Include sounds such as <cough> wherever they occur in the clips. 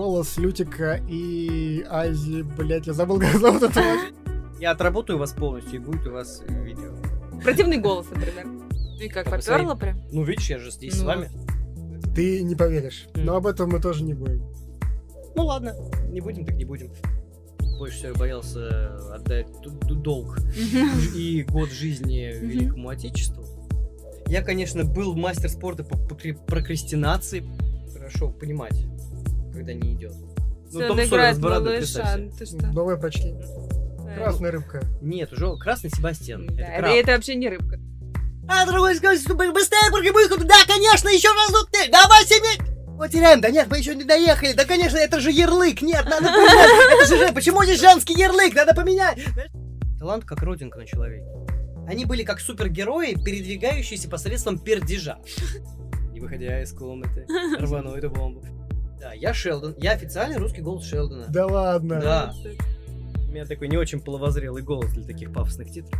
голос Лютика и Ази, блять, я забыл, <laughs> как зовут этого. Я отработаю вас полностью, и будет у вас видео. Противный голос, например. Ну и как, поперла прям? Ну, видишь, я же здесь с Ну. вами. Ты не поверишь, но об этом мы тоже не будем. Ну ладно, не будем, так не будем. Больше всего я боялся отдать д- д- долг и год жизни. Великому Отечеству. Я, конечно, был мастер спорта по прокрастинации. Хорошо понимать, когда не идет. Ну, Том Сойер с бородой, представь ну ты что? Давай прочли. Да. Красная рыбка. Нет, уже красный Себастьян. Да, это это, краб. это вообще не рыбка. А другой скажет, что быстрее прогибайку. Да, конечно, еще разок ты. Давай себе. Потеряем. Да нет, мы еще не доехали. Да, конечно, это же ярлык. Нет, надо поменять. Это же же- Почему здесь женский ярлык? Надо поменять. Талант как родинка на человеке. Они были как супергерои, передвигающиеся посредством пердежа. Не выходя из комнаты, <laughs> рвану эту бомбу. Да, я Шелдон. Я официальный русский голос Шелдона. Да ладно. Да. У меня такой не очень половозрелый голос для таких пафосных титров.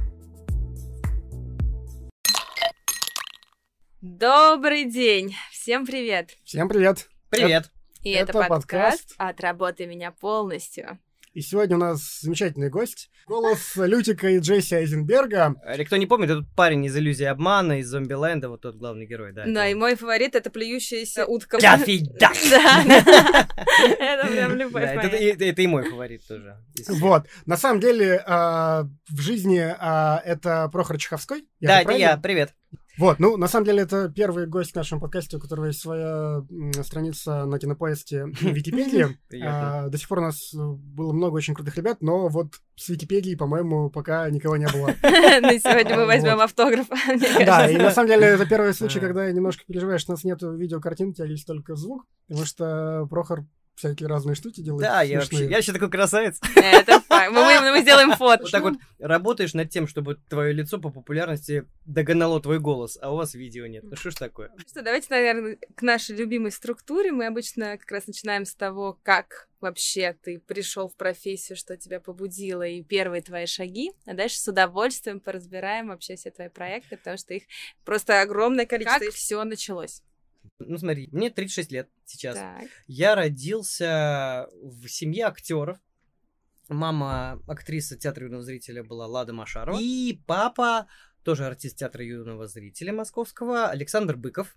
Добрый день! Всем привет! Всем привет. Привет. И Это это, подкаст подкаст. «Отработай меня полностью». И сегодня у нас замечательный гость. Голос Лютика и Джесси Айзенберга. Или кто не помнит, этот парень из иллюзии обмана, из Зомбиленда, вот тот главный герой, да. Да, и мой фаворит — это плюющаяся утка. <laughs> Да, да. Это прям любовь это, и мой фаворит тоже. Вот. На самом деле, а, в жизни а, это Прохор Чеховской. Да, это я, привет. Вот, ну, на самом деле, это первый гость в нашем подкасте, у которого есть своя страница на кинопоиске в Википедии. <laughs> А, До сих пор у нас э, было много очень крутых ребят, но вот с Википедией, по-моему, пока никого не было. <laughs> Ну, сегодня мы возьмем автограф, <laughs> Да, и на самом деле это первый случай, когда немножко переживаешь, у нас нету видеокартинки, а есть только звук, потому что Прохор всякие разные штуки делает. Да, я вообще, я вообще такой красавец. <laughs> Это факт. Мы, мы- сделаем фото. Вот так вот работаешь над тем, чтобы твое лицо по популярности догнало твой голос, а у вас видео нет. Ну что ж такое? Что, давайте, наверное, к нашей любимой структуре. Мы обычно как раз начинаем с того, как вообще ты пришел в профессию, что тебя побудило, и первые твои шаги. А дальше с удовольствием поразбираем вообще все твои проекты, потому что их просто огромное количество. Как все началось? Ну смотри, мне 36 лет сейчас. Так. Я родился в семье актеров. Мама актриса театра юного зрителя была Лада Машарова. И папа тоже артист театра юного зрителя московского Александр Быков.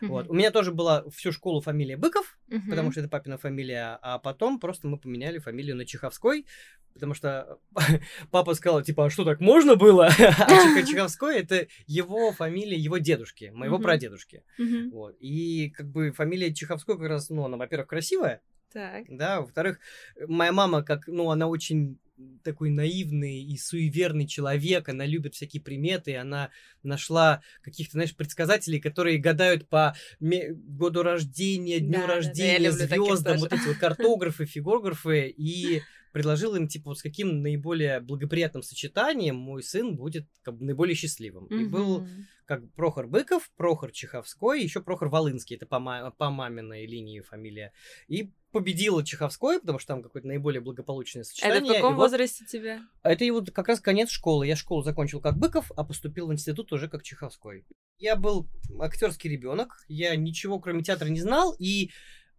Вот. У меня тоже была всю школу фамилия Быков, потому что это папина фамилия, а потом просто мы поменяли фамилию на Чеховской, потому что <laughs> папа сказал, типа, а что так можно было? <laughs> А Чех- Чеховской это его фамилия, его дедушки, моего прадедушки. Вот. И как бы фамилия Чеховской как раз, ну, она, во-первых, красивая, Так. да, во-вторых, моя мама, как, ну, она очень такой наивный и суеверный человек, она любит всякие приметы, она нашла каких-то, знаешь, предсказателей, которые гадают по году рождения, дню Да, да, да, рождения, таких звездам, вот эти вот картографы, фигурграфы, и предложил им, типа, вот с каким наиболее благоприятным сочетанием мой сын будет как бы наиболее счастливым. И был как Прохор Быков, Прохор Чеховской, еще Прохор Волынский, это по, ма- по маминой линии фамилия. И победила Чеховской, потому что там какое-то наиболее благополучное Это сочетание. в каком И вот- возрасте тебе? а Это и вот как раз конец школы. Я школу закончил как Быков, а поступил в институт уже как Чеховской. Я был актерский ребенок, я ничего кроме театра не знал, и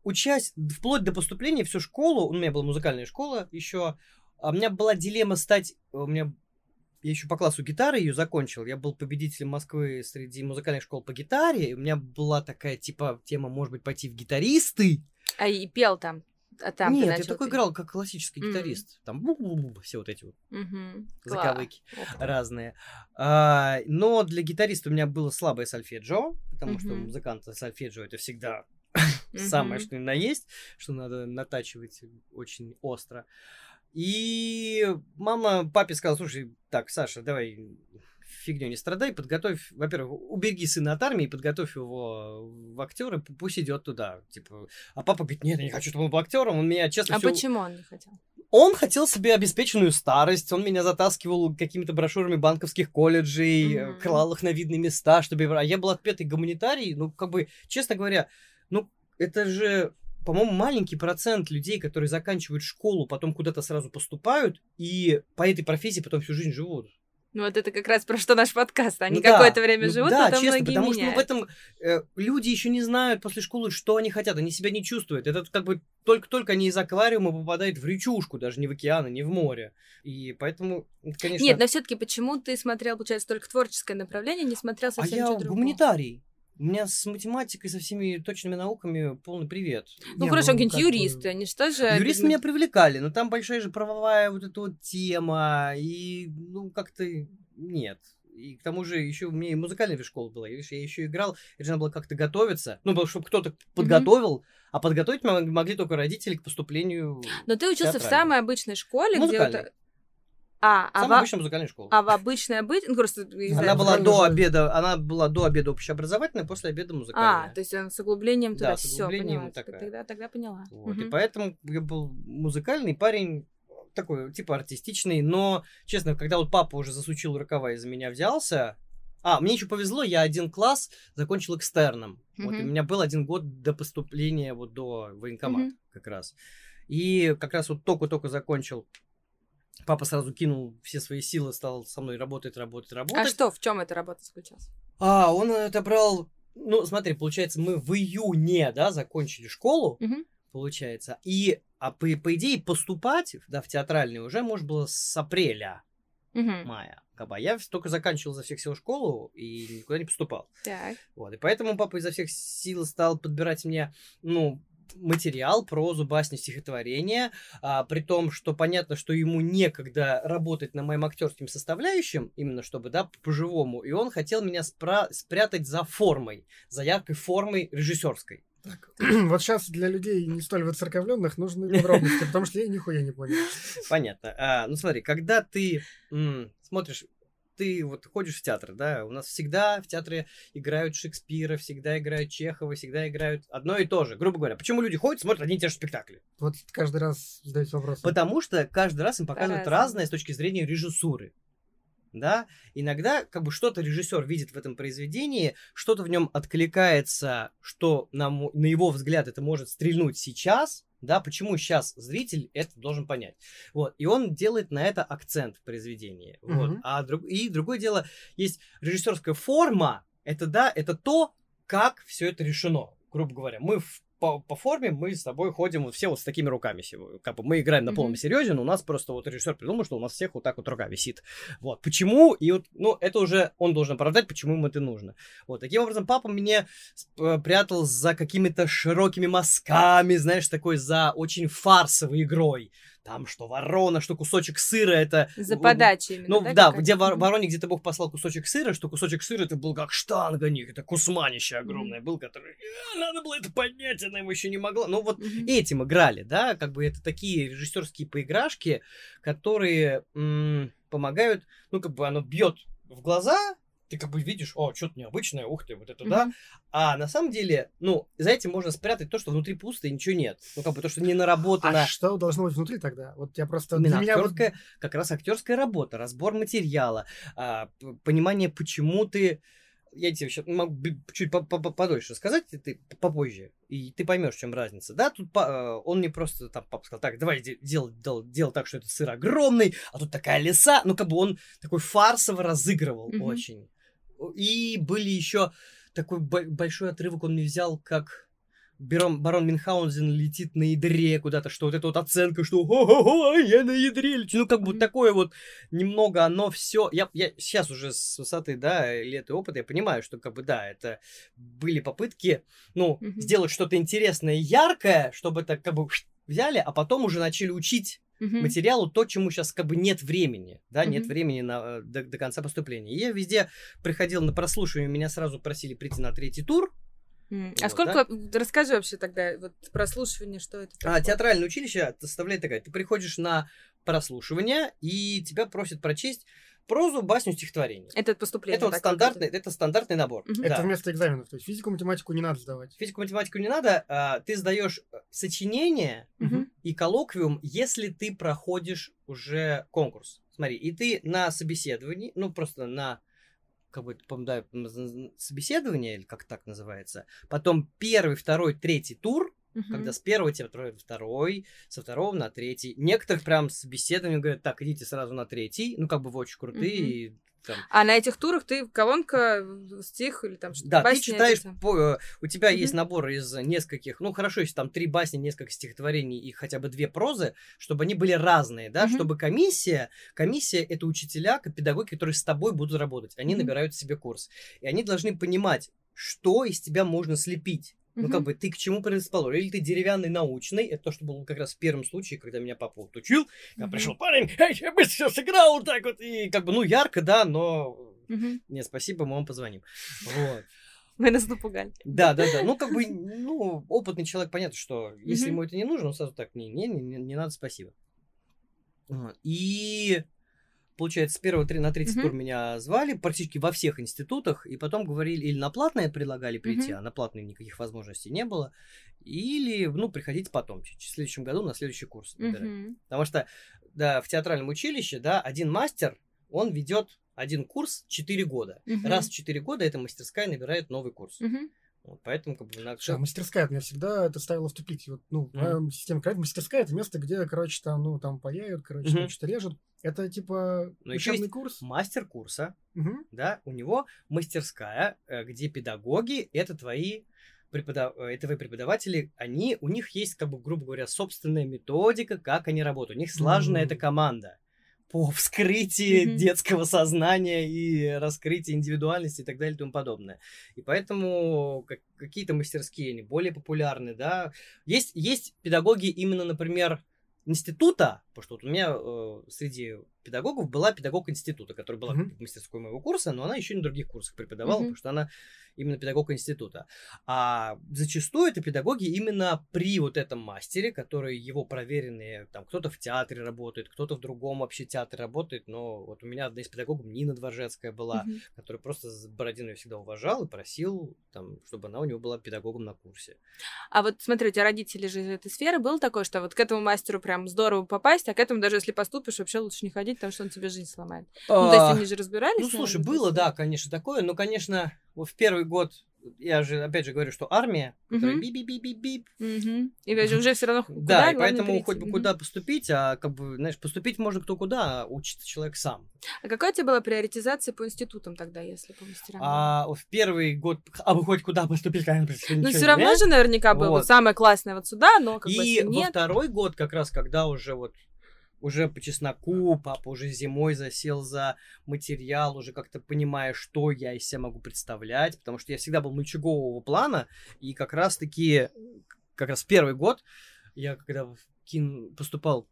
учась вплоть до поступления всю школу, у меня была музыкальная школа еще, а у меня была дилемма стать, у меня я еще по классу гитары ее закончил. Я был победителем Москвы среди музыкальных школ по гитаре. И у меня была такая, типа, тема, может быть, пойти в гитаристы. А и пел там? А там Нет, я такой играл, как классический М. гитарист. Там все вот эти вот Мгм. заковыки Класс. разные. А, но для гитариста у меня было слабое сольфеджио, потому что у Мгм. музыканта сольфеджио это всегда Мгм. самое, что ни на есть, что надо натачивать очень остро. И мама папе сказала, слушай, так, Саша, давай фигню не страдай, подготовь, во-первых, убереги сына от армии, подготовь его в актеры, пу- пусть идет туда, типа. А папа говорит, нет, я не хочу, чтобы он был актером, он меня, честно, А всё- почему он не хотел? он хотел себе обеспеченную старость, он меня затаскивал какими-то брошюрами банковских колледжей, Мгм. клал их на видные места, чтобы... А я был отпетый гуманитарий, ну, как бы, честно говоря, ну, это же, по-моему, маленький процент людей, которые заканчивают школу, потом куда-то сразу поступают, и по этой профессии потом всю жизнь живут. Ну вот это как раз про что наш подкаст. Они Ну да, какое-то время ну живут, да, потом честно, многие потому что ну, в меняют. этом э, люди еще не знают после школы, что они хотят, они себя не чувствуют. Это как бы только-только они из аквариума попадают в речушку, даже не в океан, и не в море. И поэтому, это, конечно... Нет, но все-таки почему ты смотрел, получается, только творческое направление, не смотрел а совсем я ничего другого? гуманитарий. У меня с математикой, со всеми точными науками полный привет. Ну Не, хорошо, ну, какие-нибудь юристы, они что же... Юристы меня привлекали, но там большая же правовая вот эта вот тема, и, ну, как-то нет. И к тому же еще у меня и музыкальная школа была, видишь, я еще играл, и надо было как-то готовиться, ну, чтобы кто-то подготовил, а подготовить мо- могли только родители к поступлению Но ты учился в самой обычной школе, где... Музыкальной. вот- А, а, Самая во- обычная музыкальная школа. а в обычной обычной... Ну, просто... Она была до обеда, она была до обеда общеобразовательная, после обеда музыкальная. А, то есть он с углублением туда. Да, с Все, углублением поняла. такая. Тогда, тогда поняла. Вот, и поэтому я был музыкальный парень, такой, типа, артистичный, но, честно, когда вот папа уже засучил рукава и за меня взялся, а, мне еще повезло, я один класс закончил экстерном. Вот, и у меня был один год до поступления вот до военкомата Мгм. как раз. И как раз вот только-только закончил, папа сразу кинул все свои силы, стал со мной работать, работать, работать. А что, в чем эта работа заключалась? А, он отобрал... Ну, смотри, получается, мы в июне, да, закончили школу, Мгм. получается. И, а по, по идее, поступать, да, в театральный уже можно было с апреля, Мгм. мая. Как бы, а я только заканчивал за всех сил школу и никуда не поступал. Так. Вот, и поэтому папа изо всех сил стал подбирать мне, ну, материал, прозу, басни, стихотворения, а, при том, что понятно, что ему некогда работать на моим актерским составляющим, именно чтобы, да, по-живому, и он хотел меня спра- спрятать за формой, за яркой формой режиссерской. Так, <clears throat> вот сейчас для людей не столь выцерковленных нужны <laughs> подробности, потому что я нихуя не понял. Понятно. А, ну смотри, когда ты м, смотришь, ты вот ходишь в театр, да, у нас всегда в театре играют Шекспира, всегда играют Чехова, всегда играют одно и то же. Грубо говоря, почему люди ходят, смотрят одни и те же спектакли? Вот каждый раз задаюсь вопросом. Потому что каждый раз им показывают По-разному. разное с точки зрения режиссуры. Да, иногда как бы что-то режиссер видит в этом произведении, что-то в нем откликается, что на, мо- на его взгляд это может стрельнуть сейчас, да, почему сейчас зритель это должен понять. Вот, и он делает на это акцент в произведении. Вот. Мгм. А друг, и другое дело, есть режиссерская форма, это да, это то, как все это решено, грубо говоря. Мы в- по, по форме мы с тобой ходим вот все вот с такими руками. Как бы мы играем на полном серьезе, но у нас просто вот режиссер придумал, что у нас всех вот так вот рука висит. Вот. Почему? И вот, ну, это уже он должен оправдать, почему ему это нужно. Вот. Таким образом, папа меня э, прятал за какими-то широкими мазками, знаешь, такой за очень фарсовой игрой. Там что ворона, что кусочек сыра, это... За подачей именно, ну да? да, где вор- вороне где-то Бог послал кусочек сыра, что кусочек сыра это был как штанга них, это кусманище огромное был, который «А, надо было это поднять, она его еще не могла. Ну вот Мгм. этим играли, да, как бы это такие режиссерские поиграшки, которые м, помогают, ну как бы оно бьет в глаза, ты как бы видишь, о, что-то необычное, ух ты, вот это да, Мгм. а на самом деле, ну, за этим можно спрятать то, что внутри пусто и ничего нет. Ну, как бы то, что не наработано. А что должно быть внутри тогда? Вот я просто... Именно меня вот- актерская, как раз актерская работа, разбор материала, а, понимание, почему ты. Я тебе сейчас могу чуть по- по- по- подольше рассказать, и ты попозже, и ты поймешь, в чем разница. Да, тут э, он мне просто там папа сказал, так, давай де- делай, дел- делай так, что этот сыр огромный, а тут такая леса. Ну, как бы он такой фарсово разыгрывал Мгм. очень. И были еще такой бо- большой отрывок он мне взял, как Барон, барон Мюнхгаузен летит на ядре куда-то, что вот эта вот оценка, что «Хо-хо-хо, я на ядре лечу». Ну, как бы такое вот немного оно все. Я, я сейчас уже с высоты, да, лет и опыта, я понимаю, что как бы, да, это были попытки, ну, Мгм. сделать что-то интересное, яркое, чтобы это как бы взяли, а потом уже начали учить Мгм. материалу то, чему сейчас как бы нет времени, да, нет Мгм. времени на, э, до, до конца поступления. И я везде приходил на прослушивание, меня сразу просили прийти на третий тур. М, Вот, А сколько... Расскажи вообще тогда, вот прослушивание, что это А такое? театральное училище составляет такая, ты приходишь на прослушивание, и тебя просят прочесть прозу, басню, стихотворение. Это поступление. Это вот стандартный, это стандартный набор. Мгм. Это Да. вместо экзаменов. То есть физику, математику не надо сдавать. Физику, математику не надо, а, ты сдаешь э, сочинение Мгм. и коллоквиум, если ты проходишь уже конкурс. Смотри, и ты на собеседовании, ну просто на как бы, да, собеседование, или как так называется, потом первый, второй, третий тур, Мгм. Когда с первого тебя отправляют второй, со второго на третий. Некоторых прям с беседами говорят, так, идите сразу на третий. Ну, как бы вы очень крутые. Мгм. и там А на этих турах ты колонка, стих или там что-то Да, ты басня, читаешь, это- по- э, у тебя Мгм. есть набор из нескольких, ну хорошо, если там три басни, несколько стихотворений и хотя бы две прозы, чтобы они были разные, да, Мгм. чтобы комиссия, комиссия это учителя, педагоги, которые с тобой будут работать, они Мгм. набирают себе курс, и они должны понимать, что из тебя можно слепить. Ну, как бы ты к чему предрасположен? Или ты деревянный научный, это то, что было как раз в первом случае, когда меня папа вот учил, я пришел, парень, эй, я быстро сыграл вот так вот, и как бы, ну, ярко, да, но нет, спасибо, мы вам позвоним. Вот. <laughs> Вы нас напугали. Да, да, да. Ну, как бы, ну, опытный человек, понятно, что если ему это не нужно, он сразу так, не, не, не, не- надо, спасибо. И получается, с первого три- на третий Мгм. тур меня звали практически во всех институтах, и потом говорили, или на платное предлагали прийти, Мгм. а на платное никаких возможностей не было, или, ну, приходите потом, в следующем году на следующий курс. Мгм. Потому что, да, в театральном училище, да, один мастер, он ведет один курс 4 года. Мгм. Раз в 4 года эта мастерская набирает новый курс. Мгм. Вот, поэтому, как бы, на- Слушай, а мастерская меня всегда это ставило в тупик. Вот, ну, системе кредит мастерская это место, где, короче, там, ну, там паяют, короче, Мгм. там что-то режут. Это типа Но еще есть курс. мастер курса, Мгм. да, у него мастерская, э, где педагоги это твои препода- э, это твои преподаватели, они, у них есть, как бы, грубо говоря, собственная методика, как они работают. У них слаженная эта команда по вскрытии Мгм. детского сознания и раскрытии индивидуальности и так далее и тому подобное. И поэтому как- какие-то мастерские, они более популярны, да. Есть, есть педагоги именно, например, института, потому что вот у меня э, среди педагогов была педагог института, которая была Мгм. в мастерской моего курса, но она еще и на других курсах преподавала, Мгм. потому что она именно педагог института. А зачастую это педагоги именно при вот этом мастере, которые его проверенные, там кто-то в театре работает, кто-то в другом вообще театре работает, но вот у меня одна из педагогов, Нина Дворжецкая была, Мгм. который просто с Бородиной всегда уважал и просил, там, чтобы она у него была педагогом на курсе. А вот смотри, у тебя родители же из этой сферы. Было такое, что вот к этому мастеру прям здорово попасть, а к этому даже если поступишь, вообще лучше не ходить, потому что он тебе жизнь сломает. Ну, то есть они же разбирались. Ну, слушай, было, да, конечно, такое, но, конечно, в первый год, я же, опять же, говорю, что армия, которая Мгм. би-би-би-би-бип, Мгм. И ведь уже все равно <laughs> куда, да, и поэтому перейти. хоть бы Мгм. куда поступить, а как бы, знаешь, поступить можно кто куда, а учится человек сам. А какая у тебя была приоритизация по институтам тогда, если по мастерам? А в первый год, а бы хоть куда поступить, конечно, Ну, все равно меняется. же наверняка было вот самое классное вот сюда, но как бы И во нет. второй год, как раз, когда уже вот уже по чесноку, папа уже зимой засел за материал, уже как-то понимая, что я из себя могу представлять, потому что я всегда был мальчугового плана, и как раз-таки, как раз первый год, я когда в кин... поступал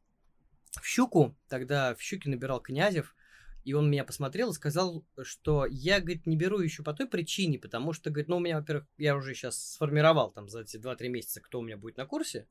в Щуку, тогда в Щуке набирал Князев, и он меня посмотрел и сказал, что я, говорит, не беру еще по той причине, потому что, говорит, ну, у меня, во-первых, я уже сейчас сформировал там за эти 2-3 месяца, кто у меня будет на курсе,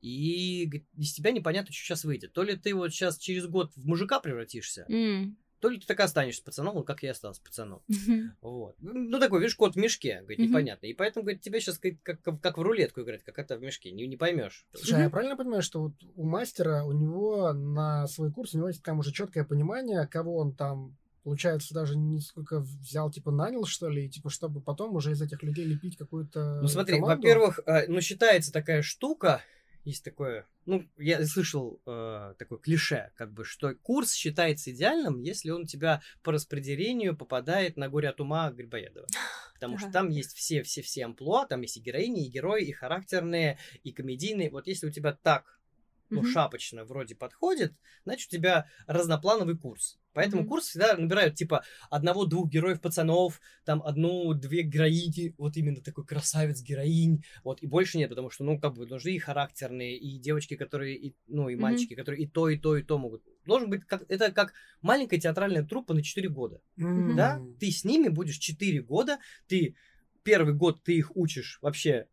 и из тебя непонятно, что сейчас выйдет. То ли ты вот сейчас через год в мужика превратишься, М. то ли ты так и останешься пацаном, вот как я остался пацаном. Мгм. <laughs> Вот. Ну, такой, видишь, кот в мешке, говорит, Мгм. непонятно. И поэтому, говорит, тебе сейчас как, как, как в рулетку играть, как это в мешке, не, не поймешь. Слушай, а я правильно понимаю, что вот у мастера, у него на свой курс, у него есть там уже четкое понимание, кого он там, получается, даже не сколько взял, типа, нанял, что ли, типа, чтобы потом уже из этих людей лепить какую-то Ну, смотри, команду? во-первых, э, ну, считается такая штука, есть такое, ну, я слышал э, такое клише, как бы, что курс считается идеальным, если он у тебя по распределению попадает на горе от ума Грибоедова. <gasps> Потому что там есть все-все-все амплуа, там есть и героини, и герои, и характерные, и комедийные. Вот если у тебя так, ну, шапочно вроде подходит, значит, у тебя разноплановый курс. Поэтому Мгм. курс всегда набирают, типа, одного-двух героев-пацанов, там, одну-две героини, вот именно такой красавец-героинь, вот, и больше нет, потому что, ну, как бы, нужны и характерные, и девочки, которые, и, ну, и мальчики, которые и то, и то, и то могут. Должен быть, как, это как маленькая театральная труппа на 4 года, М. да? Ты с ними будешь 4 года, ты первый год ты их учишь вообще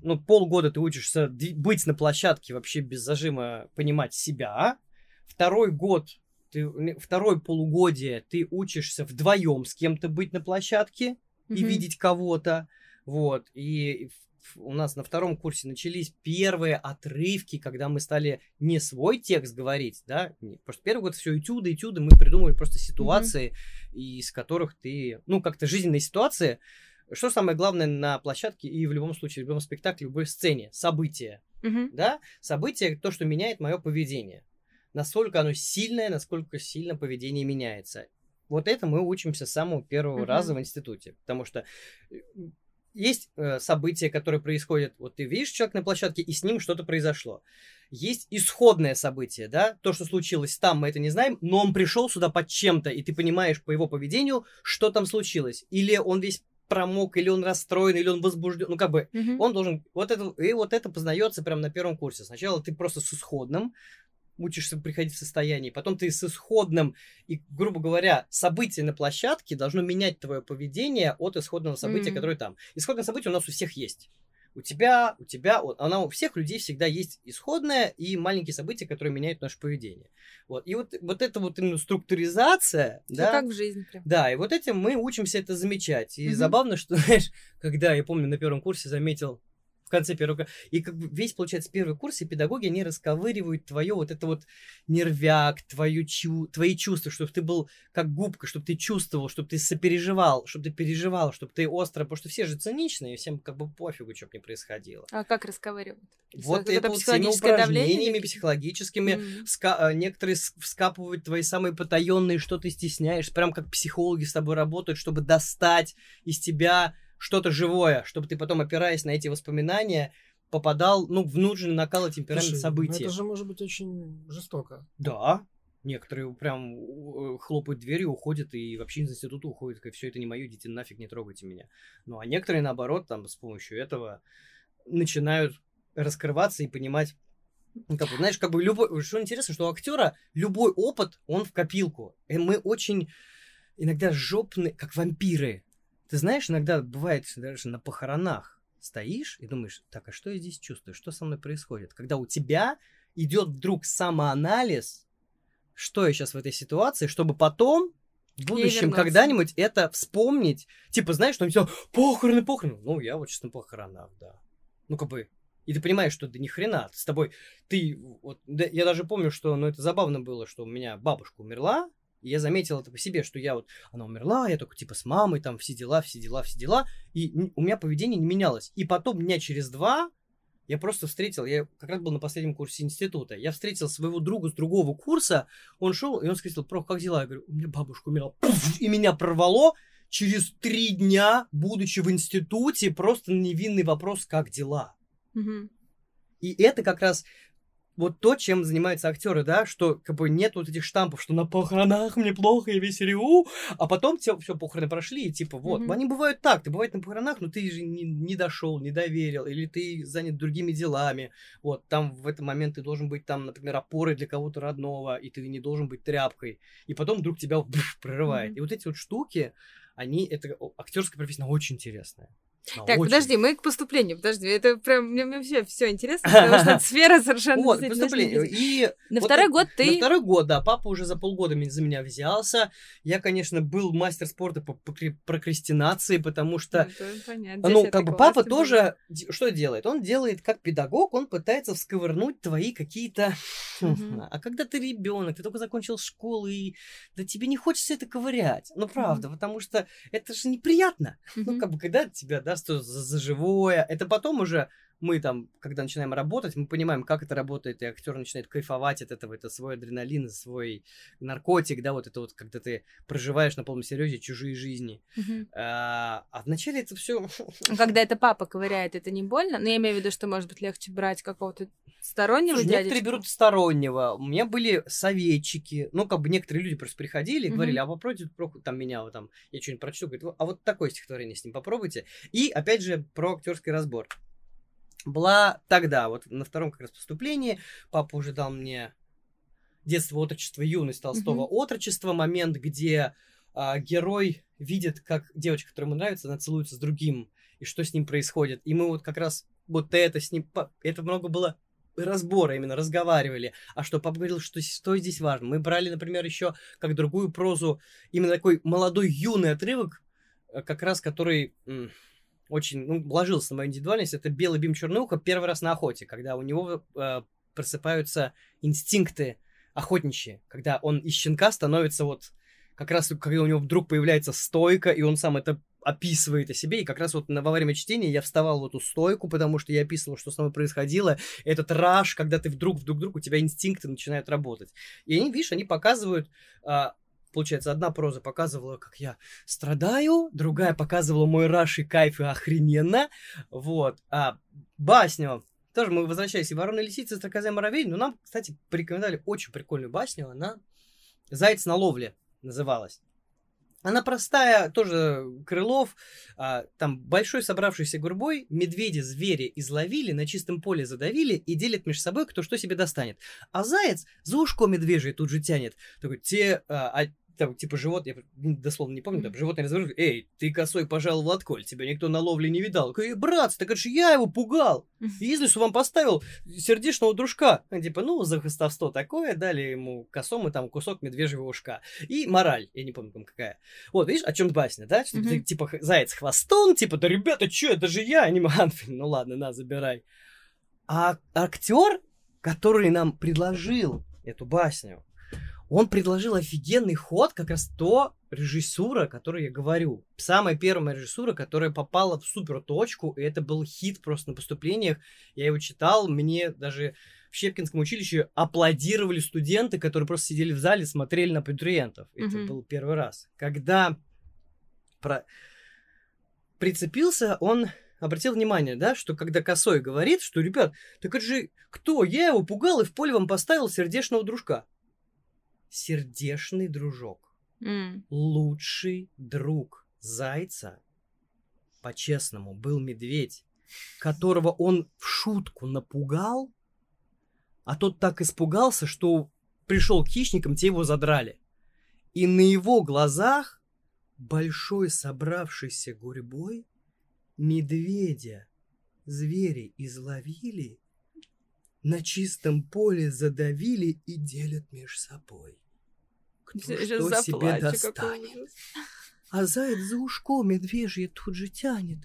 ну, полгода ты учишься быть на площадке вообще без зажима, понимать себя. Второй год, ты, второй полугодие ты учишься вдвоем с кем-то быть на площадке и Мгм. видеть кого-то. Вот. И у нас на втором курсе начались первые отрывки, когда мы стали не свой текст говорить, да, потому что первый год все этюды, этюды, мы придумывали просто ситуации, из которых ты, ну, как-то жизненные ситуации, что самое главное на площадке и в любом случае, в любом спектакле, в любой сцене? Событие. Мгм. Да? Событие, то, что меняет мое поведение. Насколько оно сильное, насколько сильно поведение меняется. Вот это мы учимся с самого первого Мгм. раза в институте. Потому что э, есть э, события, которые происходят, вот ты видишь человека на площадке, и с ним что-то произошло. Есть исходное событие, да, то, что случилось там, мы это не знаем, но он пришел сюда под чем-то, и ты понимаешь по его поведению, что там случилось. Или он весь промок, или он расстроен, или он возбужден, ну как бы Мгм. он должен, вот это, и вот это познается прямо на первом курсе. Сначала ты просто с исходным учишься приходить в состояние, потом ты с исходным, и, грубо говоря, событие на площадке должно менять твое поведение от исходного события, Мгм. которое там. Исходное событие у нас у всех есть. У тебя, у тебя, вот, она у всех людей всегда есть исходное и маленькие события, которые меняют наше поведение. Вот. И вот, вот эта вот именно структуризация, Всё да, как в жизни прям. да, и вот этим мы учимся это замечать. И Мгм. забавно, что, <laughs> знаешь, когда я помню на первом курсе заметил в конце первого и как бы весь, получается, первый курс, и педагоги, они расковыривают твое вот это вот нервяк, твою чу... твои чувства, чтобы ты был как губка, чтобы ты чувствовал, чтобы ты сопереживал, чтобы ты переживал, чтобы ты остро, потому что все же циничные, и всем как бы пофигу, что бы ни происходило. А как расковыривают? Вот Это это вот всеми давление упражнениями или- психологическими, М. ска- а, некоторые вскапывают твои самые потаенные, что ты стесняешь, прям как психологи с тобой работают, чтобы достать из тебя что-то живое, чтобы ты потом, опираясь на эти воспоминания, попадал, ну, в нужный накал и темперамент Слушай, ну событий. это же может быть очень жестоко. Да, некоторые прям э, хлопают дверью, уходят и вообще из института уходят, как все это не мое, идите нафиг, не трогайте меня. Ну, а некоторые, наоборот, там, с помощью этого начинают раскрываться и понимать, ну, как бы, знаешь, как бы любой... Что интересно, что у актера любой опыт, он в копилку. И мы очень иногда жопны, как вампиры. Ты знаешь, иногда бывает даже на похоронах стоишь и думаешь, так, а что я здесь чувствую? Что со мной происходит? Когда у тебя идет вдруг самоанализ, что я сейчас в этой ситуации, чтобы потом в будущем когда-нибудь это вспомнить. Типа, знаешь, что все, похороны, похороны. Ну, я вот сейчас на похоронах, да. Ну, как бы, и ты понимаешь, что да ни хрена, с тобой, ты, вот, да, я даже помню, что, ну, это забавно было, что у меня бабушка умерла, и я заметил это по себе, что я вот, она умерла, я только типа с мамой, там, все дела, все дела, все дела, и у меня поведение не менялось. И потом дня через два я просто встретил, я как раз был на последнем курсе института, я встретил своего друга с другого курса, он шел, и он сказал, про, как дела? Я говорю, у меня бабушка умерла. Пуф, и меня прорвало через три дня, будучи в институте, просто невинный вопрос, как дела? Мгм. И это как раз вот то, чем занимаются актеры, да, что как бы нет вот этих штампов, что на похоронах мне плохо, я весь реву, а потом все, все похороны прошли, и типа вот, Мгм. они бывают так, ты бывает на похоронах, но ты же не, не дошел, не доверил, или ты занят другими делами, вот, там в этот момент ты должен быть там, например, опорой для кого-то родного, и ты не должен быть тряпкой, и потом вдруг тебя бф, прорывает. Мгм. И вот эти вот штуки, они, это актерская профессия, она очень интересная. Так, очень. подожди, мы к поступлению, подожди, это прям, мне, вообще все интересно, потому что это <laughs> сфера совершенно Вот, поступление. И На вот второй год На ты... второй год, да, папа уже за полгода за меня взялся. Я, конечно, был мастер спорта по прокрастинации, потому что, Ну, ну, 10 как бы папа тоже д- что делает? Он делает как педагог, он пытается всковырнуть твои какие-то... <laughs> Мгм. А когда ты ребенок, ты только закончил школу, и да тебе не хочется это ковырять. Ну, правда, потому что это же неприятно. Ну, Мгм. как бы, когда тебя даст за, за живое, это потом уже мы там, когда начинаем работать, мы понимаем, как это работает, и актер начинает кайфовать от этого, это свой адреналин, свой наркотик, да, вот это вот, когда ты проживаешь на полном серьезе чужие жизни. Мгм. А, а вначале это все... А Когда это папа ковыряет, это не больно? Ну, я имею в виду, что, может быть, легче брать какого-то стороннего некоторые дядечку. берут стороннего. У меня были советчики. Ну, как бы некоторые люди просто приходили и Мгм. говорили, а попробуйте, про- там меня вот там, я что-нибудь прочту, говорит, а вот такое стихотворение с ним попробуйте. И, опять же, про актерский разбор. Была тогда, вот на втором как раз поступлении, папа уже дал мне детство, отрочество, юность Толстого, Мгм. отрочество, момент, где а, герой видит, как девочка, которая ему нравится, она целуется с другим, и что с ним происходит. И мы вот как раз вот это с ним, это много было разбора именно, разговаривали. А что, папа говорил, что, что здесь важно. Мы брали, например, еще как другую прозу, именно такой молодой юный отрывок, э, как раз который очень, ну, ложился на мою индивидуальность. Это «Белый бим черное ухо» первый раз на охоте, когда у него э, просыпаются инстинкты охотничьи, когда он из щенка становится вот как раз, когда у него вдруг появляется стойка, и он сам это описывает о себе, и как раз вот на, во время чтения я вставал в эту стойку, потому что я описывал, что с нами происходило, этот раш, когда ты вдруг, вдруг, вдруг, у тебя инстинкты начинают работать. И они, видишь, они показывают а, получается, одна проза показывала, как я страдаю, другая показывала мой раш и кайф и охрененно, вот, а басню тоже мы возвращались и «Ворона, лисица, стрекоза муравей», но нам, кстати, порекомендовали очень прикольную басню, она «Заяц на ловле» называлась. Она простая, тоже Крылов, а, там большой собравшийся гурбой, медведи, звери изловили, на чистом поле задавили и делят между собой, кто что себе достанет. А заяц за ушко медвежье тут же тянет. Такой, те, а, а там, типа, живот, я дословно не помню, там, животное разворот, эй, ты косой пожаловал от коль, тебя никто на ловле не видал. Эй, брат, так это же я его пугал. Если что вам поставил сердечного дружка. Типа, ну, за хостовство такое, дали ему косому там кусок медвежьего ушка. И мораль, я не помню, там какая. Вот, видишь, о чем басня, да? Что ты, типа, заяц хвостон, типа, да, ребята, что, это же я, а не <laughs> Ну ладно, на, забирай. А актер, который нам предложил эту басню, он предложил офигенный ход, как раз то режиссура, о которой я говорю. Самая первая режиссура, которая попала в супер точку, и это был хит просто на поступлениях. Я его читал, мне даже в Щепкинском училище аплодировали студенты, которые просто сидели в зале, смотрели на абитуриентов. Mm-hmm. Это был первый раз. Когда про... прицепился, он обратил внимание, да, что когда Косой говорит, что, ребят, так это же кто? Я его пугал и в поле вам поставил сердечного дружка сердечный дружок. Mm. Лучший друг зайца, по-честному, был медведь, которого он в шутку напугал, а тот так испугался, что пришел к хищникам, те его задрали. И на его глазах большой собравшийся гурьбой медведя звери изловили, на чистом поле задавили и делят между собой кто что себе достанет. А заяц за ушко медвежье тут же тянет.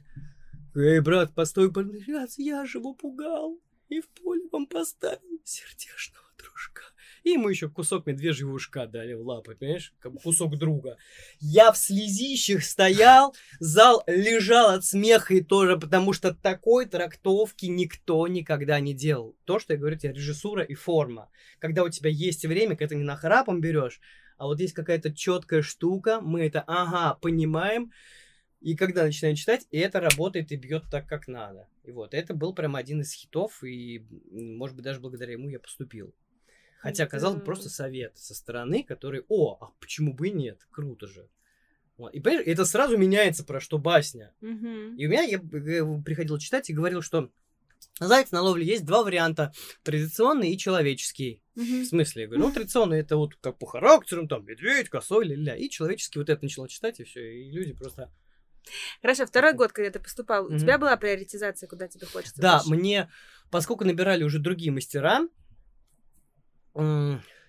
Эй, брат, постой, поднажаться, я же его пугал. И в поле вам поставил сердечного дружка. И ему еще кусок медвежьего ушка дали в лапы, понимаешь? Как кусок друга. Я в слезищах стоял, зал лежал от смеха и тоже, потому что такой трактовки никто никогда не делал. То, что я говорю тебе, режиссура и форма. Когда у тебя есть время, когда ты не нахрапом берешь, а вот есть какая-то четкая штука, мы это, ага, понимаем, и когда начинаем читать, и это работает и бьет так, как надо. И вот, это был прям один из хитов, и, может быть, даже благодаря ему я поступил. Хотя, казалось бы, просто совет со стороны, который, о, а почему бы и нет, круто же. Вот. И понимаешь, это сразу меняется про что басня. Угу. И у меня, я, я приходил читать и говорил, что Заяц на ловле есть два варианта. Традиционный и человеческий. Mm-hmm. В смысле? Я говорю, ну, традиционный это вот как по характеру, там, медведь, косой, ля-ля. И человеческий вот это начала читать, и все. И люди просто... Хорошо, второй год, когда ты поступал, mm-hmm. у тебя была приоритизация, куда тебе хочется Да, дальше? мне, поскольку набирали уже другие мастера,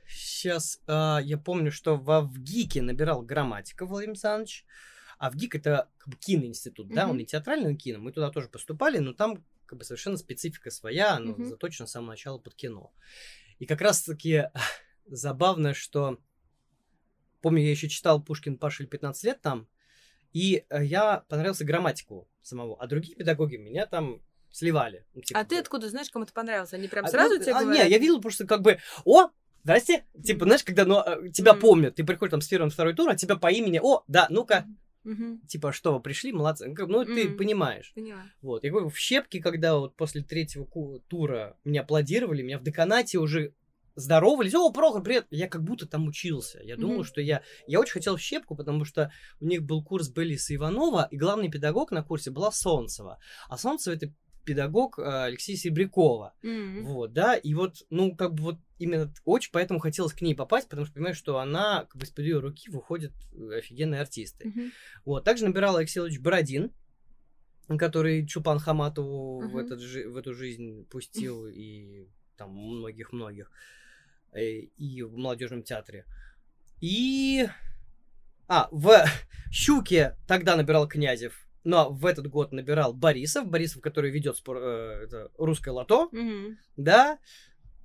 сейчас а, я помню, что во ВГИКе набирал грамматика Владимир Александрович, а ВГИК это как бы киноинститут, mm-hmm. да, он не театральный, но кино. Мы туда тоже поступали, но там как бы совершенно специфика своя, оно mm-hmm. заточено с самого начала под кино. И как раз-таки <laughs> забавно, что помню, я еще читал Пушкин Пашель 15 лет там, и э, я понравился грамматику самого, а другие педагоги меня там сливали. Ну, типа, а ты откуда знаешь, кому это понравилось? Они прям а, сразу ну, тебе а, говорят? Не, я видел просто как бы, о, здрасте, типа, знаешь, когда ну, э, тебя mm-hmm. помнят, ты приходишь там с первым, второй тур, а тебя по имени, о, да, ну-ка, Угу. Типа, что вы пришли, молодцы. Ну, ну ты понимаешь. Поняла. Вот. Я говорю, в щепке, когда вот после третьего тура меня аплодировали, меня в деканате уже здоровались. О, Прохор, привет! Я как будто там учился. Я думал, mm-hmm. что я... Я очень хотел в щепку, потому что у них был курс Белиса Иванова, и главный педагог на курсе была Солнцева. А Солнцева это педагог э, Алексея Серебрякова. Mm-hmm. Вот, да, и вот, ну, как бы вот именно очень поэтому хотелось к ней попасть, потому что понимаю, что она, как бы из-под ее руки выходят э, офигенные артисты. Mm-hmm. Вот, также набирал Алексей Ильич Бородин, который Чупан Хаматову mm-hmm. в, этот, в эту жизнь пустил, mm-hmm. <laughs> и там многих-многих, э, и в молодежном театре. И... А, в <laughs> Щуке тогда набирал Князев но в этот год набирал Борисов, Борисов, который ведет спор, э, это, русское лото, mm-hmm. да,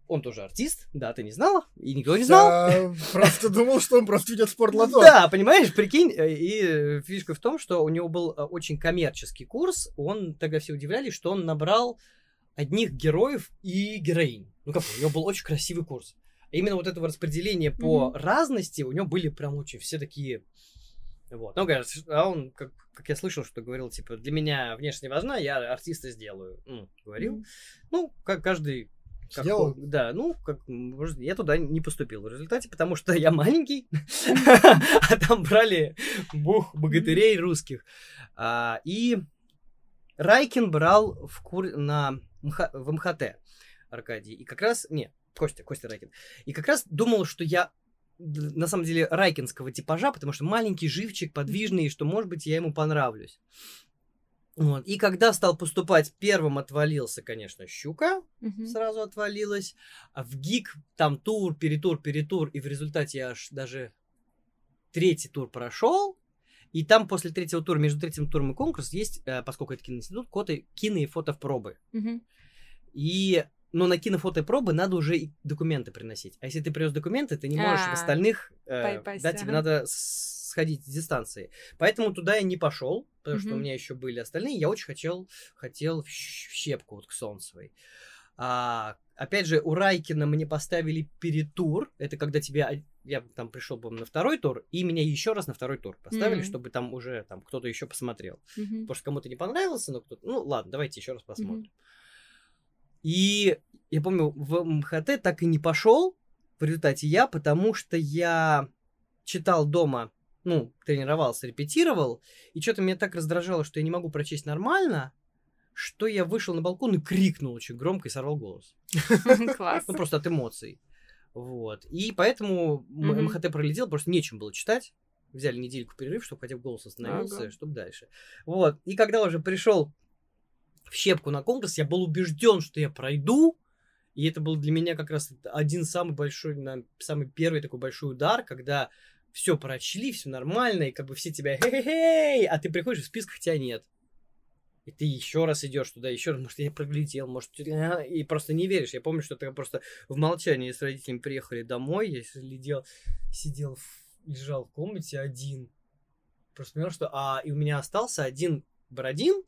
он тоже артист, да, ты не знала, и никто не знал. Я просто думал, что он просто ведет спортлото. Да, понимаешь, прикинь, э, и фишка в том, что у него был э, очень коммерческий курс, он тогда все удивлялись, что он набрал одних героев и героинь. Ну как, у него был очень красивый курс. А именно вот этого распределения по разности у него были прям очень все такие... Вот. Ну, говорят, а он, как, как я слышал, что говорил, типа, для меня внешне важна, я артиста сделаю. Ну, говорил. Ну, как каждый... как Сделал? да, ну, как, может, я туда не поступил в результате, потому что я маленький, <laughs> а там брали бух богатырей русских. А, И Райкин брал в кур... на в МХТ Аркадий. И как раз... Не, Костя, Костя Райкин. И как раз думал, что я на самом деле райкинского типажа, потому что маленький, живчик, подвижный, и что, может быть, я ему понравлюсь. Вот. И когда стал поступать, первым отвалился, конечно, Щука, Мгм. сразу отвалилась. А в ГИК там тур, перетур, перетур, и в результате я аж даже третий тур прошел. И там после третьего тура, между третьим туром и конкурс, есть, э, поскольку это киноинститут, коты, кино и фотопробы. Мгм. И но на кинофото и пробы надо уже и документы приносить. А если ты привез документы, ты не можешь в А, остальных... э, попасть, да, тебе надо сходить с дистанции. Поэтому туда я не пошел, потому что у меня еще были остальные. Я очень хотел, хотел в щепку вот к Солнцевой. А, опять же, у Райкина мне поставили перетур. Это когда тебя... о- Я там пришел, по на второй тур, и меня еще раз на второй тур поставили, М. чтобы там уже там кто-то еще посмотрел. Мгм. Потому что кому-то не понравился, но кто-то... Ну, ладно, давайте еще раз посмотрим. И я помню, в МХТ так и не пошел в результате я, потому что я читал дома, ну, тренировался, репетировал, и что-то меня так раздражало, что я не могу прочесть нормально, что я вышел на балкон и крикнул очень громко и сорвал голос. <laughs> Класс. Ну, просто от эмоций. Вот. И поэтому Мгм. МХТ пролетел, просто нечем было читать. Взяли недельку перерыв, чтобы хотя бы голос остановился, Ага. чтобы дальше. Вот. И когда уже пришел в щепку на конкурс, я был убежден, что я пройду. И это был для меня как раз один самый большой, самый первый такой большой удар, когда все прочли, все нормально, и как бы все тебя хей-хей, а ты приходишь, в списках тебя нет. И ты еще раз идешь туда, еще раз, может, я проглядел, может, а, и просто не веришь. Я помню, что это просто в молчании с родителями приехали домой, я сидел, в- лежал в комнате один. Просто понял, что... А, и у меня остался один Бородин,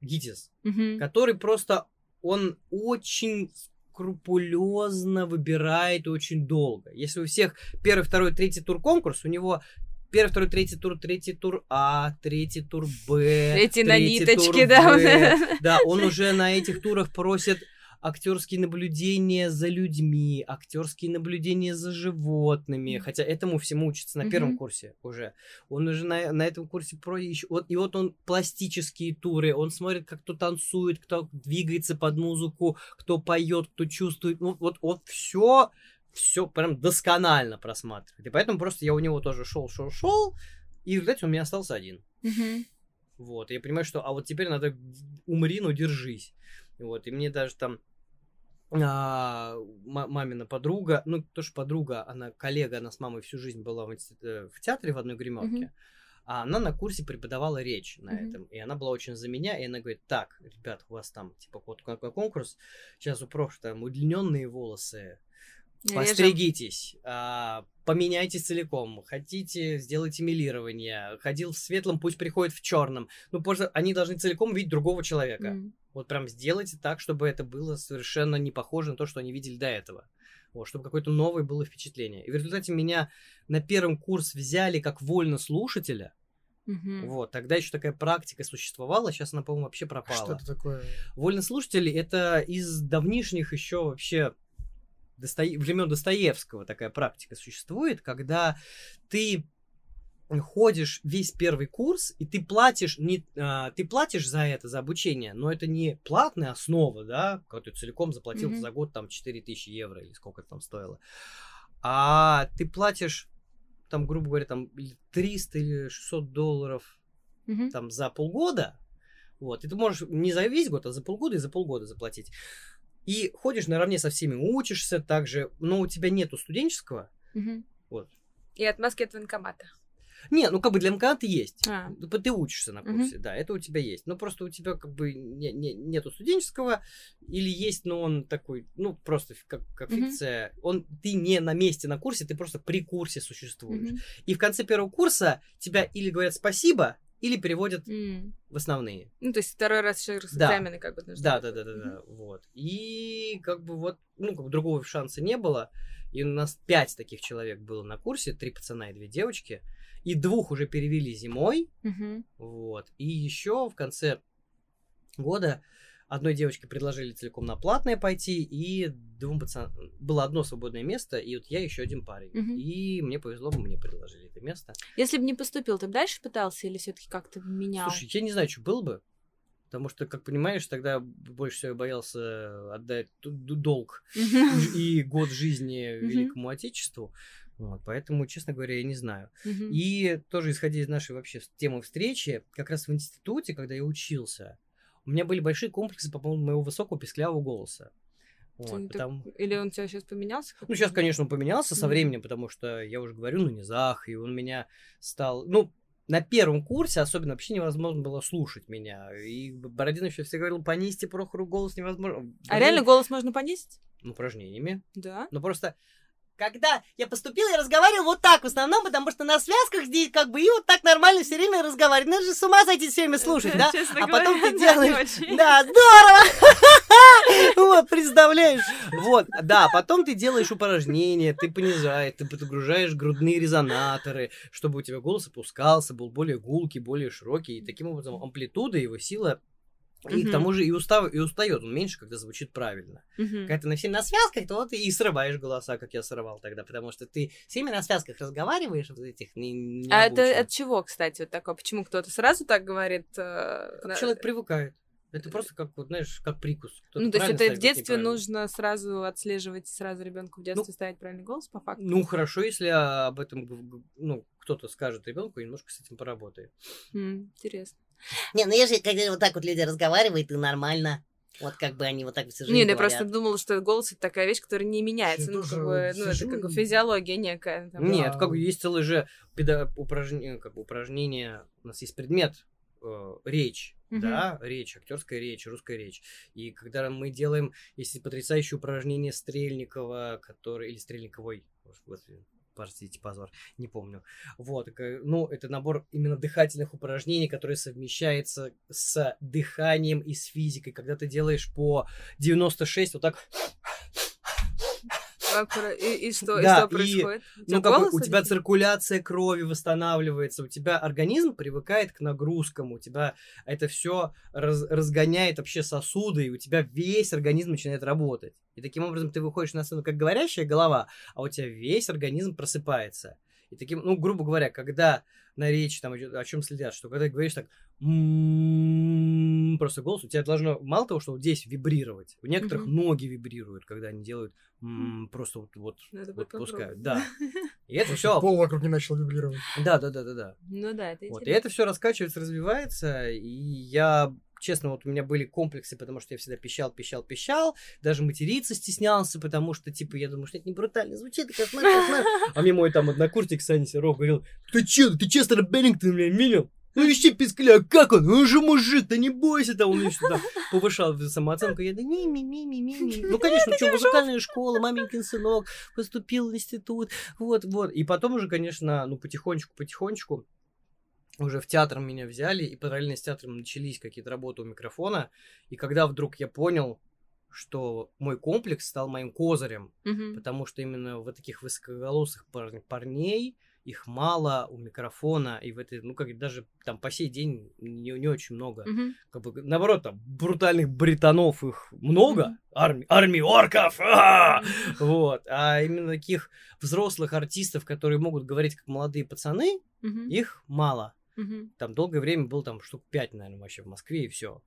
Гитис, Мгм. который просто, он очень скрупулезно выбирает очень долго. Если у всех первый, второй, третий тур конкурс, у него первый, второй, третий тур, третий тур А, третий тур Б, на третий ниточке, тур да. В. Да, он уже на этих турах просит актерские наблюдения за людьми, актерские наблюдения за животными, хотя этому всему учится на первом Мгм. курсе уже. Он уже на, на этом курсе про еще, вот, и вот он пластические туры, он смотрит, как кто танцует, кто двигается под музыку, кто поет, кто чувствует, ну вот, вот все, все прям досконально просматривает. И поэтому просто я у него тоже шел, шел, шел, и в результате у меня остался один. Мгм. Вот, и я понимаю, что, а вот теперь надо умри, но держись. Вот, и мне даже там а, ма- мамина подруга, ну, тоже подруга, она коллега, она с мамой всю жизнь была в, э, в театре в одной гримерке, Мгм. а она на курсе преподавала речь на Мгм. этом, и она была очень за меня, и она говорит, так, ребят, у вас там, типа, вот какой конкурс, сейчас у проф там удлиненные волосы, Режем. Постригитесь, а, поменяйтесь целиком. Хотите, сделайте милирование. Ходил в светлом, пусть приходит в черном. Ну, просто они должны целиком видеть другого человека. М. Вот прям сделайте так, чтобы это было совершенно не похоже на то, что они видели до этого. Вот, чтобы какое-то новое было впечатление. И в результате меня на первый курс взяли как вольнослушателя. Мгм. Вот, тогда еще такая практика существовала, сейчас она, по-моему, вообще Что пропала. это такое? Вольнослушатели это из давнишних еще вообще Достое... времен Достоевского такая практика существует, когда ты ходишь весь первый курс, и ты платишь, не, а, ты платишь за это, за обучение, но это не платная основа, да, когда ты целиком заплатил Мгм. за год там 4000 евро или сколько это там стоило, а ты платишь там, грубо говоря, там или 300 или 600 долларов Мгм. там за полгода, вот, и ты можешь не за весь год, а за полгода и за полгода заплатить. И ходишь наравне со всеми, учишься также, но у тебя нету студенческого, Мгм. вот. И отмазки от военкомата. Не, ну как бы для МКАДа есть. А. Ты- учишься на курсе, да, это у тебя есть. Но просто у тебя как бы не- не- нету студенческого, или есть, но он такой, ну, просто как, как фикция. Он, ты не на месте на курсе, ты просто при курсе существуешь. Мгм. И в конце первого курса тебя или говорят спасибо, или переводят М. в основные. Ну, то есть второй раз еще Да. экзамены как бы нужно. Да, да, да, да, да, вот. И как бы вот, ну, как бы другого шанса не было. И у нас пять таких человек было на курсе, три пацана и две девочки. И двух уже перевели зимой, Мгм. вот. И еще в конце года одной девочке предложили целиком на платное пойти, и двум пацанам... Было одно свободное место, и вот я еще один парень. Мгм. И мне повезло, мне предложили это место. Если бы не поступил, ты бы дальше пытался или все-таки как-то менял? Слушай, я не знаю, что было бы. Потому что, как понимаешь, тогда больше всего я боялся отдать долг и год жизни. Великому Отечеству. Вот, поэтому, честно говоря, я не знаю. И тоже исходя из нашей вообще темы встречи, как раз в институте, когда я учился, у меня были большие комплексы по поводу моего высокого песклявого голоса. Вот, Ты так- потому- Или он у тебя сейчас поменялся? Ну, сейчас, конечно, он поменялся со Мгм. временем, потому что я уже говорю на низах, и он меня стал... Ну, на первом курсе особенно вообще невозможно было слушать меня. И Бородин еще все говорил, понизьте Прохору голос невозможно. А Блин, реально голос можно понизить? ну, Упражнениями. Да. Ну, просто... Когда я поступил, я разговаривал вот так в основном, потому что на связках здесь как бы и вот так нормально все время разговаривать. Надо же с ума сойти все время слушать, да? <laughs> Честно А потом говоря, ты да, не делаешь... Да, здорово! <laughs> Вот, представляешь? Вот, да, потом ты делаешь упражнения, ты понижаешь, ты подгружаешь грудные резонаторы, чтобы у тебя голос опускался, был более гулкий, более широкий. И таким образом амплитуда, его сила и к Мгм. тому же и, устав, и устает он меньше, когда звучит правильно. Мгм. Когда ты на все на связках, то вот и срываешь голоса, как я срывал тогда, потому что ты всеми на связках разговариваешь, вот этих не, не А это от чего, кстати, вот такое? Почему кто-то сразу так говорит? э, на- человек привыкает. Это просто как, вот, знаешь, как прикус. Кто-то Ну, то есть это в детстве нужно сразу отслеживать, сразу ребенку в детстве ставить правильный голос по факту? Ну, хорошо, если об этом ну, кто-то скажет ребенку и немножко с этим поработает. М, Интересно. Не, ну если когда вот так вот люди разговаривают, и нормально. Вот как бы они вот так всю жизнь Не, ну я говорят. просто думала, что голос это такая вещь, которая не меняется. Я Ну, как бы, ну, это как бы физиология некая. там. Нет, Да. как бы есть целое же педа- упражнение, как бы упражнение, у нас есть предмет э, речь, Мгм. да, речь, актерская речь, русская речь. И когда мы делаем, если потрясающее упражнение Стрельникова, который, или Стрельниковой, господи, простите, позор, не помню. Вот, такая- ну, это набор именно дыхательных упражнений, который совмещается с дыханием и с физикой. Когда ты делаешь по 96, вот так И, и что, и и, происходит? У тебя Ну, как бы у тебя циркуляция крови восстанавливается, у тебя организм привыкает к нагрузкам, у тебя это все разгоняет вообще сосуды, и у тебя весь организм начинает работать. И таким образом ты выходишь на сцену как говорящая голова, а у тебя весь организм просыпается. И таким, ну, грубо говоря, когда на речи там о чем следят, что когда ты говоришь так, просто голос, у тебя должно мало того, что вот здесь вибрировать, у некоторых ноги вибрируют, когда они делают просто вот, вот, Надо вот пускают, да. <laughs> И это все, Пол вокруг не начал вибрировать. да, да, да, да, да. Ну да, это Вот, и это все раскачивается, развивается, и я, честно, вот у меня были комплексы, потому что я всегда пищал, пищал, пищал, даже материться стеснялся, потому что, типа, я думаю, что это не брутально звучит, кошмар, кошмар. <laughs> А мне мой там однокурсник Саня Серов говорил, ты че, ты Честера Беннингтон, блин, видел? Ну ищи пискля, как он? Он же мужик, да не бойся там, он еще там <laughs> повышал самооценку. Я да ми ми ми ми ми ми Ну, <laughs> конечно, что, музыкальная школа, маменькин сынок, поступил в институт, вот, вот. И потом уже, конечно, ну, потихонечку, потихонечку, уже в театр меня взяли, и параллельно с театром начались какие-то работы у микрофона. И когда вдруг я понял, что мой комплекс стал моим козырем, Мгм. потому что именно вот таких высокоголосых пар- парней их мало у микрофона, и в этой, ну, как даже там по сей день не, не очень много. Мгм. Как бы, наоборот, там брутальных британов их много, Мгм. армии, армии орков, а! вот, а именно таких взрослых артистов, которые могут говорить как молодые пацаны, Мгм. их мало. Мгм. Там долгое время был там штук 5, наверное, вообще в Москве, и все.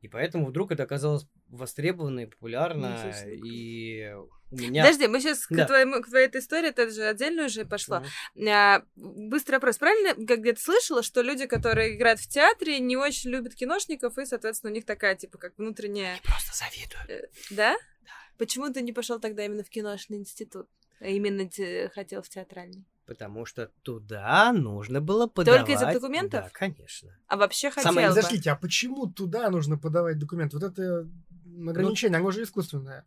И поэтому вдруг это оказалось востребовано и популярно, Ничего себе. и у меня... Подожди, мы сейчас Да. к, твоему, к твоей этой истории, это же отдельно уже пошло. Мгм. А, быстрый вопрос. Правильно, как где-то слышала, что люди, которые играют в театре, не очень любят киношников, и, соответственно, у них такая, типа, как внутренняя... Просто завидую. Да? Почему ты не пошел тогда именно в киношный институт? А именно те- хотел в театральный? Потому что туда нужно было подавать... Только из-за документов? Да, конечно. А вообще хотел Самое- бы. Подождите, а почему туда нужно подавать документы? Вот это ограничение, оно же искусственное.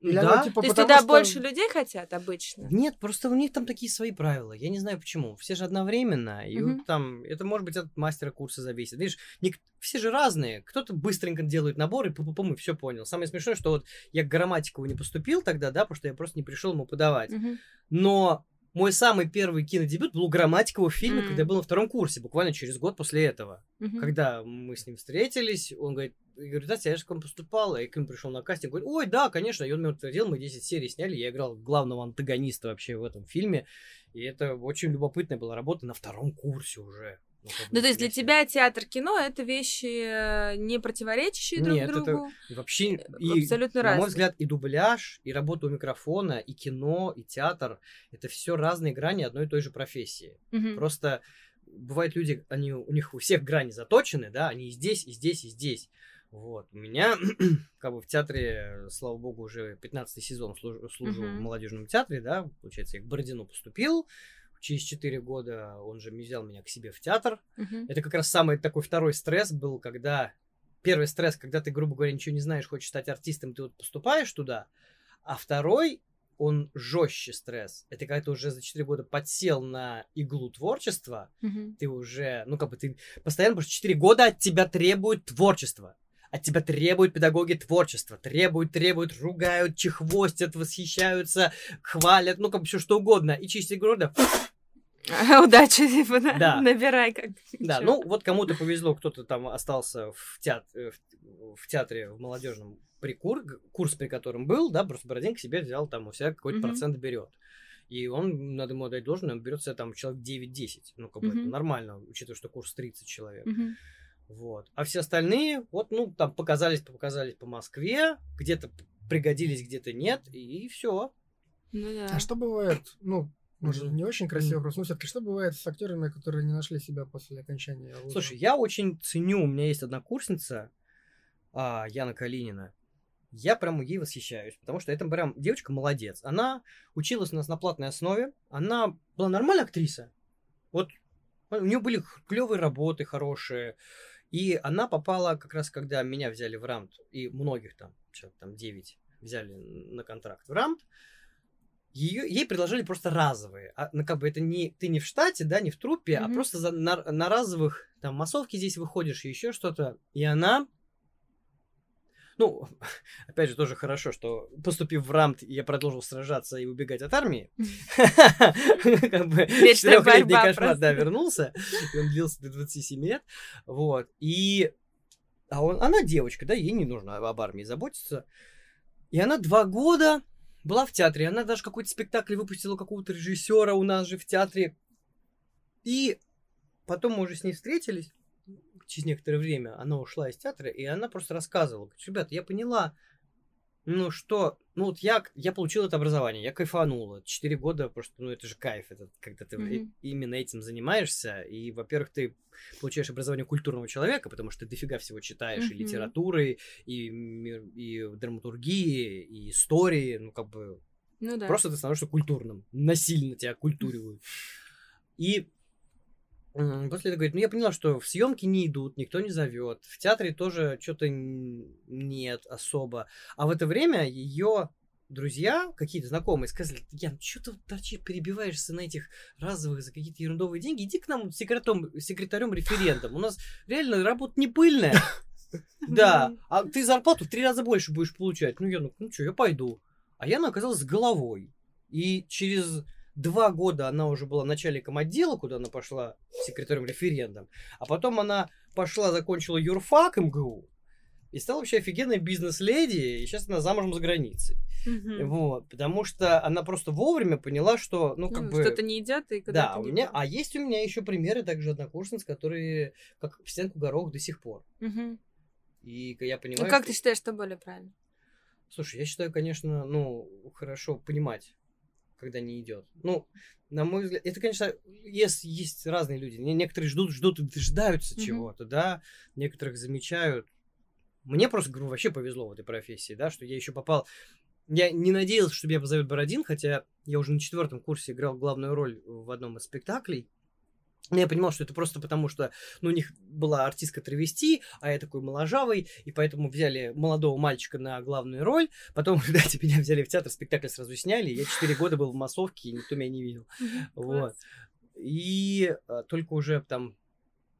Или да? оно, типа, То есть туда что- больше людей хотят обычно? Нет, просто у них там такие свои правила. Я не знаю почему. Все же одновременно. И Мгм. вот там, это может быть от мастера курса зависит. Видишь, ник- все же разные. Кто-то быстренько делает набор и пу-пу-пум, и все понял. Самое смешное, что вот я к Грамматикову не поступил тогда, да, потому что я просто не пришел ему подавать. Мгм. Но мой самый первый кинодебют был у Грамматикова в фильме, когда я был на втором курсе, буквально через год после этого. Мгм. Когда мы с ним встретились, он говорит, я говорю, Настя, я же к вам поступал, и к ним пришел на кастинг, говорит, ой, да, конечно, и он мне утвердил, мы 10 серий сняли, я играл главного антагониста вообще в этом фильме, и это очень любопытная была работа на втором курсе уже. Ну, Ну, то есть для тебя театр, кино — это вещи э, не противоречащие друг Нет, это другу? И вообще, и, Э, абсолютно на мой разные. взгляд, и дубляж, и работа у микрофона, и кино, и театр, это все разные грани одной и той же профессии. Мгм. Просто бывают люди, они, у них у всех грани заточены, да, они и здесь, и здесь, и здесь. Вот. У меня, <clears throat> как бы в театре, слава богу, уже 15 сезон служу, служу в Мгм. молодежном театре, да, получается, я к Бородину поступил, через 4 года он же взял меня к себе в театр. Мгм. Это как раз самый такой второй стресс был, когда... Первый стресс, когда ты, грубо говоря, ничего не знаешь, хочешь стать артистом, ты вот поступаешь туда, а второй, он жестче стресс. Это когда ты уже за 4 года подсел на иглу творчества, Мгм. ты уже, ну, как бы ты постоянно, потому что 4 года от тебя требуют творчества. От тебя требуют педагоги творчества. Требуют, требуют, ругают, чехвостят, восхищаются, хвалят, ну, как бы все что угодно. И 4 года, <laughs> Удачи, типа, да? Да. Набирай как. да, ну, вот кому-то повезло, кто-то там остался в, теат- э, в, в театре, в молодежном при кур- курс, при котором был, да, просто Бородин к себе взял, там у себя какой-то Мгм. процент берет. И он, надо ему отдать должное, он берет себе там человек 9-10. Ну, как бы это Мгм. нормально, учитывая, что курс 30 человек. Мгм. Вот. А все остальные, вот, ну, там показались, показались по Москве, где-то пригодились, где-то нет, и все. Ну да. А что бывает, ну, может, не очень красивый вопрос, но все-таки что бывает с актерами, которые не нашли себя после окончания вуза? Слушай, я очень ценю, у меня есть одна курсница, а, Яна Калинина. Я прям ей восхищаюсь, потому что это прям девочка молодец. Она училась у нас на платной основе, она была нормальная актриса. Вот у нее были клевые работы, хорошие. И она попала как раз, когда меня взяли в рамт, и многих там, человек там 9 взяли на контракт в рамт, ее, ей предложили просто разовые. А, ну, как бы это не ты не в штате, да, не в труппе, а Мгм. просто за- на, на разовых там массовки здесь выходишь и еще что-то. И она. Ну, <laughs> опять же, тоже хорошо, что поступив в рамт, я продолжил сражаться и убегать от армии. <laughs> Как бы четырехлетний кошмар, да, вернулся. И он длился до 27 лет. Вот. И а он, она девочка, да, ей не нужно об армии заботиться. И она два года была в театре. Она даже какой-то спектакль выпустила какого-то режиссера у нас же в театре. И потом мы уже с ней встретились. Через некоторое время она ушла из театра, и она просто рассказывала. Ребята, я поняла, ну что, ну вот я, я получил это образование, я кайфанула. Четыре года просто, ну это же кайф, это когда ты э- именно этим занимаешься. И, во-первых, ты получаешь образование культурного человека, потому что ты дофига всего читаешь, и Мгм. литературы, и, и драматургии, и истории, ну как бы Ну да. Просто ты становишься культурным. Насильно тебя культуривают. И после этого говорит, ну я поняла, что в съемки не идут, никто не зовет. В театре тоже что-то нет особо. А в это время ее друзья, какие-то знакомые, сказали, Ян, что ты торчишь, перебиваешься на этих разовых за какие-то ерундовые деньги, иди к нам секретарем, секретарем референтом. У нас реально работа не пыльная. Да, а ты зарплату в три раза больше будешь получать. Ну, я, ну, ну что, я пойду. А Яна оказалась с головой. И через два года она уже была начальником отдела, куда она пошла секретарем референдом. А потом она пошла, закончила юрфак МГУ. И стала вообще офигенной бизнес-леди. И сейчас она замужем за границей. Мгм. Вот. Потому что она просто вовремя поняла, что, ну, как Ну, бы... Что-то не идет, и Да, куда-то у меня, то. а есть у меня еще примеры также однокурсниц, которые как в стенку горох до сих пор. Мгм. И я понимаю, Ну как что- ты считаешь, что более правильно? Слушай, я считаю, конечно, ну, хорошо понимать, когда не идет. Ну, на мой взгляд, это, конечно, есть, есть разные люди. Не- Некоторые ждут, ждут и дожидаются Мгм. чего-то, да, некоторых замечают. Мне просто, говорю, вообще повезло в этой профессии, да, что я еще попал Я не надеялся, что меня позовет Бородин, хотя я уже на четвертом курсе играл главную роль в одном из спектаклей. Но я понимал, что это просто потому, что ну, у них была артистка травести, а я такой моложавый, и поэтому взяли молодого мальчика на главную роль. Потом, <laughs> кстати, меня взяли в театр, спектакль сразу сняли. Я четыре года был в массовке, и никто меня не видел. Вот. И а, только уже там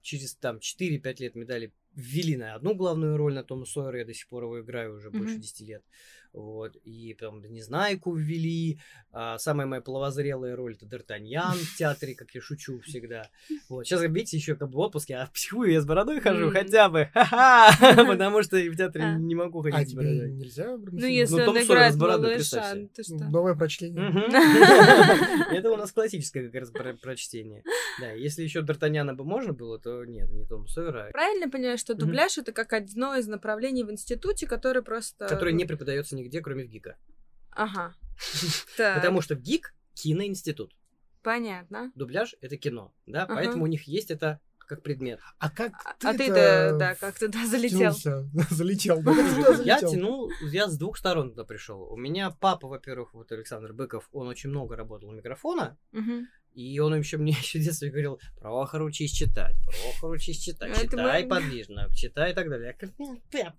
через там 4-5 лет мне дали ввели на одну главную роль на Тома Сойера, я до сих пор его играю уже больше Мгм. 10 лет. Вот. И прям Незнайку ввели. А, самая моя половозрелая роль это Д'Артаньян в театре, как я шучу всегда. Вот. Сейчас, видите, еще как бы в отпуске, а в психую я с бородой хожу, хотя бы. Ха-ха! <laughs> Потому что в театре А. не могу А ходить с бородой. нельзя? Ну, если Ну, он играет с бородой, малыша, ты что? Новое прочтение. <laughs> Это у нас классическое как раз про- прочтение. Да, если еще Д'Артаньяна бы можно было, то нет, не Том Сойера, Правильно понимаю, что дубляж это как одно из направлений в институте, который просто... который не преподается нигде, кроме в ГИКа. Ага. <laughs> Потому что в ГИК киноинститут. понятно. Дубляж это кино, да, Ага. поэтому у них есть это как предмет. А как А ты а ты-то, да, как туда залетел? <laughs> Залетел. Да, <laughs> ты Я тянул, я с двух сторон туда пришел. У меня папа, во-первых, вот Александр Быков, он очень много работал у микрофона. И он еще мне <laughs> еще в детстве говорил, Прохор, учись читать, Прохор, учись читать, читай подвижно, читай и так далее. Я говорю, «Пап,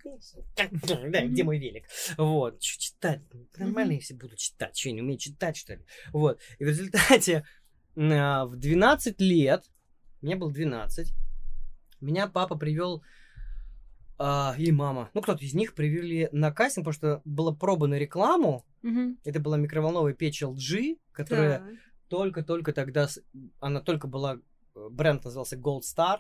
как- да, где мой велик? Вот, чё читать, нормально, если буду читать, что, я не умею читать, что ли? Вот, и в результате а, в 12 лет, мне было 12, меня папа привел а, или мама, ну кто-то из них привели на кастинг, потому что была проба на рекламу, это была микроволновая печь LG, которая. Только-только тогда, она только была, э, бренд назывался Gold Star.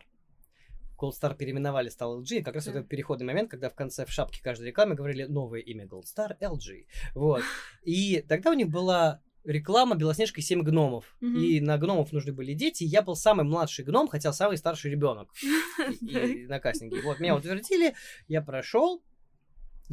Gold Star переименовали, стал LG. И как раз вот этот переходный момент, когда в конце в шапке каждой рекламы говорили новое имя Gold Star LG. Вот. <laughs> И тогда у них была реклама Белоснежка и семь гномов. Мгм. И на гномов нужны были дети. И я был самый младший гном, хотя самый старший ребенок <laughs> на кастинге. Вот меня утвердили, я прошел,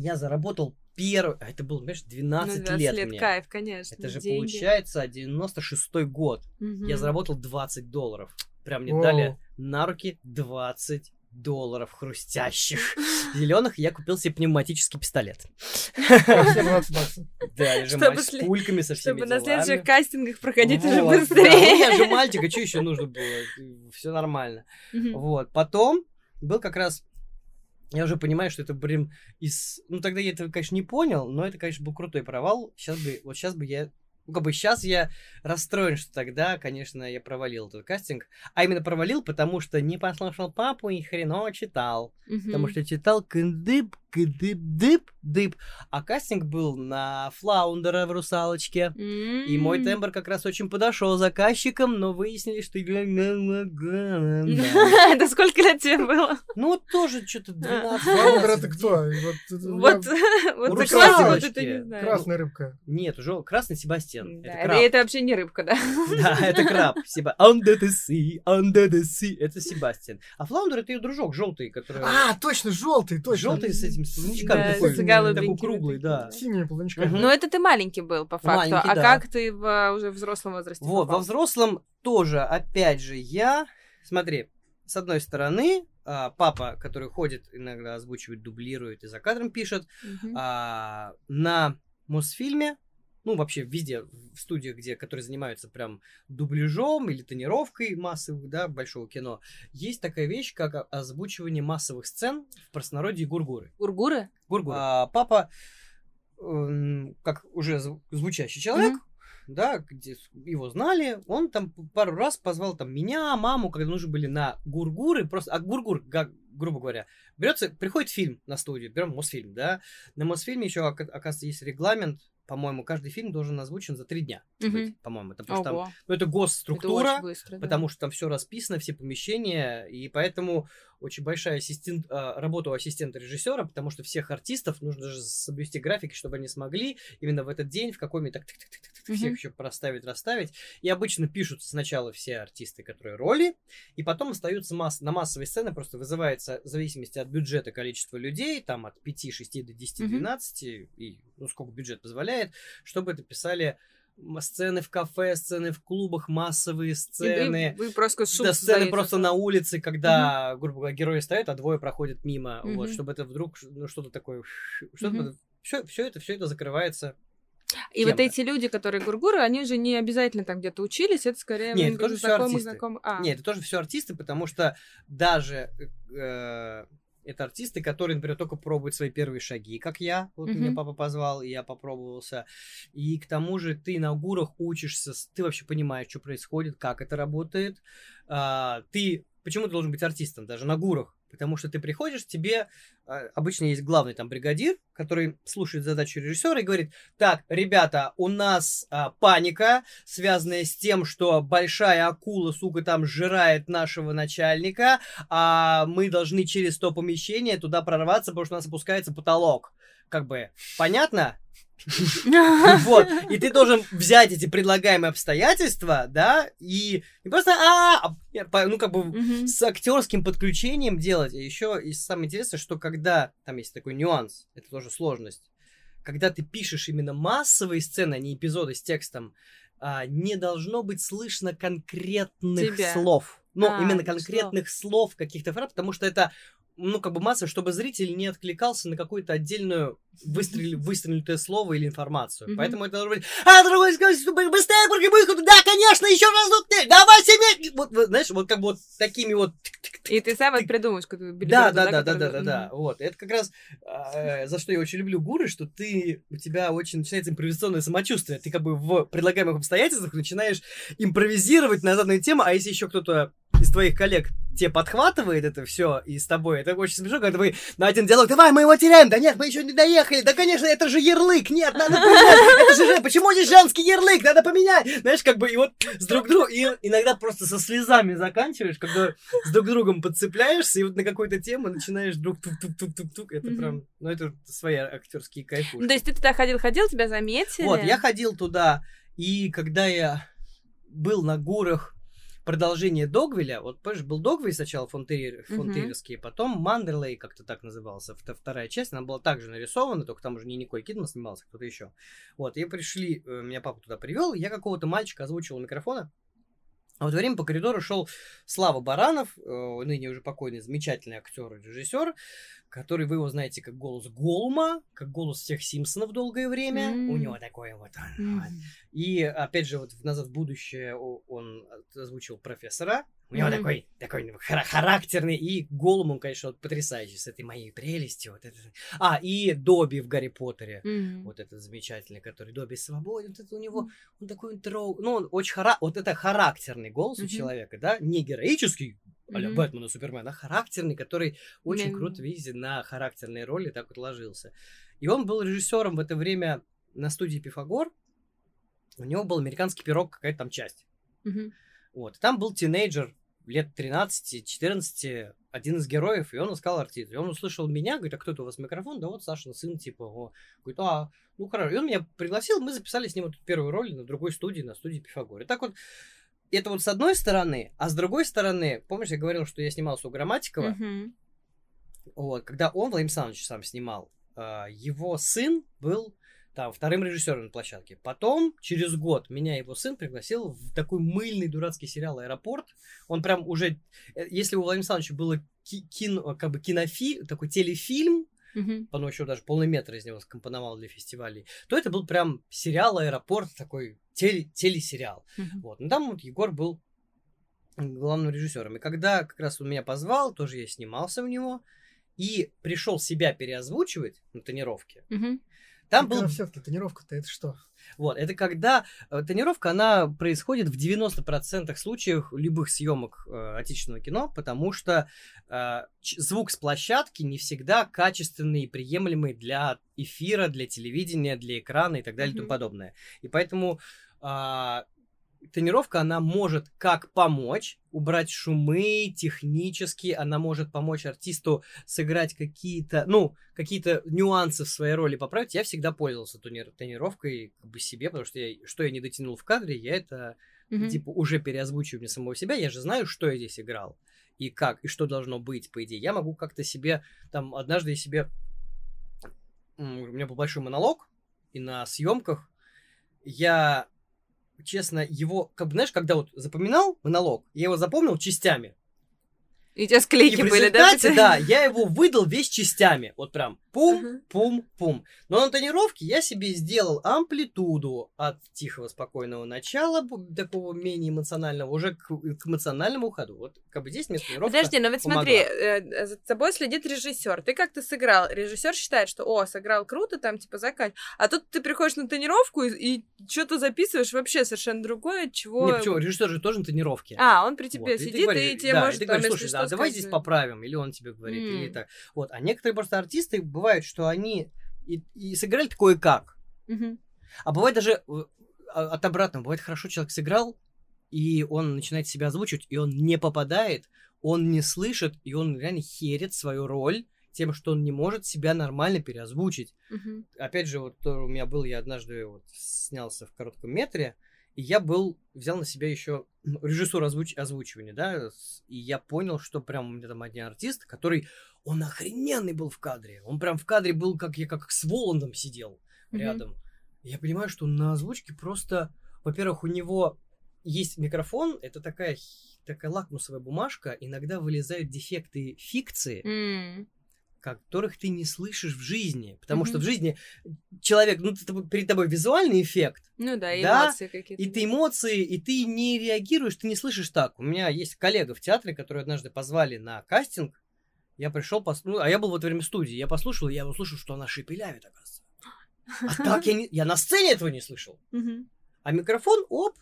я заработал первый, а это было, понимаешь, Ну, 12 20 лет, лет, мне. кайф, конечно. Это же деньги. получается 96-й год. Мгм. Я заработал 20 долларов. Прям мне Воу. дали на руки 20 долларов хрустящих зеленых, и я купил себе пневматический пистолет. Все 20 баксов. Да, и же с пульками со всеми Чтобы на следующих кастингах проходить уже быстрее. Ну, я же мальчик, а что еще нужно было? Все нормально. Вот. Потом был как раз я уже понимаю, что это, блин, из... Ну, тогда я этого, конечно, не понял, но это, конечно, был крутой провал. Сейчас бы... Вот сейчас бы я... Ну, как бы сейчас я расстроен, что тогда, конечно, я провалил этот кастинг. А именно провалил, потому что не послушал папу и хреново читал. Потому Мгм. что читал кындып, дып, дып. А кастинг был на Флаундера в «Русалочке». И мой тембр как раз очень подошел заказчикам, но выяснили, что... <laughs> Да сколько лет тебе было? Ну, вот тоже что-то 12 Флаундер это кто? Вот, <laughs> Вот, это не знаю. Красная рыбка. Нет, жел... красный Себастьян. Да, это вообще не рыбка, да? <laughs> Да, это краб. Себа... Under the sea, under the sea. Это Себастьян. А Флаундер это ее дружок, желтый, который... А, точно, желтый, точно. желтый с этими плавничками Да, такой, с такой круглый, да. Синими плавничками. Мгм. Ну, это ты маленький был, по факту. Маленький, а да. как ты в а, уже взрослом возрасте Вот, во попал? взрослом тоже, опять же, я... Смотри, с одной стороны, а, папа, который ходит, иногда озвучивает, дублирует и за кадром пишет, а, на Мосфильме, ну, вообще везде, в студиях, где, которые занимаются прям дубляжом или тонировкой массовых, да, большого кино, есть такая вещь, как озвучивание массовых сцен в простонародье гургуры. Гургуры? Гургуры. А, папа, эм, как уже зв- звучащий человек, да, где его знали, он там пару раз позвал там меня, маму, когда нужны были на гургуры, просто, а гургур, как, грубо говоря, берется, приходит фильм на студию, берем Мосфильм, да, на Мосфильме еще, ока- оказывается, есть регламент, по-моему, каждый фильм должен озвучен за три дня, Мгм. быть, по-моему, это потому что там, ну, это это госструктура, очень быстро. да. потому что там все расписано, все помещения, и поэтому очень большая ассистент, а, работа у ассистента режиссера, потому что всех артистов нужно же соблюсти графики, чтобы они смогли именно в этот день в какой-нибудь так всех еще проставить, расставить. И обычно пишут сначала все артисты, которые роли, и потом остаются масс... на массовые сцены, просто вызывается в зависимости от бюджета количество людей, там от 5, 6 до 10, Мгм. 12, и ну, сколько бюджет позволяет, чтобы это писали сцены в кафе, сцены в клубах, массовые И- и- сцены. Вы просто Да, сцены просто на улице, когда, грубо говоря, герои стоят, а двое проходят мимо. Вот, Мгм. чтобы это вдруг, ну, что-то такое, что-то, Мгм. все, все это, все это закрывается И вот эти люди, которые гургуры, они же не обязательно там где-то учились, это скорее Нет, это тоже знакомых, артисты. знакомых. А, Нет, это тоже все артисты, потому что даже э, это артисты, которые, например, только пробуют свои первые шаги, как я. Вот Мгм. меня папа позвал, и я попробовался. И к тому же ты на гурах учишься, ты вообще понимаешь, что происходит, как это работает. А, ты почему ты должен быть артистом даже на гурах? Потому что ты приходишь, тебе а, обычно есть главный там бригадир, который слушает задачу режиссера и говорит, так, ребята, у нас а, паника, связанная с тем, что большая акула, сука, там сжирает нашего начальника, а мы должны через то помещение туда прорваться, потому что у нас опускается потолок. Как бы, понятно? <laughs> Вот, и ты должен взять эти предлагаемые обстоятельства, да, и не просто, а, а, ну, как бы, с актерским подключением делать. И еще и самое интересное, что когда, там есть такой нюанс, это тоже сложность, когда ты пишешь именно массовые сцены, а не эпизоды с текстом, а, не должно быть слышно конкретных слов. Ну, А, именно слов. конкретных слов, каких-то фраз, потому что это ну, как бы масса, чтобы зритель не откликался на какую-то отдельную выстрел... выстрелитое слово или информацию. Мгм. Поэтому это должно быть «А, другой что быстрее, прыгай, выход! Да, конечно, еще разок ты! Давай, семей!» Вот, вот, знаешь, вот как бы вот такими вот... И ты сам это придумаешь, какую-то Да, да, да, да, да, да, да. Вот. Это как раз э, за что я очень люблю гуры, что ты, у тебя очень начинается импровизационное самочувствие. Ты как бы в предлагаемых обстоятельствах начинаешь импровизировать на заданную тему, а если еще кто-то из твоих коллег тебе подхватывает это все и с тобой, это очень смешно, когда вы на один диалог, давай, мы его теряем, да нет, мы еще не доехали, да, конечно, это же ярлык, нет, надо поменять, это же, почему здесь женский ярлык, надо поменять, знаешь, как бы, и вот с друг другом, и иногда просто со слезами заканчиваешь, когда с друг другом подцепляешься, и вот на какую-то тему начинаешь друг тук-тук-тук-тук-тук, это прям, ну, это свои актерские кайфушки. Ну, То есть ты туда ходил-ходил, тебя заметили? Вот, я ходил туда, и когда я был на гурах продолжение Догвиля, вот, помнишь, был Догвиль сначала фонтейр, Мгм. фонтейрский, потом Мандерлей, как-то так назывался, вто- вторая часть, она была также нарисована, только там уже не Николь Кидман снимался, кто-то еще. Вот, и пришли, э, меня папа туда привел, я какого-то мальчика озвучивал у микрофона, а в это время по коридору шел Слава Баранов, э, ныне уже покойный, замечательный актер и режиссер, который вы его знаете как голос Голума, как голос всех Симпсонов долгое время. У М. него такое вот. Мгм. И опять же, вот в «Назад в будущее» он озвучил профессора. У него Мгм. такой, такой хара- характерный, и Голум он, конечно, вот потрясающий с этой моей прелестью. Вот это. А, и Добби в «Гарри Поттере». Мгм. Вот этот замечательный, который Добби свободен, вот это у него, он такой он трог- ну, он очень хара... вот это характерный голос у Мгм. человека, да, не героический, и Супермен, а характерный, который очень Именно. круто, видите, на характерные роли так вот ложился. И он был режиссером в это время на студии Пифагор, у него был американский пирог, какая-то там часть. Мгм. Вот. И там был тинейджер лет 13-14, один из героев, и он искал артиста. И он услышал меня, говорит, а кто это у вас микрофон? Да вот Сашин сын, типа, о. Говорит, а, ну хорошо. И он меня пригласил, мы записали с ним вот первую роль на другой студии, на студии Пифагор. И так вот, это вот с одной стороны, а с другой стороны, помнишь, я говорил, что я снимался у Грамматикова, Мгм. вот, когда он, Владимир Александрович, сам снимал, а, его сын был там вторым режиссером на площадке. Потом, через год, меня его сын пригласил в такой мыльный дурацкий сериал «Аэропорт». Он прям уже... э, Если у Владимира Александровича было ки- кино, как бы кинофильм, такой телефильм, Мгм. он еще даже полный метр из него скомпоновал для фестивалей, то это был прям сериал «Аэропорт», такой теле, телесериал. Мгм. Вот. Ну, там вот Егор был главным режиссером. И когда как раз он меня позвал, тоже я снимался в него, и пришел себя переозвучивать на тонировке. Мгм. Там был... все-таки тонировка-то это что? Вот, это когда э, тонировка, она происходит в 90% случаев любых съемок э, отечественного кино, потому что э, ч- звук с площадки не всегда качественный и приемлемый для эфира, для телевидения, для экрана и так далее и тому подобное. И поэтому а, тренировка, она может как помочь убрать шумы технически, она может помочь артисту сыграть какие-то, ну, какие-то нюансы в своей роли поправить. Я всегда пользовался трени- тренировкой как бы себе, потому что я, что я не дотянул в кадре, я это Мгм. типа уже переозвучиваю мне самого себя, я же знаю, что я здесь играл и как, и что должно быть, по идее. Я могу как-то себе, там, однажды я себе, у меня был большой монолог, и на съемках я, честно, его, как бы, знаешь, когда вот запоминал монолог, я его запомнил частями. И у тебя И склейки в были, да? да, я его выдал весь частями. Вот прям пум, Ага. пум, пум. Но на тренировке я себе сделал амплитуду от тихого, спокойного начала, такого менее эмоционального, уже к, к эмоциональному уходу. Вот как бы здесь мне тренировка Подожди, но ведь смотри, помогла. э, за тобой следит режиссер. Ты как-то сыграл. Режиссер считает, что о, сыграл круто, там типа закать. А тут ты приходишь на тренировку и, что-то записываешь вообще совершенно другое, чего. Не, почему? Режиссер же тоже на тренировке. А, он при тебе Вот, и ты сидит, говоришь, и тебе да, может и ты говоришь, слушай, да, давай сказать, здесь да. поправим, или он тебе говорит, или М. так. Вот, а некоторые просто артисты бывают, что они и, и сыграли такое как. Мгм. А бывает даже а- от обратного, бывает хорошо человек сыграл, и он начинает себя озвучивать, и он не попадает, он не слышит, и он реально херит свою роль тем, что он не может себя нормально переозвучить. Мгм. Опять же, вот то у меня был, я однажды вот снялся в коротком метре, и я был, взял на себя еще режиссуру озвуч- озвучивания, да, и я понял, что прям у меня там один артист, который, он охрененный был в кадре, он прям в кадре был, как я как с Воландом сидел Мгм. рядом. Я понимаю, что на озвучке просто, во-первых, у него есть микрофон, это такая, такая лакмусовая бумажка, иногда вылезают дефекты фикции, М. которых ты не слышишь в жизни. Потому что Мгм. в жизни человек, ну, ты- перед тобой визуальный эффект, Ну да, и Да, эмоции какие-то. и ты эмоции, и ты не реагируешь, ты не слышишь так. У меня есть коллега в театре, который однажды позвали на кастинг. Я пришел, пос... ну, а я был в это время в студии. Я послушал, и я услышал, что она шепелявит, оказывается. А так я, не... я на сцене этого не слышал. А микрофон, оп,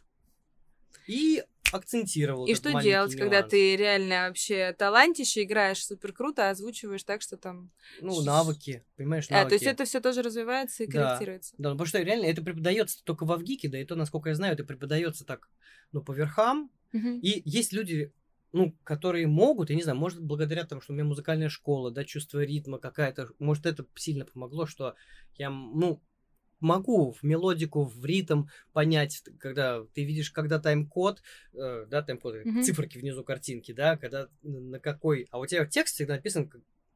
и акцентировал. И что делать, когда нюанс. ты реально вообще талантище, играешь супер круто, а озвучиваешь так, что там... Ну, навыки, понимаешь, А, навыки. то есть это все тоже развивается и Да. корректируется. Да, ну, потому что реально это преподается только в Авгике, да и то, насколько я знаю, это преподается так, ну, по верхам. Мгм. И есть люди, ну, которые могут, я не знаю, может, благодаря тому, что у меня музыкальная школа, да, чувство ритма какая-то, может, это сильно помогло, что я, ну, могу в мелодику, в ритм понять, когда ты видишь, когда тайм-код, э, да, тайм-код, Мгм. циферки внизу картинки, да, когда на какой, а у тебя текст всегда написан,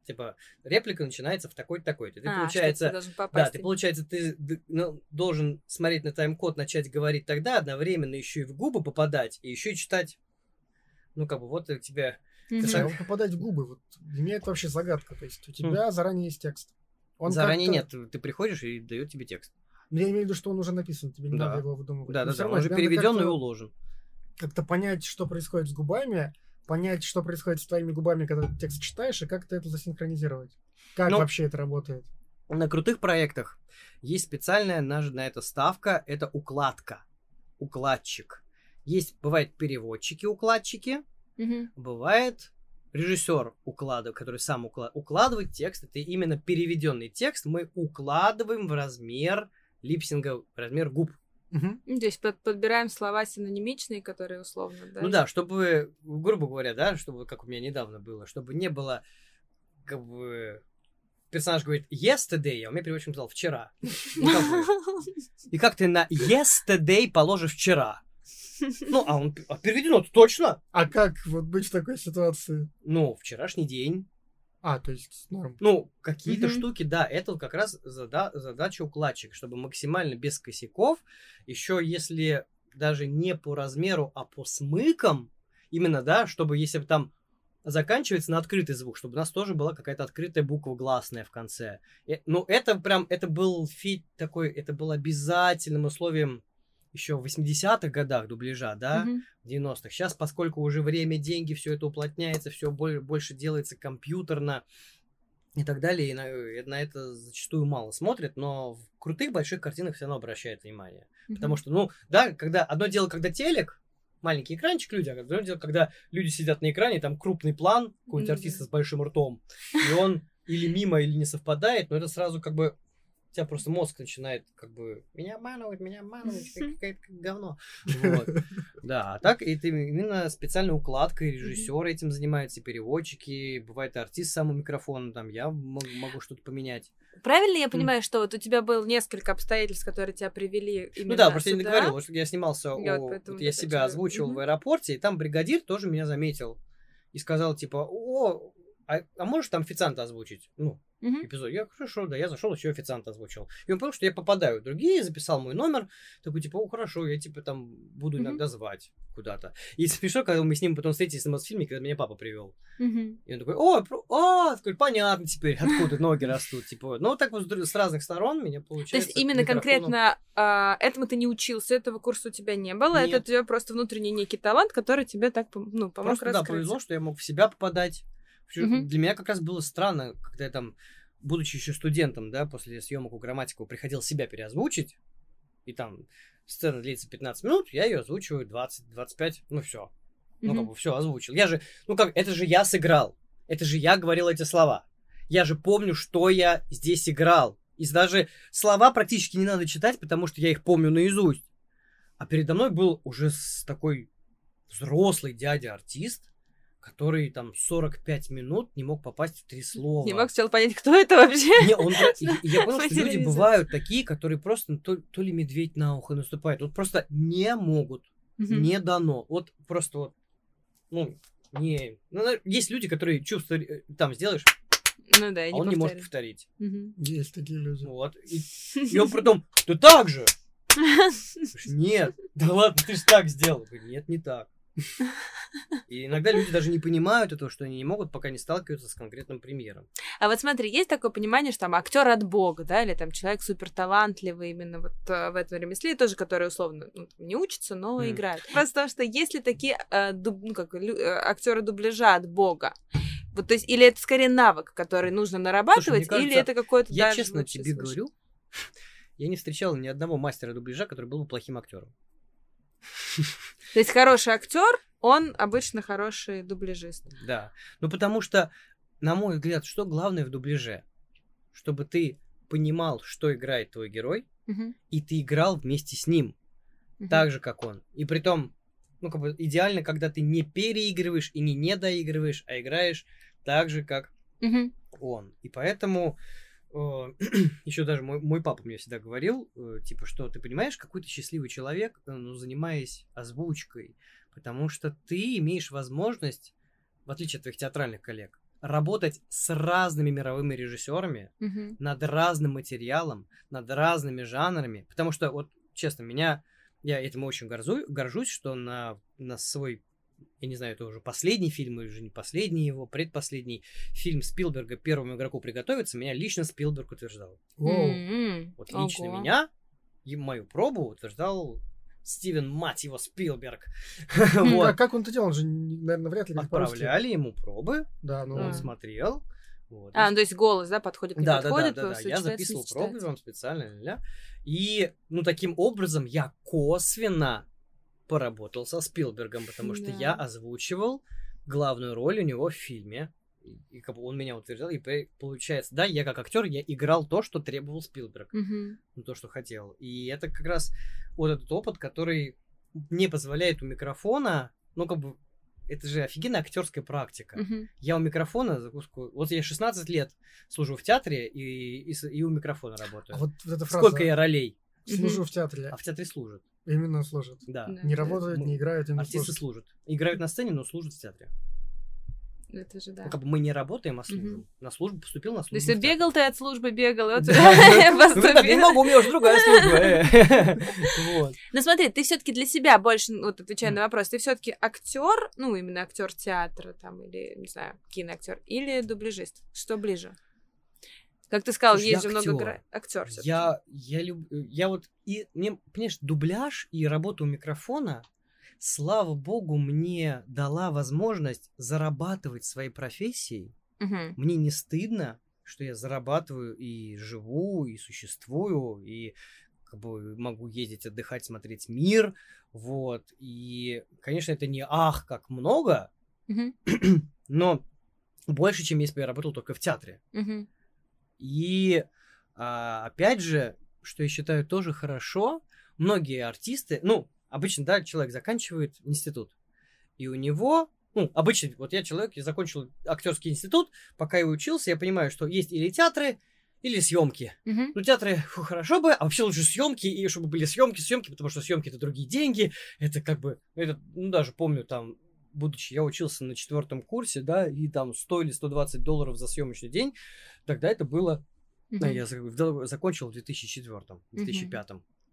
типа, реплика начинается в такой-то, такой-то. Ты, А, получается, ты должен да, ты, получается, ты ну, должен смотреть на тайм-код, начать говорить тогда, одновременно еще и в губы попадать, и еще и читать. Ну, как бы, вот у тебя... Мгм. шаг- А вот попадать в губы, вот для меня это вообще загадка. То есть у тебя заранее есть текст. Он Заранее как-то- нет, ты приходишь и дает тебе текст. Я имею в виду, что он уже написан, тебе не Да. надо его выдумывать. Да, Но да, да, он уже переведен и уложен. Как-то понять, что происходит с губами, понять, что происходит с твоими губами, когда ты текст читаешь, и как ты это засинхронизировать. Как Ну, вообще это работает? На крутых проектах есть специальная на, на это ставка, это укладка, укладчик. Есть, бывает переводчики-укладчики, Мгм. бывает режиссер укладывает, который сам укла- укладывает текст. Это именно переведенный текст мы укладываем в размер липсинга, в размер губ. Ну, То есть под- подбираем слова синонимичные, которые условно, да? Ну да, чтобы, грубо говоря, да, чтобы, как у меня недавно было, чтобы не было, как бы, персонаж говорит yesterday, а у меня переводчик сказал вчера. <laughs> Ну, И как ты на yesterday положишь вчера? Ну, а он а переведено точно. А как вот быть в такой ситуации? Ну, вчерашний день. А, то есть норм. Ну, какие-то Мгм. штуки, да, это как раз зада- задача укладчика, чтобы максимально без косяков, еще если даже не по размеру, а по смыкам, именно, да, чтобы если бы там заканчивается на открытый звук, чтобы у нас тоже была какая-то открытая буква гласная в конце. Э, Ну, это прям, это был фит такой, это было обязательным условием еще в 80-х годах дубляжа, да, Мгм. в 90-х. Сейчас, поскольку уже время, деньги, все это уплотняется, все больше делается компьютерно и так далее, и на, и на это зачастую мало смотрят, но в крутых больших картинах все равно обращают внимание. Потому Мгм. что, ну, да, когда одно дело, когда телек, маленький экранчик люди, а другое дело, когда люди сидят на экране, там крупный план, какой-нибудь Мгм. артиста с большим ртом, и он или мимо, или не совпадает, но это сразу как бы у тебя просто мозг начинает как бы меня обманывать, меня обманывать, как, какое-то как говно. Вот. <laughs> Да, а так это именно специальная укладка, и режиссеры этим занимаются, и переводчики, бывает и артист сам у микрофона, там я мо- могу что-то поменять. Правильно я понимаю, что вот у тебя было несколько обстоятельств, которые тебя привели именно Ну да, просто я не говорил, что я снимался, Я вот вот себя же- озвучивал в аэропорте, и там бригадир тоже меня заметил и сказал, типа, о, а, а можешь там официанта озвучить? Ну, Мгм. эпизод. Я, хорошо, да, я зашел, еще официанта озвучил. И он понял, что я попадаю в другие, записал мой номер, такой, типа, о, хорошо, я, типа, там буду Мгм. иногда звать куда-то. И смешно, когда мы с ним потом встретились на Мосфильме, когда меня папа привел. Мгм. И он такой, о, про- а, такой, понятно теперь, откуда ноги растут, типа, ну, вот так вот с разных сторон меня То получается. есть именно конкретно а, этому ты не учился, этого курса у тебя не было, это у тебя просто внутренний некий талант, который тебе так ну, помог Просто, да, повезло, что я мог в себя попадать. Мгм. Для меня как раз было странно, когда я там, будучи еще студентом, да, после съемок у грамматику приходил себя переозвучить, и там сцена длится 15 минут, я ее озвучиваю 20-25, ну все. Ну, как бы все озвучил. Я же, ну как, это же я сыграл. Это же я говорил эти слова. Я же помню, что я здесь играл. И даже слова практически не надо читать, потому что я их помню наизусть. А передо мной был уже такой взрослый дядя-артист, который там 45 минут не мог попасть в три слова. Не мог сначала понять, кто это вообще. Не, он и- и я <laughs> понял, По что люди бывают такие, которые просто ну, то, то ли медведь на ухо наступает, вот просто не могут, Мгм. не дано. Вот просто вот, ну, не... ну, есть люди, которые чувствуют, э, там сделаешь, Ну да, а и он не может повторить. Мгм. Есть такие люди. Вот. И, <laughs> и он потом, ты так же? <laughs> Нет. Да ладно, ты же так сделал. Нет, не так. <laughs> И иногда люди даже не понимают этого, что они не могут, пока не сталкиваются с конкретным примером. А вот смотри, есть такое понимание, что там актер от бога, да, или там человек супер талантливый именно вот э, в этом ремесле, тоже, который условно ну, не учится, но Мгм. играет. Просто потому что есть ли такие э, дуб- ну, как, э, актеры дубляжа от бога? Вот, то есть, или это скорее навык, который нужно нарабатывать, кажется, или это какой-то Я даже честно тебе свыше? говорю, <laughs> я не встречал ни одного мастера дубляжа, который был бы плохим актером. <laughs> То есть хороший актер, он обычно хороший дубляжист. Да. Ну потому что, на мой взгляд, что главное в дубляже? Чтобы ты понимал, что играет твой герой, Мгм. и ты играл вместе с ним. Мгм. так же, как он. И при том, ну, как бы идеально, когда ты не переигрываешь и не недоигрываешь, а играешь так же, как Мгм. он. И поэтому <clears throat> еще даже мой, мой папа мне всегда говорил, э, типа, что ты понимаешь, какой ты счастливый человек, э, ну, занимаясь озвучкой, потому что ты имеешь возможность, в отличие от твоих театральных коллег, работать с разными мировыми режиссерами, Мгм. над разным материалом, над разными жанрами. Потому что, вот, честно, меня, я этим очень горзу- горжусь, что на, на свой, я не знаю, это уже последний фильм, или уже не последний его, предпоследний фильм Спилберга «Первому игроку приготовиться», меня лично Спилберг утверждал. М-м. Вот лично Ого. меня и мою пробу утверждал Стивен, мать его, Спилберг. <laughs> Вот. а как он это делал? Он же, наверное, вряд ли по-русски. Отправляли ему пробы, Да, ну... Он смотрел. Вот. А, ну, то есть голос, да, подходит, не Да, да, да, подходит, да, да. Я записывал пробы вам специально. ля-ля. И, ну, таким образом я косвенно поработал со Спилбергом, потому что Да. я озвучивал главную роль у него в фильме. И, как бы он меня утверждал, и по- получается, да, я как актер, я играл то, что требовал Спилберг, ну, то, что хотел. И это как раз вот этот опыт, который мне позволяет у микрофона, ну, как бы, это же офигенная актерская практика. Мгм. Я у микрофона закуску. Вот я 16 лет служу в театре и, и, и у микрофона работаю. А вот, вот эта фраза Сколько я ролей? «Служу в театре», А в театре служат. именно служат. Да. Да. Не работают, Мы- не играют, именно Артисты служат. служат. Играют на сцене, но служат в театре. Это же да. Ну, как бы мы не работаем, а служим. Мгм. На службу поступил, на То службу. есть вот театр. бегал ты от службы, бегал, и вот Да. <laughs> Ну, не поступил. могу, у меня уже другая служба. э. Вот. <laughs> Ну смотри, ты все-таки для себя больше, ну, вот отвечая на вопрос, ты все-таки актер, ну именно актер театра там или не знаю киноактер или дубляжист, что ближе? Как ты сказал, Слушай, есть же много актер. гра- актер. Я, я люблю, я вот, и, мне, понимаешь, дубляж и работа у микрофона, слава богу, мне дала возможность зарабатывать своей профессией. Мгм. Мне не стыдно, что я зарабатываю и живу, и существую, и как бы могу ездить отдыхать, смотреть мир, вот. И, конечно, это не ах, как много, Мгм. <clears throat> но больше, чем если бы я работал только в театре. Мгм. И а, опять же, что я считаю тоже хорошо, многие артисты, ну, обычно, да, человек заканчивает институт, и у него, ну, обычно, вот я человек, я закончил актерский институт, пока я учился, я понимаю, что есть или театры, или съемки. Мгм. Ну, театры, фу, хорошо бы, а вообще лучше съемки, и чтобы были съемки, съемки, потому что съемки это другие деньги, это как бы, это, ну, даже помню там будучи, я учился на четвертом курсе, да, и там 100 или 120 долларов за съемочный день, тогда это было, а я закончил в 2004, 2005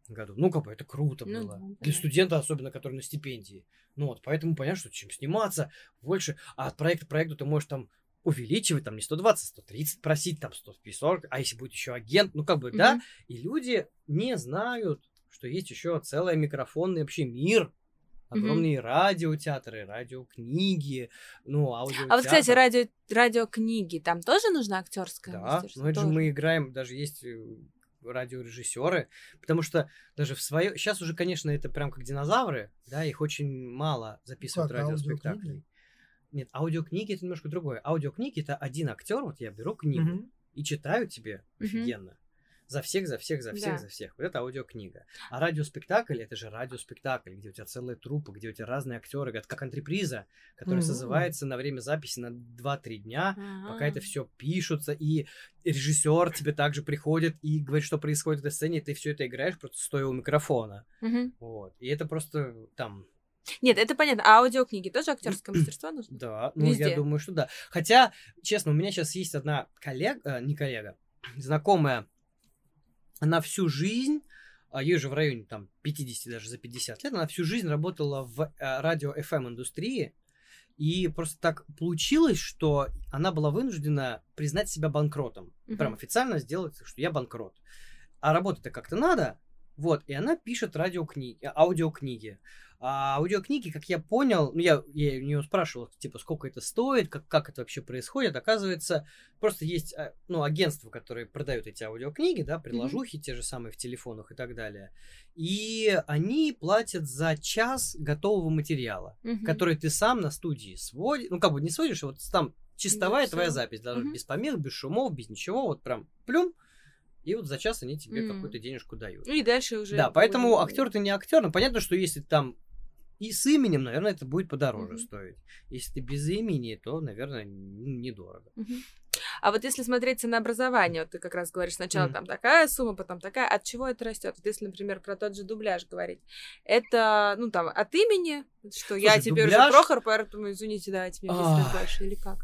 году. Ну, как бы это круто Ну было. да, Для понятно. студента, особенно, который на стипендии. Ну вот, поэтому понятно, что чем сниматься больше, а от проекта к проекту ты можешь там увеличивать, там не 120, 130 просить, там 140, а если будет еще агент, ну как бы, да, Мгм. и люди не знают, что есть еще целый микрофонный вообще мир, огромные радиотеатры, радиокниги, ну, аудиотеатр. А вот, кстати, радио, радиокниги, там тоже нужно актерское Да, мастерство? ну это же мы играем, даже есть э, радиорежиссеры, потому что даже в свое... Сейчас уже, конечно, это прям как динозавры, да, их очень мало записывают Как, радиоспектакли. Нет, аудиокниги это немножко другое. Аудиокниги это один актер, вот я беру книгу Мгм. и читаю тебе Мгм. офигенно. За всех, за всех, за всех, Да. за всех. Вот это аудиокнига. А радиоспектакль это же радиоспектакль, где у тебя целая труппа, где у тебя разные актеры, это как антреприза, которая Мгм. созывается на время записи на 2-3 дня, пока это А. все пишутся, и режиссер тебе также приходит и говорит, что происходит в этой сцене, и ты все это играешь просто стоя у микрофона. Мгм. Вот. И это просто там, Нет, это понятно. А аудиокниги тоже актерское мастерство нужно? да, ну Везде. я думаю, что да. Хотя, честно, у меня сейчас есть одна коллега, э, не коллега, знакомая, она всю жизнь, а ей уже в районе там 50, даже за 50 лет, она всю жизнь работала в э, радио FM индустрии, и просто так получилось, что она была вынуждена признать себя банкротом. Мгм. Прям официально сделать, что я банкрот. А работать-то как-то надо. Вот, и она пишет радиокниги, аудиокниги. А аудиокниги, как я понял, ну, я, я у нее спрашивал, типа, сколько это стоит, как, как это вообще происходит. Оказывается, просто есть, а, ну, агентства, которые продают эти аудиокниги, да, приложухи те же самые в телефонах и так далее. И они платят за час готового материала Мгм. который ты сам на студии сводишь, ну как бы не сводишь, а вот там чистовая Да, твоя запись, быть Мгм. без помех, без шумов, без ничего, вот прям плюм, и вот за час они тебе М. какую-то денежку дают. Ну и дальше уже... Да, поэтому будет- актер ты не актер, но понятно, что если там и с именем, наверное, это будет подороже Мгм. стоить. Если ты без имени, то, наверное, недорого. Мгм. А вот если смотреть на образование, вот ты как раз говоришь, сначала Мгм. там такая сумма, потом такая, от чего это растет? Вот если, например, про тот же дубляж говорить, это, ну, там, от имени, что я Слушай, теперь дубляж- уже Прохор, поэтому, извините, давайте мне 10 лет Ах. больше, или как?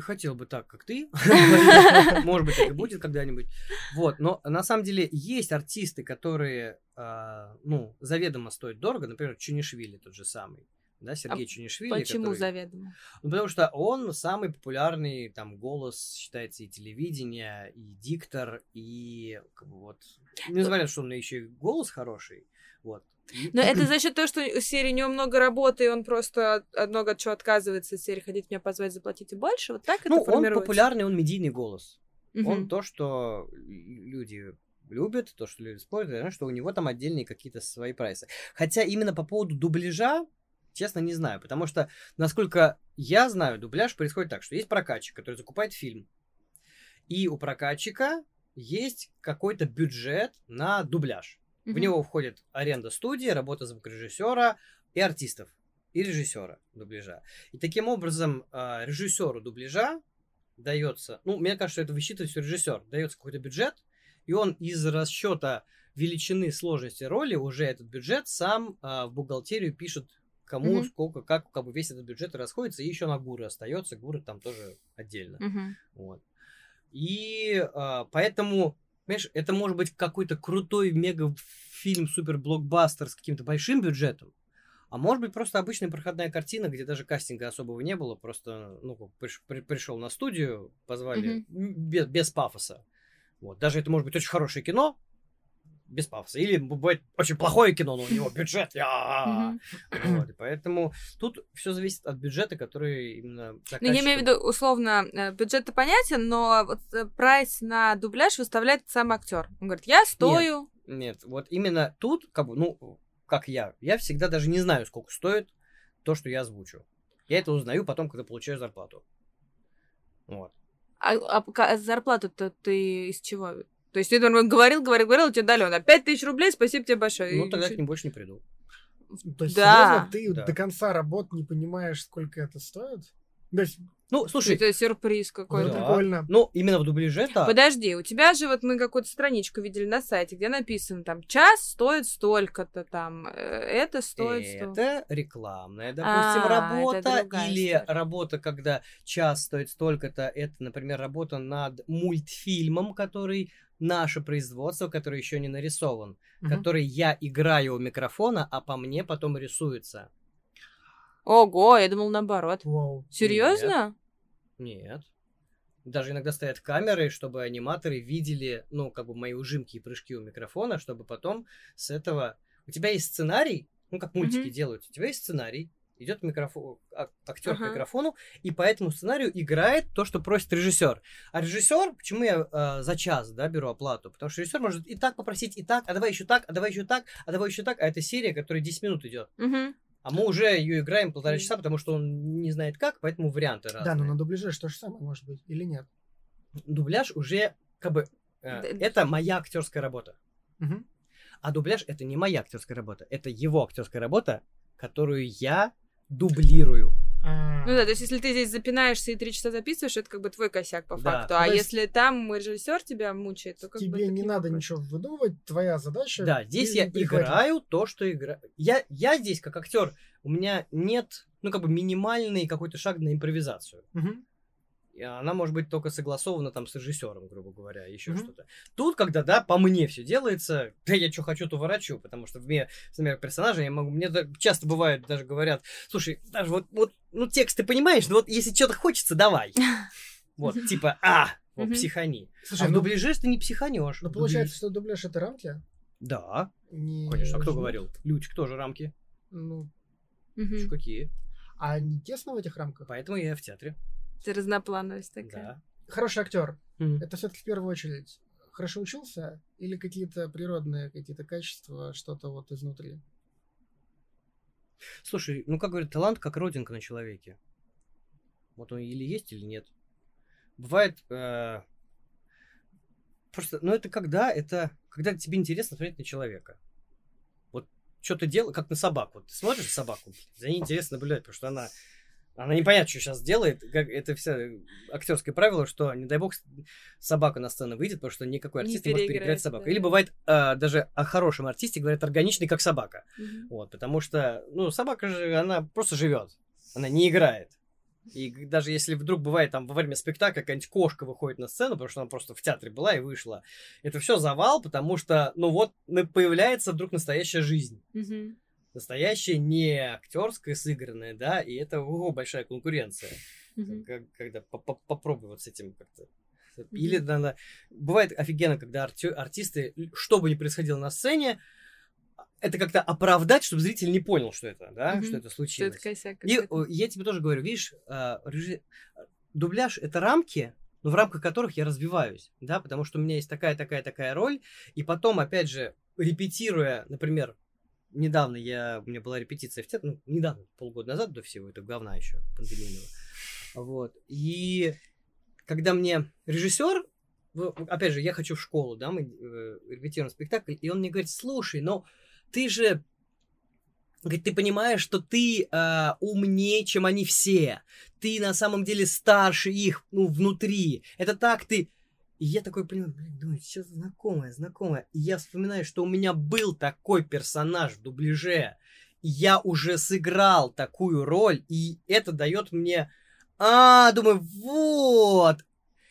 Хотел бы так, как ты. <laughs> <laughs> Может быть, так и будет когда-нибудь. Вот, но на самом деле есть артисты, которые, а, ну, заведомо стоят дорого. Например, Чунишвили тот же самый. Да, Сергей Чунишвили. А Почему который- заведомо? Ну, потому что он самый популярный, там, голос, считается, и телевидения, и диктор, и как бы вот... Несмотря на то, что он еще и голос хороший, вот. Но это за счет того, что у серии у него много работы, и он просто от- много от чего отказывается серии «Хотите меня позвать, заплатите больше?» Вот так Ну, это он популярный, он медийный голос. Мгм. Он то, что люди любят, то, что люди спорят, и что у него там отдельные какие-то свои прайсы. Хотя именно по поводу дубляжа, честно, не знаю, потому что, насколько я знаю, дубляж происходит так, что есть прокатчик, который закупает фильм, и у прокатчика есть какой-то бюджет на дубляж. В Мгм. него входит аренда студии, работа звукорежиссера и артистов, и режиссера дубляжа. И таким образом а, режиссеру дубляжа дается, ну, мне кажется, это высчитывает все режиссер, дается какой-то бюджет, и он из расчета величины сложности роли уже этот бюджет сам а, в бухгалтерию пишет кому, Мгм. сколько, как, как бы весь этот бюджет расходится, и еще на гуры остается, гуры там тоже отдельно. Мгм. Вот. И а, поэтому, понимаешь, это может быть какой-то крутой мега-фильм, супер-блокбастер с каким-то большим бюджетом, а может быть просто обычная проходная картина, где даже кастинга особого не было, просто, ну, приш- при- пришел на студию, позвали м, без, без пафоса. Вот. Даже это может быть очень хорошее кино, без пафоса. Или бывает очень плохое кино, но у него <laughs> бюджет. Вот. Поэтому тут все зависит от бюджета, который именно Ну, я имею в виду, условно, э, бюджет-то понятен, но вот э, прайс на дубляж выставляет сам актер. Он говорит, я стою. Нет, вот именно тут, как бы, ну, как я, я всегда даже не знаю, сколько стоит то, что я озвучу. Я это узнаю потом, когда получаю зарплату. Вот. А, а а зарплату-то ты из чего? То есть ты говорил, говорил, говорил, тебе дали, он 5 тысяч рублей, спасибо тебе большое. Ну, тогда к ним больше не приду. То есть, Да. серьезно, ты Да. до конца работ не понимаешь, сколько это стоит? То есть, Ну, слушай, Это сюрприз какой-то. Да. прикольно. ну, именно в дубляже так. Подожди, у тебя же вот мы какую-то страничку видели на сайте, где написано там час стоит столько-то там, э, это стоит столько. Это рекламная, допустим, А, работа. Или история. работа, когда час стоит столько-то. Это, например, работа над мультфильмом, который наше производство, который еще не нарисован, Мгм. который я играю у микрофона, а по мне потом рисуется. Ого, я думал наоборот. Вау. Серьезно? Нет. Даже иногда стоят камеры, чтобы аниматоры видели, ну, как бы мои ужимки и прыжки у микрофона, чтобы потом с этого... У тебя есть сценарий, ну, как мультики Мгм. делают, у тебя есть сценарий, идет микрофон, актер Ага. к микрофону, и по этому сценарию играет то, что просит режиссер. А режиссер, почему я э, за час, да, беру оплату? Потому что режиссер может и так попросить, и так, а давай еще так, а давай еще так, а давай еще так, а это серия, которая 10 минут идет. Мгм. А мы уже ее играем полтора часа, потому что он не знает как, поэтому варианты разные Да, но на дубляже же то же самое может быть, или нет? дубляж уже как бы э, Да. это моя актерская работа. Мгм. А дубляж это не моя актерская работа, это его актерская работа, которую я дублирую. Ну да, то есть если ты здесь запинаешься и три часа записываешь, это как бы твой косяк по Да. факту. Ну, А то есть если там режиссер тебя мучает, то как бы Тебе не нему надо вопрос. ничего выдумывать, твоя задача... Да, здесь я играю то, что играю. Я, я здесь как актер, у меня нет, ну как бы минимальный какой-то шаг на импровизацию. Мгм. Она может быть только согласована там с режиссером, грубо говоря, еще Мгм. что-то. Тут, когда, да, по мне все делается, да я что хочу, то ворочу, потому что в мне, например, персонажа я могу, мне часто бывает, даже говорят, слушай, даже вот, вот, ну текст ты понимаешь, но вот если что-то хочется, давай. <laughs> Вот, типа, а, вот, психани. Слушай, а в ну, дубляже ты не психанешь. ну, получается, что дубляж это рамки? Да, Не конечно, а кто говорил? Лютик тоже рамки. Ну, какие. а не тесно в этих рамках? Поэтому я в театре. Ты разноплановость такая. Да. Хороший актер. М. Это все-таки в первую очередь хорошо учился или какие-то природные какие-то качества, что-то вот изнутри? Слушай, ну как говорят, талант как родинка на человеке. Вот он или есть, или нет. Бывает э, просто, ну это когда, это когда тебе интересно смотреть на человека. Вот что ты делаешь, как на собаку. Вот ты смотришь на собаку, за ней интересно наблюдать, потому что она она не понятно, что сейчас делает. Как, это все актерское правило, что, не дай бог, собака на сцену выйдет, потому что никакой Не артист не, может переиграть, собаку. да. Или бывает э, даже о хорошем артисте говорят органичный, как собака. Мгм. Вот, потому что, ну, собака же, она просто живет. Она не играет. И даже если вдруг бывает там во время спектакля какая-нибудь кошка выходит на сцену, потому что она просто в театре была и вышла, это все завал, потому что, ну вот, появляется вдруг настоящая жизнь. Мгм. Настоящая, не актерская, сыгранная, да, и это ого, большая конкуренция. Мгм. Как- когда по- по- попробуй вот с этим как-то. Или надо... Бывает офигенно, когда арти- артисты, что бы ни происходило на сцене, это как-то оправдать, чтобы зритель не понял, что это, да, Мгм. что это Что случилось. это косяк И какой-то. э, я тебе тоже говорю, видишь, а, режи- дубляж это рамки, но в рамках которых я развиваюсь, да, потому что у меня есть такая, такая, такая роль, и потом, опять же, репетируя, например, недавно я, у меня была репетиция в театре, ну, недавно, полгода назад до всего этого говна еще пандемийного, вот, и когда мне режиссер, опять же, я хочу в школу, да, мы э, репетируем спектакль, и он мне говорит, слушай, но ты же Говорит, ты понимаешь, что ты э, умнее, чем они все. Ты на самом деле старше их, ну, внутри. Это так ты... И я такой понимаю, блин, думаю, что знакомое, знакомое. И я вспоминаю, что у меня был такой персонаж в дубляже. И я уже сыграл такую роль, и это дает мне... А, думаю, вот,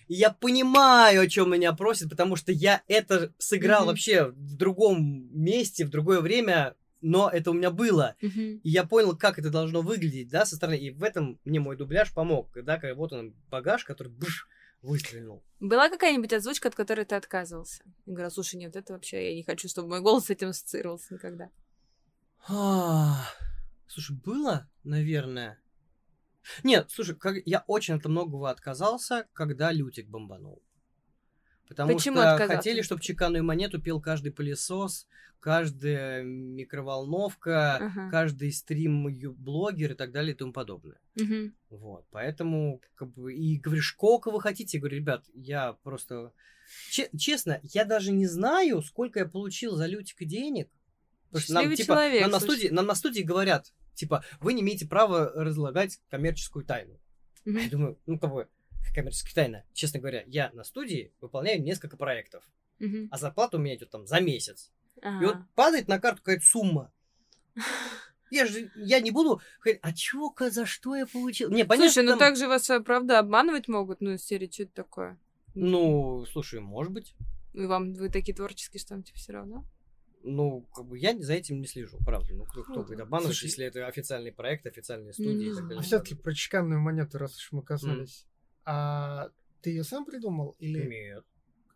и я понимаю, о чем меня просят, потому что я это сыграл Мгм. вообще в другом месте, в другое время, но это у меня было. Мгм. И я понял, как это должно выглядеть, да, со стороны. И в этом мне мой дубляж помог. Да, как вот он багаж, который бш, выстрелил. Была какая-нибудь озвучка, от которой ты отказывался? Я говорю, слушай, нет, это вообще я не хочу, чтобы мой голос с этим ассоциировался никогда. Слушай, было, наверное. Нет, слушай, как, я очень от многого отказался, когда Лютик бомбанул. Потому Почему что отказался? хотели, чтобы чеканную монету пел каждый пылесос, каждая микроволновка, Ага. каждый стрим ю- блогер и так далее и тому подобное. Мгм. Вот, поэтому, как бы, и говоришь, сколько вы хотите? Я говорю, ребят, я просто... Че- честно, я даже не знаю, сколько я получил за Лютика денег. Потому что нам, типа, человек, нам, на студии, нам на студии говорят, типа, вы не имеете права разлагать коммерческую тайну. А я думаю, ну, как бы, коммерческая тайна. Честно говоря, я на студии выполняю несколько проектов, Мгм. а зарплата у меня идет там за месяц. И вот Ага. падает на карту какая-то сумма. <laughs> Я же, я не буду говорить, а ка- за что я получил? Не, понятно, Слушай, ну там- так же вас, э, правда, обманывать могут, ну, из серии, что это такое? Ну, слушай, может быть. И вам, вы такие творческие, что вам типа все равно? Ну, как бы я за этим не слежу, правда. Ну, кто, кто Ну, будет обманывать, слушай, если это официальный проект, официальные студии и так знаю. далее. А все-таки про чеканную монету, раз уж мы коснулись. А ты ее сам придумал? Или Нет.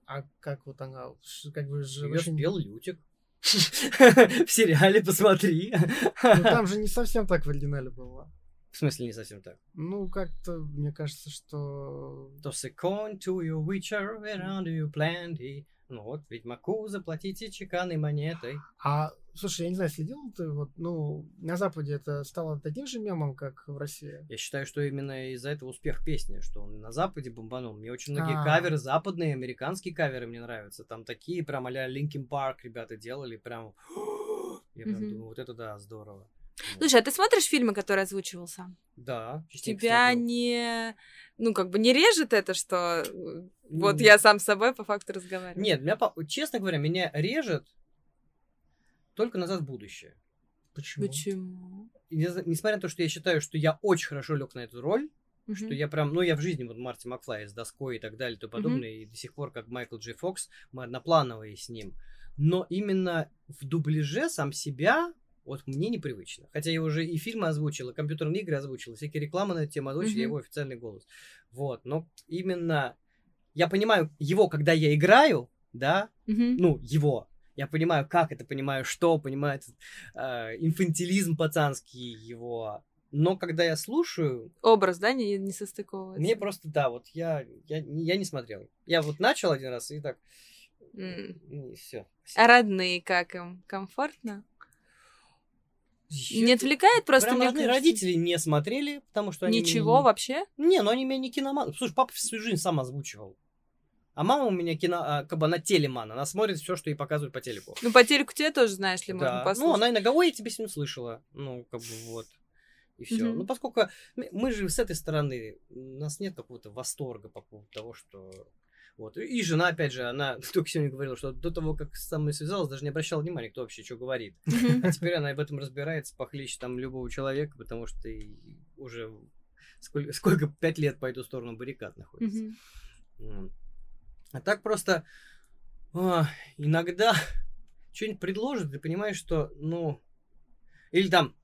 а как вот она? Как бы же Я очень- спел Лютик. <laughs> В сериале посмотри. Ну, там же не совсем так в оригинале было. В смысле, не совсем так. Ну, как-то, мне кажется, что... Toss a coin to your witcher, around you plenty. Ну вот, ведьмаку заплатите чеканной монетой. А, слушай, я не знаю, следил ты вот, ну, на Западе это стало таким же мемом, как в России? Я считаю, что именно из-за этого успех песни, что он на Западе бомбанул. Мне очень многие А. каверы, западные, американские каверы мне нравятся. Там такие прям а-ля Linkin Park ребята делали, прям... <gasps> Я прям думаю, вот это да, здорово. Слушай, а ты смотришь фильмы, которые озвучивал сам? Да, Тебя смотрю. не... Ну, как бы не режет это, что э, вот я сам с собой по факту разговариваю? Нет, меня, честно говоря, меня режет только назад в будущее. Почему? Почему? Несмотря на то, что я считаю, что я очень хорошо лег на эту роль, что Мгм. я прям, ну, я в жизни, вот Марти Макфлай с доской и так далее, и тому подобное, и до сих пор, как Майкл Джей Фокс, мы одноплановые с ним. Но именно в дубляже сам себя вот мне непривычно. Хотя я уже и фильмы озвучил, и компьютерные игры озвучил, и всякие рекламы на эту тему озвучил, я Мгм. его официальный голос. Вот, но именно я понимаю его, когда я играю, да, Мгм. ну, его. Я понимаю, как это, понимаю, что, понимаю этот э, инфантилизм пацанский его. Но когда я слушаю, Образ, да, не, не состыковывается? мне просто, да, вот я, я, не- я не смотрел. Я вот начал один раз и так, М. все. А родные как им? Комфортно? Не отвлекает просто? Мне родные кажется? родители не смотрели, потому что они... Ничего меня вообще? не... Ну они меня не киноман. Слушай, папа всю жизнь сам озвучивал. А мама у меня кино, а, как бы она телеман, она смотрит все, что ей показывают по телеку. Ну, по телеку тебе тоже, знаешь ли, можно Да. послушать. Ну, она иногда, ой, я тебя сегодня слышала. Ну, как бы вот. И все. Мгм. Ну, поскольку мы- мы же с этой стороны, у нас нет какого-то восторга по поводу того, что... Вот. И- И жена, опять же, она <laughs> только сегодня говорила, что до того, как со мной связалась, даже не обращала внимания, кто вообще что говорит. А теперь она в этом разбирается похлеще там любого человека, потому что и уже сколько, сколько пять лет по эту сторону баррикад находится. А так просто а, иногда <laughs> что-нибудь предложат, ты понимаешь, что, ну, или там,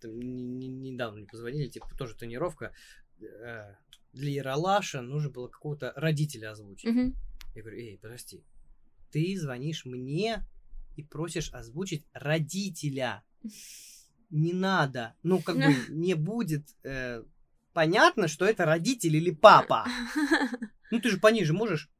там не- не- недавно мне позвонили, типа, тоже тренировка, э, для Яралаша нужно было какого-то родителя озвучить. Мгм. Я говорю, эй, подожди, ты звонишь мне и просишь озвучить родителя. Не надо. Ну, как бы <laughs> не будет э, понятно, что это родитель или папа. <laughs> Ну, ты же пониже можешь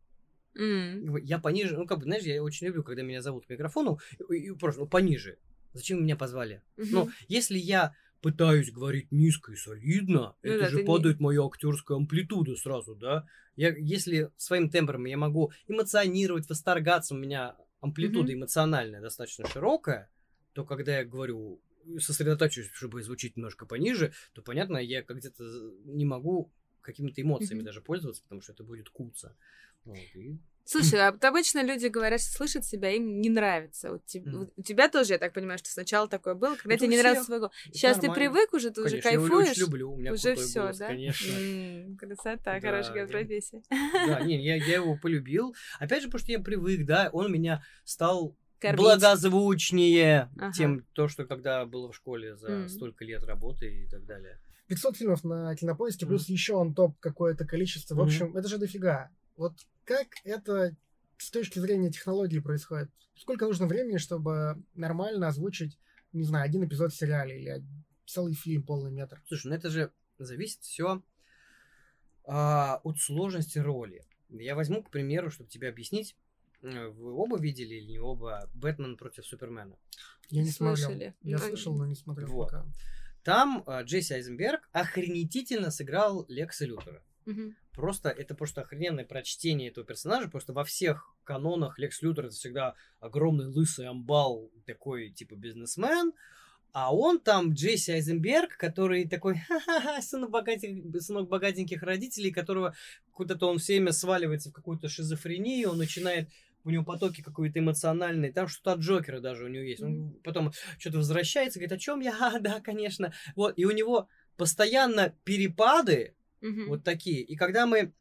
бы Я пониже, ну, как бы, знаешь, я очень люблю, когда меня зовут к микрофону, и, и просто, ну, пониже. Зачем меня позвали? Ну, Мгм. если я пытаюсь говорить низко и солидно, Ну это да, же ты не- падает моя актерская амплитуда сразу, да? Я, если своим тембром я могу эмоционировать, восторгаться, у меня амплитуда эмоциональная достаточно широкая, то когда я говорю, сосредотачиваюсь, чтобы звучить немножко пониже, то, понятно, я как где-то не могу какими-то эмоциями Мгм. даже пользоваться, потому что это будет куца. Вот, и Слушай, а вот обычно люди говорят, что слышат себя, им не нравится. Вот те- Мгм. вот у тебя тоже, я так понимаю, что сначала такое было, когда Это тебе у не нравится всех. свой голос. Это Сейчас ты нормально. привык уже, ты уже Конечно, я его кайфуешь. очень люблю, у меня уже крутой все, голос, да? конечно. М, красота, Да, хорошая я- профессия. Да, не, я, я его полюбил. Опять же, потому что я привык, да, он меня стал Кормить. благозвучнее, Ага. чем то, что когда было в школе за М. столько лет работы и так далее. 500 фильмов на кинопоиске, Мгм. плюс еще он топ какое-то количество. В общем, это же дофига. Вот как это с точки зрения технологии происходит? Сколько нужно времени, чтобы нормально озвучить, не знаю, один эпизод в сериале или целый фильм полный метр? Слушай, ну это же зависит все от сложности роли. Я возьму, к примеру, чтобы тебе объяснить, э, вы оба видели или не оба «Бэтмен против Супермена»? Я не смотрел. Я Ну, слышал, но не смотрел Вот. пока. Там э, Джесси Айзенберг охренительно сыграл Лекса Лютера. Мгм. Просто это просто охрененное прочтение этого персонажа. Просто во всех канонах Лекс Лютер это всегда огромный лысый амбал, такой типа бизнесмен. А он там Джесси Айзенберг, который такой, ха-ха-ха, сынок, богатеньких, сынок богатеньких родителей, которого куда-то он все время сваливается в какую-то шизофрению, он начинает у него потоки какой-то эмоциональные, там что-то от Джокера даже у него есть. Он потом что-то возвращается, говорит, о чем я? А, <laughs> да, конечно. Вот, и у него постоянно перепады Мгм. вот такие. И когда мы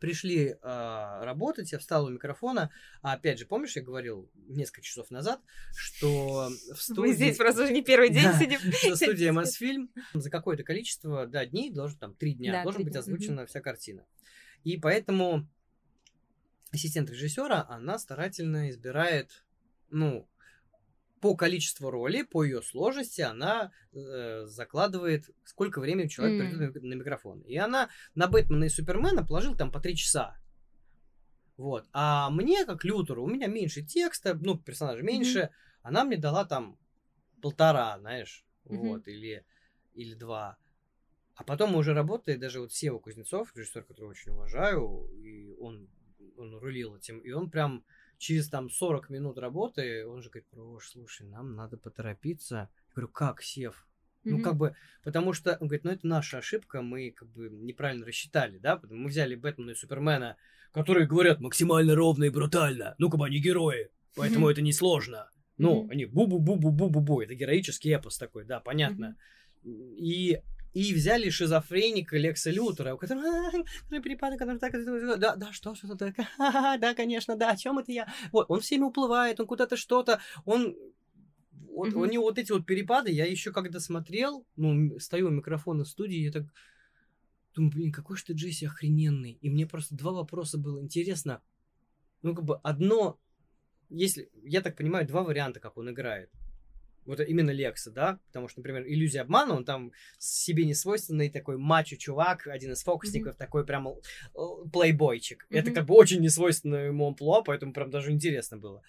пришли а, работать, я встал у микрофона, а опять же, помнишь, я говорил несколько часов назад, что в студии... Мы здесь просто уже не первый день Да. сидим. <laughs> что студия Мосфильм за какое-то количество, да, дней, должен там три дня, Да, должен быть дня, озвучена вся картина. И поэтому ассистент режиссера, она старательно избирает, ну, по количеству роли, по ее сложности, она э, закладывает, сколько времени человек М. придет на, микрофон. И она на Бэтмена и Супермена положила там по три часа. Вот. А мне, как Лютеру, у меня меньше текста, ну, персонажа меньше, она мне дала там полтора, знаешь, Мгм. вот, или, или два. А потом уже работает даже вот Сева Кузнецов, режиссер, которого очень уважаю, и он, он рулил этим, и он прям через там 40 минут работы, он же говорит, Прош, слушай, нам надо поторопиться. Я говорю, как, Сев? Ну, Мгм. как бы, потому что, он говорит, ну, это наша ошибка, мы, как бы, неправильно рассчитали, да, мы взяли Бэтмена и Супермена, которые говорят максимально ровно и брутально, ну, как бы они герои, поэтому Мгм. это несложно. Ну, Мгм. они бу-бу-бу-бу-бу-бу-бу, это героический эпос такой, да, понятно. И, и взяли шизофреника Лекса Лютера, у которого «А, <laughs> который перепады, который так, да, да, что, что так, <laughs> «Ха-ха-ха, да, конечно, да, о чем это я? Вот, он всеми уплывает, он куда-то что-то, он вот, у него вот эти вот перепады, я еще когда смотрел, ну, стою у микрофона в студии, я так думаю, блин, какой же ты Джесси охрененный. И мне просто два вопроса было интересно. Ну, как бы одно, если, я так понимаю, два варианта, как он играет. Вот именно Лекса, да? Потому что, например, иллюзия обмана, он там себе не свойственный такой мачо чувак, один из фокусников, такой прям плейбойчик. Это Мгм. как бы очень не свойственно ему амплуа, поэтому прям даже интересно было.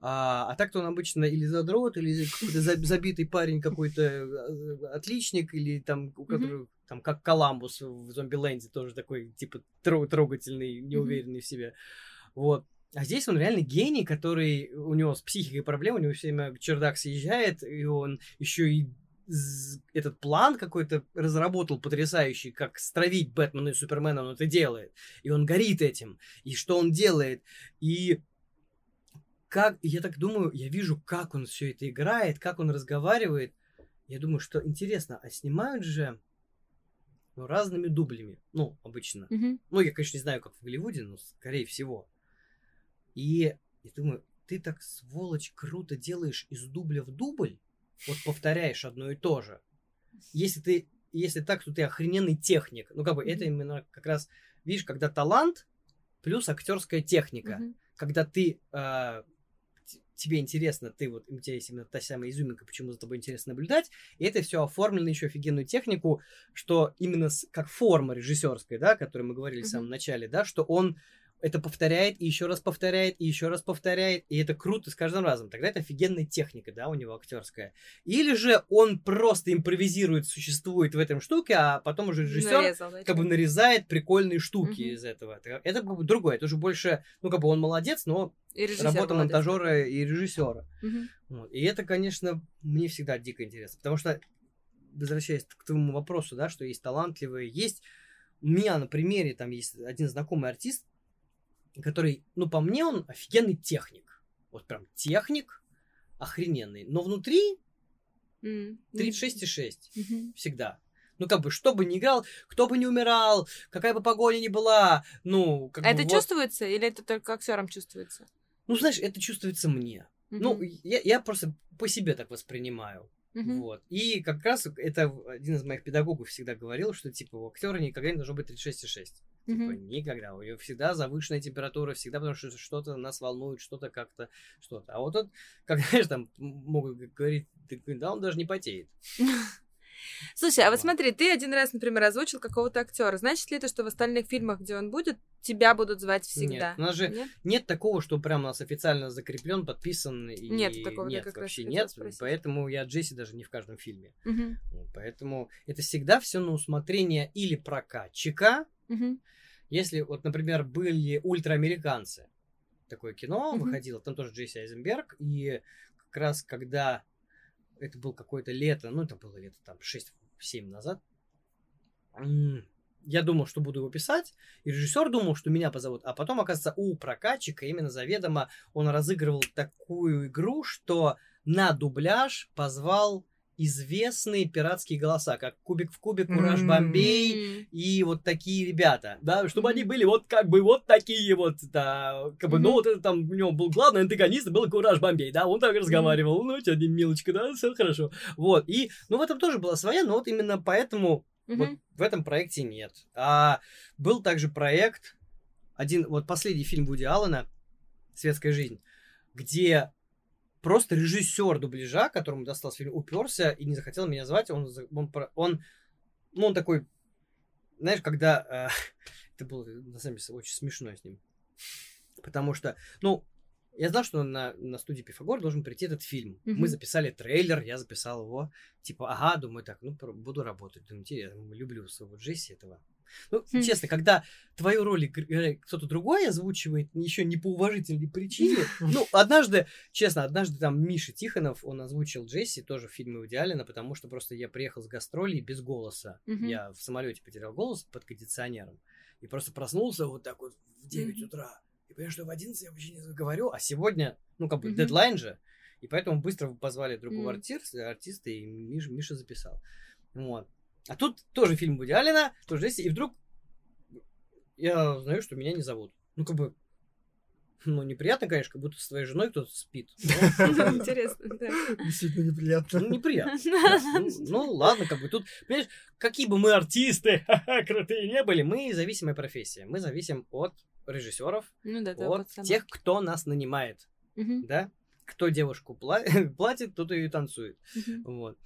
А, а так-то он обычно или задрот, или какой-то за- забитый парень какой-то э, отличник, или там, у которого, там, как Коламбус в Зомбиленде, тоже такой, типа, тро- трогательный, неуверенный в себе. Вот. А здесь он реально гений, который у него с психикой проблемы, у него все время чердак съезжает, и он еще и этот план какой-то разработал потрясающий, как стравить Бэтмена и Супермена, он это делает. И он горит этим. И что он делает. И как, я так думаю, я вижу, как он все это играет, как он разговаривает. Я думаю, что интересно, а снимают же ну, разными дублями, ну, обычно. Мгм. Ну, я, конечно, не знаю, как в Голливуде, но скорее всего. И я думаю, ты так, сволочь, круто делаешь из дубля в дубль, вот повторяешь одно и то же. Если ты, если так, то ты охрененный техник. Ну, как бы это именно как раз, видишь, когда талант плюс актерская техника. Когда ты а, тебе интересно, ты вот, у тебя есть именно та самая изюминка, почему за тобой интересно наблюдать, и это все оформлено еще офигенную технику, что именно с- как форма режиссерская, да, о которой мы говорили в самом начале, да, что он это повторяет, и еще раз повторяет, и еще раз повторяет, и это круто с каждым разом. Тогда это офигенная техника, да, у него актерская. Или же он просто импровизирует, существует в этом штуке, а потом уже режиссер Нарезал, да, как бы чё? нарезает прикольные штуки Мгм. из этого. Это, как бы другое, это уже больше, ну, как бы он молодец, но И работа молодец. монтажера и режиссера. Мгм. Вот. И это, конечно, мне всегда дико интересно. Потому что, возвращаясь к твоему вопросу, да, что есть талантливые, есть... У меня на примере там есть один знакомый артист, который, ну, по мне, он офигенный техник. Вот прям техник охрененный. Но внутри М. 36,6 Мгм. всегда. Ну, как бы, что бы ни играл, кто бы ни умирал, какая бы погоня ни была, ну, как А бы это вот- чувствуется или это только актерам чувствуется? Ну, знаешь, это чувствуется мне. Ну, Мгм. я, я просто по себе так воспринимаю. Мгм. Вот. И как раз это один из моих педагогов всегда говорил, что типа у актера никогда не должно быть 36,6. Типа, Мгм. никогда. У него всегда завышенная температура, всегда потому что что-то нас волнует, что-то как-то, что-то. А вот тут, как <laughs> знаешь, там могут говорить, да, он даже не потеет. <laughs> Слушай, а вот смотри, ты один раз, например, озвучил какого-то актера. Значит ли это, что в остальных фильмах, где он будет, тебя будут звать всегда? Нет, у нас же Нет? нет такого, что прям у нас официально закреплен, подписан. И Нет такого, нет, как раз вообще хотела нет. спросить. Поэтому я Джесси даже не в каждом фильме. Вот, Поэтому это всегда все на усмотрение или прокатчика, Мгм. Если вот, например, были ультраамериканцы, такое кино Мгм. выходило, там тоже Джесси Айзенберг, и как раз когда это был какое-то лето, ну, это было лето там 6-7 назад. Я думал, что буду его писать, и режиссер думал, что меня позовут. А потом, оказывается, у прокатчика именно заведомо он разыгрывал такую игру, что на дубляж позвал известные пиратские голоса, как Кубик в кубик, Кураж. Бомбей, и вот такие ребята, да, чтобы они были вот как бы вот такие вот, да, как бы, ну вот это там у него был главный антагонист, был Кураж Бомбей, да, он так разговаривал, ну, что, милочка, да, все хорошо, вот, и, ну, в этом тоже была своя, но вот именно поэтому вот в этом проекте нет. А был также проект, один, вот последний фильм Вуди Аллена «Светская жизнь», где просто режиссер дубляжа, которому достался фильм, уперся и не захотел меня звать. Он, он, он, ну, он такой, знаешь, когда... э, <laughs> это было, на самом деле, очень смешно с ним. Потому что, ну, я знал, что на, на студии Пифагор должен прийти этот фильм. Мгм. Мы записали трейлер, я записал его. Типа, ага, думаю, так, ну, буду работать. Думаю, интересно, люблю своего Джесси этого. Ну, Хм. честно, когда твою роль игр- играет кто-то другой озвучивает, еще не по уважительной причине. <laughs> Ну, однажды, честно, однажды там Миша Тихонов, он озвучил Джесси, тоже в фильме Вуди Аллена, потому что просто я приехал с гастролей без голоса. Мгм. Я в самолете потерял голос под кондиционером. И просто проснулся вот так вот в 9 Мгм. утра. И понимаю, что в 11 я вообще не говорю, а сегодня, ну, как бы, Мгм. дедлайн же. И поэтому быстро позвали другого М. артиста, артиста, и Миша, Миша записал. Вот. А тут тоже фильм Вуди Аллена, тоже Джесси, и вдруг я знаю, что меня не зовут. Ну, как бы, ну, неприятно, конечно, как будто с твоей женой кто-то спит. Но, <laughs> Интересно, да. Действительно неприятно. Ну, неприятно. <laughs> Ну, ну, ладно, как бы тут, понимаешь, какие бы мы артисты <laughs> крутые не были, мы зависимая профессия. Мы зависим от режиссеров, Ну от тех, кто нас нанимает, да? Кто девушку пла- платит, тот и танцует. Вот.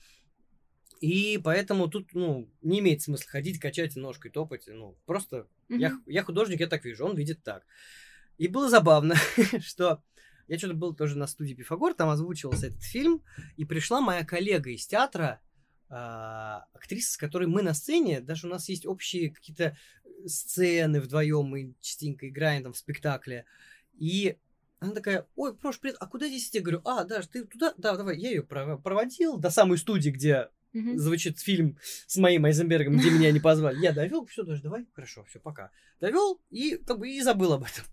И поэтому тут, ну, не имеет смысла ходить, качать ножкой, топать. Ну, просто я, Мгм. я художник, я так вижу, он видит так. И было забавно, <laughs> что я что-то был тоже на студии Пифагор, там озвучивался этот фильм, и пришла моя коллега из театра, а, актриса, с которой мы на сцене, даже у нас есть общие какие-то сцены вдвоем, мы частенько играем там в спектакле. И она такая, ой, Прош, привет, а куда здесь идти? Я говорю, а, Даш, ты туда? Да, давай. Я ее проводил до самой студии, где Мгм. звучит фильм с моим Айзенбергом, где меня не <laughs> позвали. Я довел, все, даже давай, хорошо, все, пока. Довел и как бы и забыл об этом.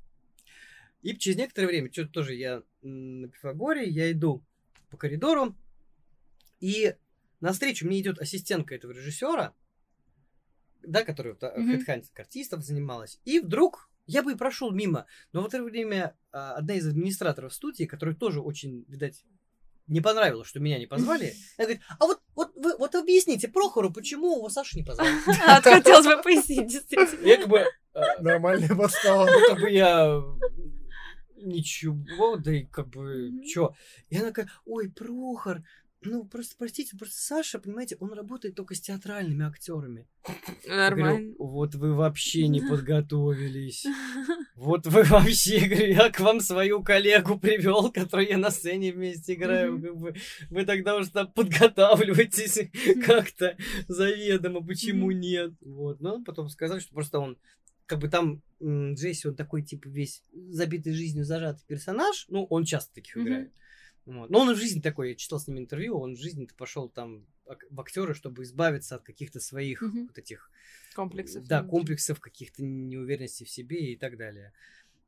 И через некоторое время, что-то тоже я на Пифагоре, я иду по коридору, и навстречу мне идет ассистентка этого режиссера, да, которая вот, а, Мгм. хедхантинг артистов занималась, и вдруг я бы и прошел мимо, но в это время а, одна из администраторов студии, которая тоже очень, видать, не понравилось, что меня не позвали. <laughs> Она говорит, а вот, вот, вы, вот объясните Прохору, почему его Саша не позвал. Вот <laughs> хотелось бы пояснить, действительно. Я как бы, э, Нормальная подстава. ну, как бы я ничего, да и как бы, чё. И она такая, ой, Прохор, ну, просто простите, просто Саша, понимаете, он работает только с театральными актерами. Я говорю, Нормально. вот вы вообще не подготовились. <laughs> Вот вы вообще, говорю, я к вам свою коллегу привел, которую я на сцене вместе играю. Как бы, вы тогда уже там подготавливаетесь <laughs> как-то заведомо, почему нет. Вот. Но потом сказали, что просто он как бы там Джесси, он такой, типа, весь забитый жизнью зажатый персонаж. Ну, он часто таких играет. Вот. Но он в жизни такой, я читал с ним интервью, он в жизни-то пошел там в актеры, чтобы избавиться от каких-то своих Мгм. вот этих Комплексов. да, комплексов, каких-то неуверенности в себе и так далее.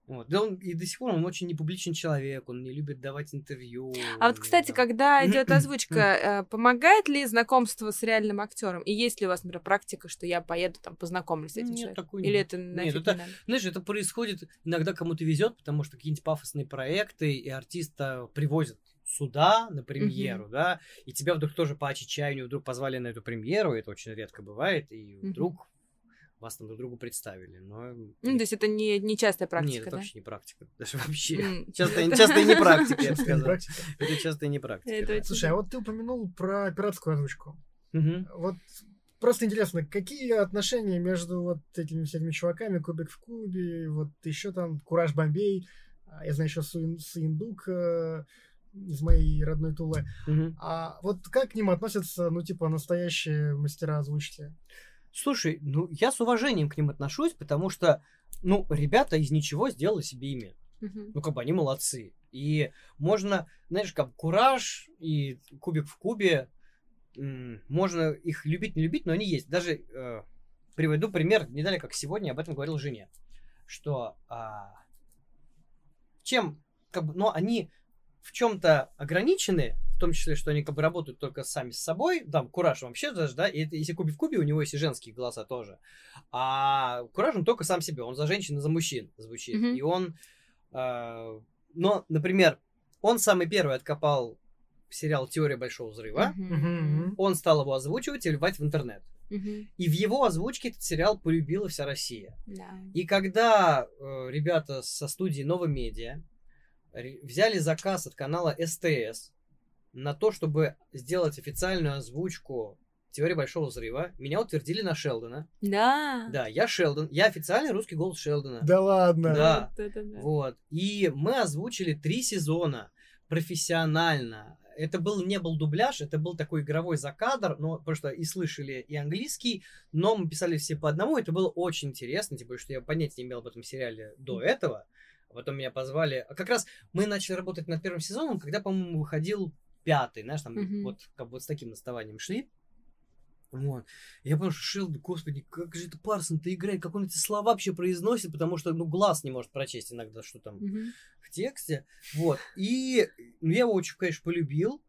Вот. Да он и до сих пор он очень непубличный человек, он не любит давать интервью. А вот, кстати, да. когда идет <clears throat> озвучка, э, помогает ли знакомство с реальным актером? И есть ли у вас, например, практика, что я поеду там познакомлюсь с этим Нет, человеком? такой Или нет. это Нет, нафиг это- не надо? Знаешь, это происходит иногда кому-то везет, потому что какие-нибудь пафосные проекты, и артиста привозят сюда на премьеру, да, и тебя вдруг тоже по отчаянию вдруг позвали на эту премьеру, это очень редко бывает, и вдруг вас там друг другу представили. Но Ну, то есть это не, не частая Нет, практика, это да? вообще не практика. <laughs> Даже вообще. М. Часто, часто и не практика, я бы сказал. Это часто и не практика. Слушай, а вот ты упомянул про пиратскую озвучку. Вот просто интересно, какие отношения между вот этими всякими чуваками, Кубик в Кубе, вот еще там Кураж Бомбей, а, я знаю еще Суин- Суиндук э, из моей родной Тулы. Мгм. А вот как к ним относятся, ну, типа, настоящие мастера озвучки? Слушай, ну я с уважением к ним отношусь, потому что, ну, ребята из ничего сделали себе имя. Мгм. Ну, как бы они молодцы. И можно, знаешь, как Кураж и Кубик в Кубе, м, можно их любить, не любить, но они есть. Даже э, приведу пример, не далее, как сегодня, об этом говорил жене, что а, чем, как бы, но они в чем-то ограничены, в том числе, что они как бы работают только сами с собой, там, Кураж вообще даже, да, и это, если Куби в Кубе, у него есть и женские голоса тоже, а Кураж он только сам себе, он за женщин и за мужчин звучит, Мгм. и он, э, но, например, он самый первый откопал сериал «Теория Большого Взрыва». Мгм. он стал его озвучивать и вливать в интернет. Мгм. И в его озвучке этот сериал полюбила вся Россия. Да. И когда э, ребята со студии Нова Медиа ре- взяли заказ от канала СТС на то, чтобы сделать официальную озвучку теории Большого Взрыва, меня утвердили на Шелдона. Да. Да, я Шелдон. Я официальный русский голос Шелдона. Да ладно. Да. Вот это да. Вот. И мы озвучили три сезона профессионально. Это был не был дубляж, это был такой игровой закадр, но потому что и слышали и английский, но мы писали все по одному, это было очень интересно, тем более, что я понятия не имел об этом сериале до этого. А потом меня позвали. А как раз мы начали работать над первым сезоном, когда, по-моему, выходил пятый, знаешь, там Мгм. вот как бы вот с таким наставанием шли. Вот. Я понял, что Шелби, господи, как же это Парсон-то играет, как он эти слова вообще произносит, потому что, ну, глаз не может прочесть иногда, что там Мгм. в тексте. Вот. И ну, я его очень, конечно, полюбил.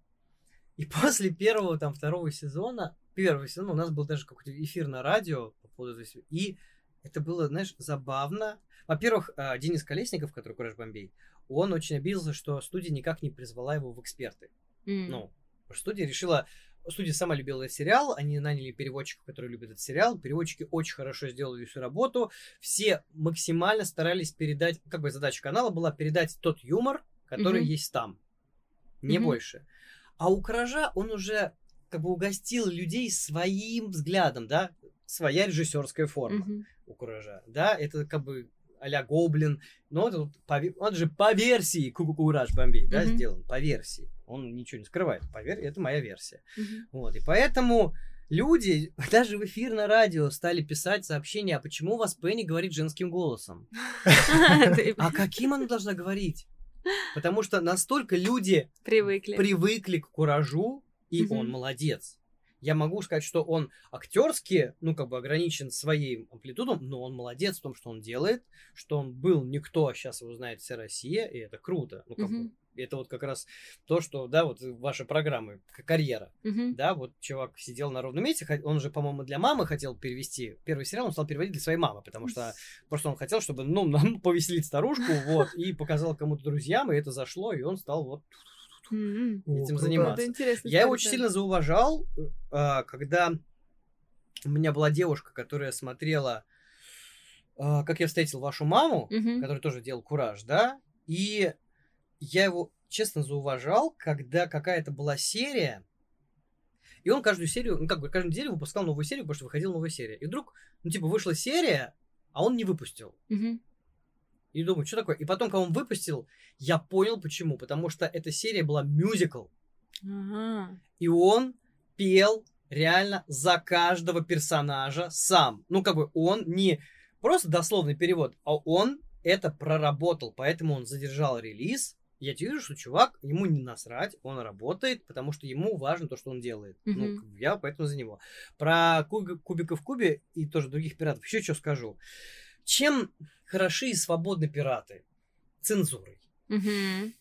И <laughs> после первого, там, второго сезона, первого сезона у нас был даже какой-то эфир на радио по поводу этого. И это было, знаешь, забавно. Во-первых, а, Денис Колесников, который Кураж Бомбей, он очень обиделся, что студия никак не призвала его в эксперты. М. Ну, студия решила... Студия сама любила этот сериал, они наняли переводчиков, которые любят этот сериал. Переводчики очень хорошо сделали всю работу. Все максимально старались передать... Как бы задача канала была передать тот юмор, который Мгм. есть там. Не Мгм. больше. А у Кража он уже как бы угостил людей своим взглядом, да? Своя режиссерская форма Мгм. у Куража. Да, это как бы а-ля Гоблин, но ве- он же по версии Кураж Бомбей, да, Мгм. сделан, по версии. Он ничего не скрывает, по вер... это моя версия. Мгм. Вот, и поэтому люди <laughs> даже в эфир на радио стали писать сообщения, а почему у вас Пенни говорит женским голосом? <laughs> А каким она должна говорить? Потому что настолько люди Привыкли. привыкли к куражу, и он молодец. Я могу сказать, что он актерски, ну, как бы ограничен своей амплитудом, но он молодец в том, что он делает, что он был никто, а сейчас его знает вся Россия, и это круто. Ну, как бы, Мгм. это вот как раз то, что, да, вот ваша программа, к- карьера, Мгм. да, вот чувак сидел на ровном месте, он же, по-моему, для мамы хотел перевести, первый сериал он стал переводить для своей мамы, потому что просто он хотел, чтобы, ну, нам <laughs> повеселить старушку, вот, и показал кому-то друзьям, и это зашло, и он стал вот М. О, этим круто. заниматься. Это интересно. Я его очень сильно зауважал, а, когда у меня была девушка, которая смотрела а, «Как я встретил вашу маму», который тоже делал «Кураж», да, и я его честно зауважал, когда какая-то была серия, и он каждую серию, ну как бы каждую неделю выпускал новую серию, потому что выходила новая серия. И вдруг, ну типа, вышла серия, а он не выпустил. И думаю, что такое? И потом, когда он выпустил, я понял почему. Потому что эта серия была мюзикл. Ага. И он пел реально за каждого персонажа сам. Ну, как бы он не просто дословный перевод, а он это проработал. Поэтому он задержал релиз. Я тебе вижу, что чувак, ему не насрать, он работает, потому что ему важно то, что он делает. Ну, как бы я поэтому за него. Про Куб- Кубика в Кубе и тоже других пиратов еще что скажу. Чем хороши и свободны пираты? Цензурой. Мгм.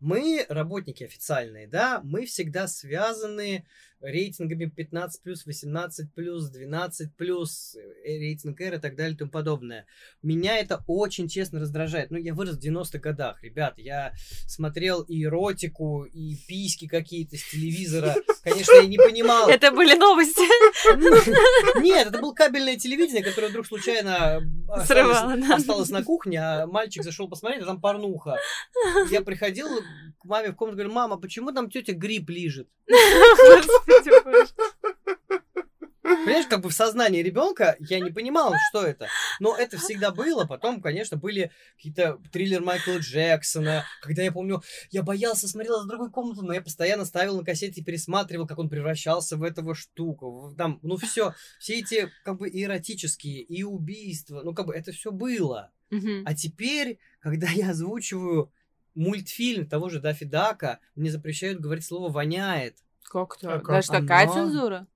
Мы, работники официальные, да, мы всегда связаны рейтингами 15 плюс, 18 плюс, 12 плюс, э, рейтинг R и так далее и тому подобное. Меня это очень честно раздражает. Ну, я вырос в 90-х годах, ребят. Я смотрел и эротику, и письки какие-то с телевизора. Конечно, я не понимал. Это были новости. Нет, это было кабельное телевидение, которое вдруг случайно осталось, Срывало, да. осталось на кухне, а мальчик зашел посмотреть, а там порнуха. Я приходил к маме в комнату, говорю, мама, почему там тетя гриб лежит? Боже. Понимаешь, как бы в сознании ребенка я не понимал, что это. Но это всегда было. Потом, конечно, были какие-то триллер Майкла Джексона. Когда я помню, я боялся, смотрел из другой комнаты, но я постоянно ставил на кассете и пересматривал, как он превращался в этого штуку. Там, ну все, все эти как бы и эротические, и убийства, ну как бы это все было. А теперь, когда я озвучиваю, мультфильм того же Даффи Дака мне запрещают говорить слово «воняет». Как то А как? Даже такая Оно- цензура?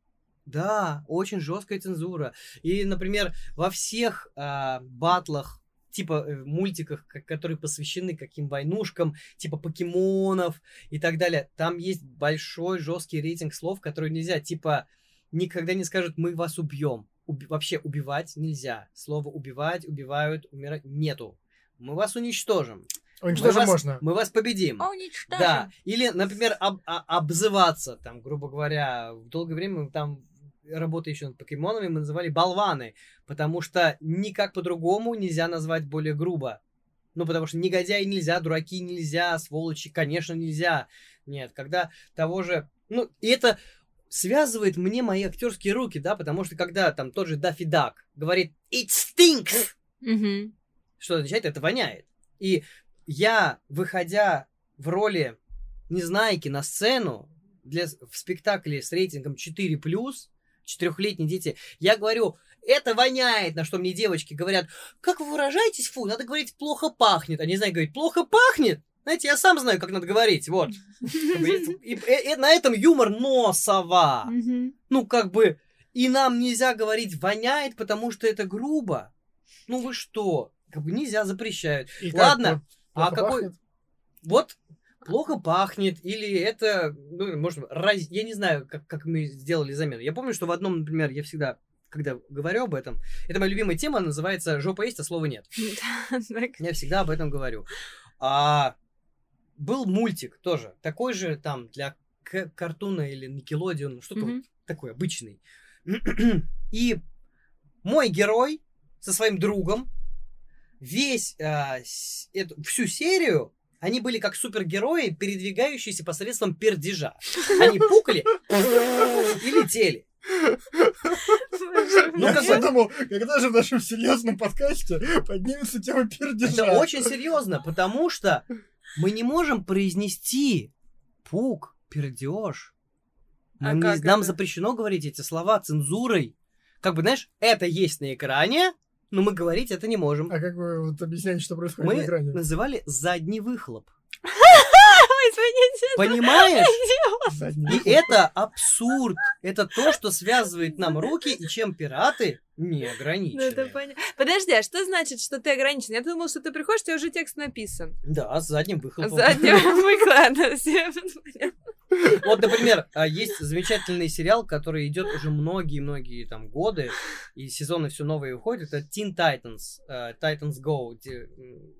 Да, очень жесткая цензура. И, например, во всех а, батлах, типа э, мультиках, ко- которые посвящены каким войнушкам, типа покемонов и так далее, там есть большой жесткий рейтинг слов, которые нельзя, типа никогда не скажут «мы вас убьем». Уби- вообще убивать нельзя. Слово убивать, убивают, умирать нету. Мы вас уничтожим. Уничтожим мы вас, можно. Мы вас победим. Уничтожим. Да, или, например, об- а- обзываться, там, грубо говоря, в долгое время там работая еще над покемонами, мы называли болваны, потому что никак по-другому нельзя назвать более грубо. Ну, потому что негодяи нельзя, дураки нельзя, сволочи, конечно, нельзя. Нет, когда того же... Ну, и это связывает мне мои актерские руки, да, потому что когда там тот же Даффи Дак говорит «It stinks!» Мгм. Что означает? Это воняет. И я, выходя в роли Незнайки на сцену для, в спектакле с рейтингом 4+, четырехлетние дети, я говорю, это воняет, на что мне девочки говорят, как вы выражаетесь, фу, надо говорить, плохо пахнет. А Незнайка говорит, плохо пахнет? Знаете, я сам знаю, как надо говорить, вот. Как И, и- и на этом юмор носова. Ну, как бы, и нам нельзя говорить воняет, потому что это грубо. Ну вы что? Как бы нельзя, запрещают. И как, Ладно, плохо а какой- пахнет? Вот плохо пахнет, или это, ну, может, раз... я не знаю, как, как мы сделали замену. Я помню, что в одном, например, я всегда, когда говорю об этом, это моя любимая тема, называется «жопа есть, а слова нет». <laughs> Я всегда об этом говорю. А был мультик тоже, такой же там для к- картуна или Никелодион, что-то вот такой обычный. <clears throat> И мой герой со своим другом весь а, с- эту, всю серию они были как супергерои, передвигающиеся посредством пердежа. Они пукали и летели. Ну, я бы- думал, когда же в нашем серьезном подкасте поднимется тема пердежа? Это очень серьезно, потому что мы не можем произнести пук, пердеж. А Нам, не- нам это? запрещено говорить эти слова цензурой. Как бы, знаешь, это есть на экране, но мы говорить это не можем. А как вы вот объясняете, что происходит Мы на экране? называли задний выхлоп. <laughs> Извините, Понимаешь? <laughs> И это абсурд. Это то, что связывает нам руки, и чем пираты не Ну, это ограничены. понятно. Подожди, а что значит, что ты ограничен? Я думала, что ты приходишь, у тебя уже текст написан. Да, с задним выхлопом. Заднего выкладываю все. Вот, например, а, есть замечательный сериал, который идет уже многие-многие там годы, и сезоны все новые уходят. Это Teen Titans, э, Titans Go, те,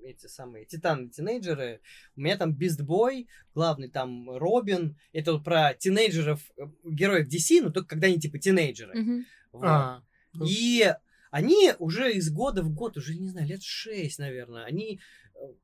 эти самые титаны-тинейджеры. У меня там Beast Boy, главный там Робин. Это вот про тинейджеров, э, героев DC, но только когда они типа тинейджеры. Мгм. Вот. А, ну, И они уже из года в год, уже, не знаю, лет шесть, наверное, они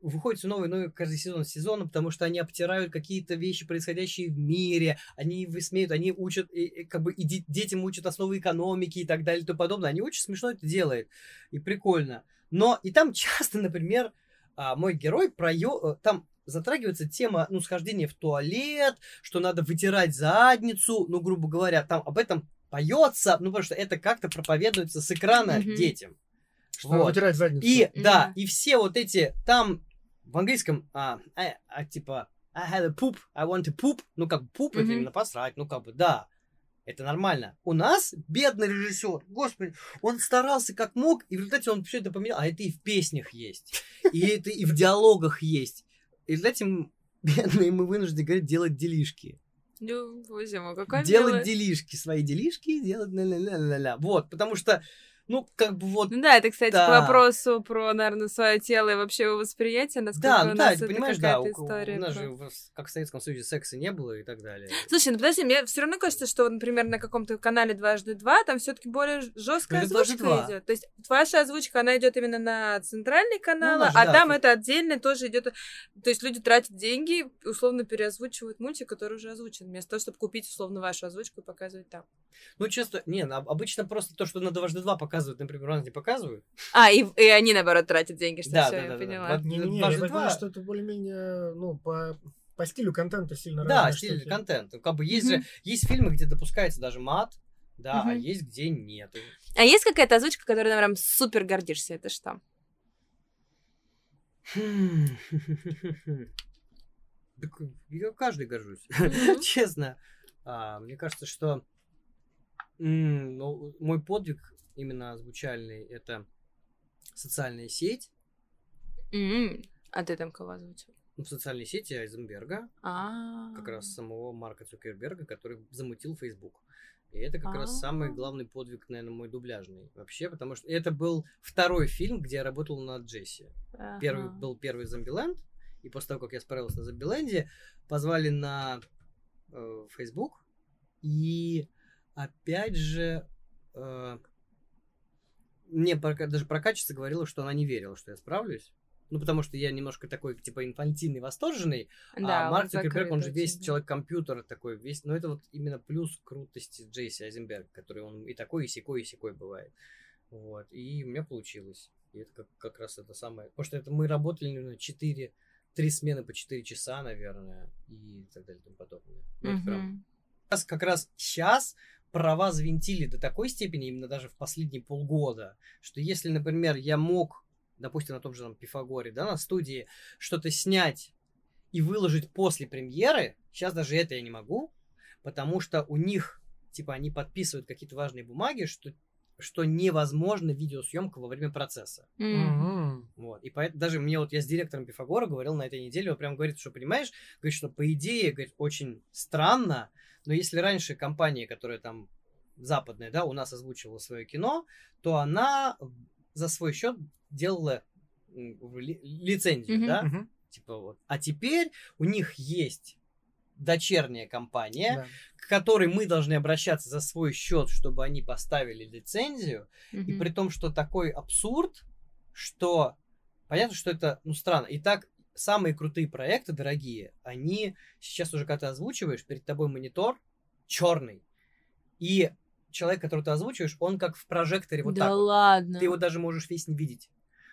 выходят все новые, новые каждый сезон с сезона, потому что они обтирают какие-то вещи, происходящие в мире, они высмеют, они учат, и, и как бы и де- детям учат основы экономики и так далее и тому подобное. Они очень смешно это делают, и прикольно. Но и там <laughs> часто, например, а, мой герой прое... э, там затрагивается тема, ну, схождения в туалет, что надо вытирать задницу, ну, грубо говоря, там об этом поется, ну, потому что это как-то проповедуется с экрана Мгм. детям. Что надо Вот. вытирать задницу. И, да, и все вот эти, там в английском, а, а, а, типа, I had a poop, I want to poop, ну, как бы poop, это Мгм. именно посрать, ну, как бы, да, это нормально. У нас бедный режиссер, господи, он старался как мог, и в результате он все это поменял, а это и в песнях есть, и это и в диалогах есть. И в результате бедные мы вынуждены говорить, делать делишки. Ну, боже мой, какой делать делишки, свои делишки, делать ля-ля-ля-ля-ля. Вот, потому что, ну, как бы вот Ну да, это, кстати, Да. к вопросу про, наверное, свое тело и вообще его восприятие, насколько Да, у ну нас да, это ты понимаешь, да, какая-то у, история. у нас про- же, как в Советском Союзе, секса не было и так далее. Слушай, ну подожди, мне все равно кажется, что, например, на каком-то канале дважды два там все-таки более жесткая «Дважды озвучка два». идет. То есть ваша озвучка, она идет именно на центральный канал, наш, а да, там тут- это отдельно тоже идет. То есть люди тратят деньги, условно переозвучивают мультик, который уже озвучен, вместо того, чтобы купить условно вашу озвучку и показывать там. Ну, часто, не, на- обычно просто то, что на дважды два показывают, например, у нас не показывают. А, и, и они, наоборот, тратят деньги, что Да, все, да, я да, да, поняла. да. Не-не-не, я Дважды так понимаю, два. что это более-менее, ну, по, по стилю контента сильно Да, стиль, штуки. контент. Как бы есть Мгм. же, есть фильмы, где допускается даже мат, да, а Мгм. есть где нет. А есть какая-то озвучка, которой, наверное, супер гордишься? Это что? <laughs> Так я каждый горжусь. Мгм. <laughs> Честно. А, мне кажется, что м, ну, мой подвиг именно озвучальный это социальная сеть. М, А ты там кого озвучил? Ну, в социальной сети Айзенберга, А. как раз самого Марка Цукерберга, который замутил Facebook. И это как раз самый А. главный подвиг, наверное, мой дубляжный вообще, потому что это был второй фильм, где я работал над Джесси. Первый был первый Зомбиленд, и после того, как я справился на Зомбиленде, позвали на э, Facebook, и опять же э, мне даже прокатчица говорила, что она не верила, что я справлюсь. Ну, потому что я немножко такой, типа, инфантильный, восторженный, Да, а Марк Цукерберг, он же весь очень, человек-компьютер такой, весь, ну, это вот именно плюс крутости Джейси Айзенберг, который он и такой, и секой, и секой бывает. Вот, и у меня получилось. И это как, как раз это самое, потому что это мы работали, наверное, 4, три смены по 4 часа, наверное, и так далее и тому подобное. Ну, это прям Мгм. раз как раз сейчас права завинтили до такой степени, именно даже в последние полгода, что если, например, я мог, допустим, на том же там Пифагоре, да, на студии, что-то снять и выложить после премьеры, сейчас даже это я не могу, потому что у них, типа, они подписывают какие-то важные бумаги, что, что невозможно видеосъемка во время процесса. Мгм. Вот. И поэтому даже мне вот я с директором Пифагора говорил на этой неделе, он прям говорит, что понимаешь, говорит, что по идее, говорит, очень странно, но если раньше компания, которая там западная, да, у нас озвучивала свое кино, то она за свой счет делала лицензию, Мгм. да, Мгм. типа вот. А теперь у них есть дочерняя компания, Да. к которой мы должны обращаться за свой счет, чтобы они поставили лицензию, и Мгм. при том, что такой абсурд, что понятно, что это ну странно. И так самые крутые проекты, дорогие, они сейчас уже, когда ты озвучиваешь, перед тобой монитор черный. И человек, которого ты озвучиваешь, он как в прожекторе вот да так вот. ладно. Ты его даже можешь весь не видеть.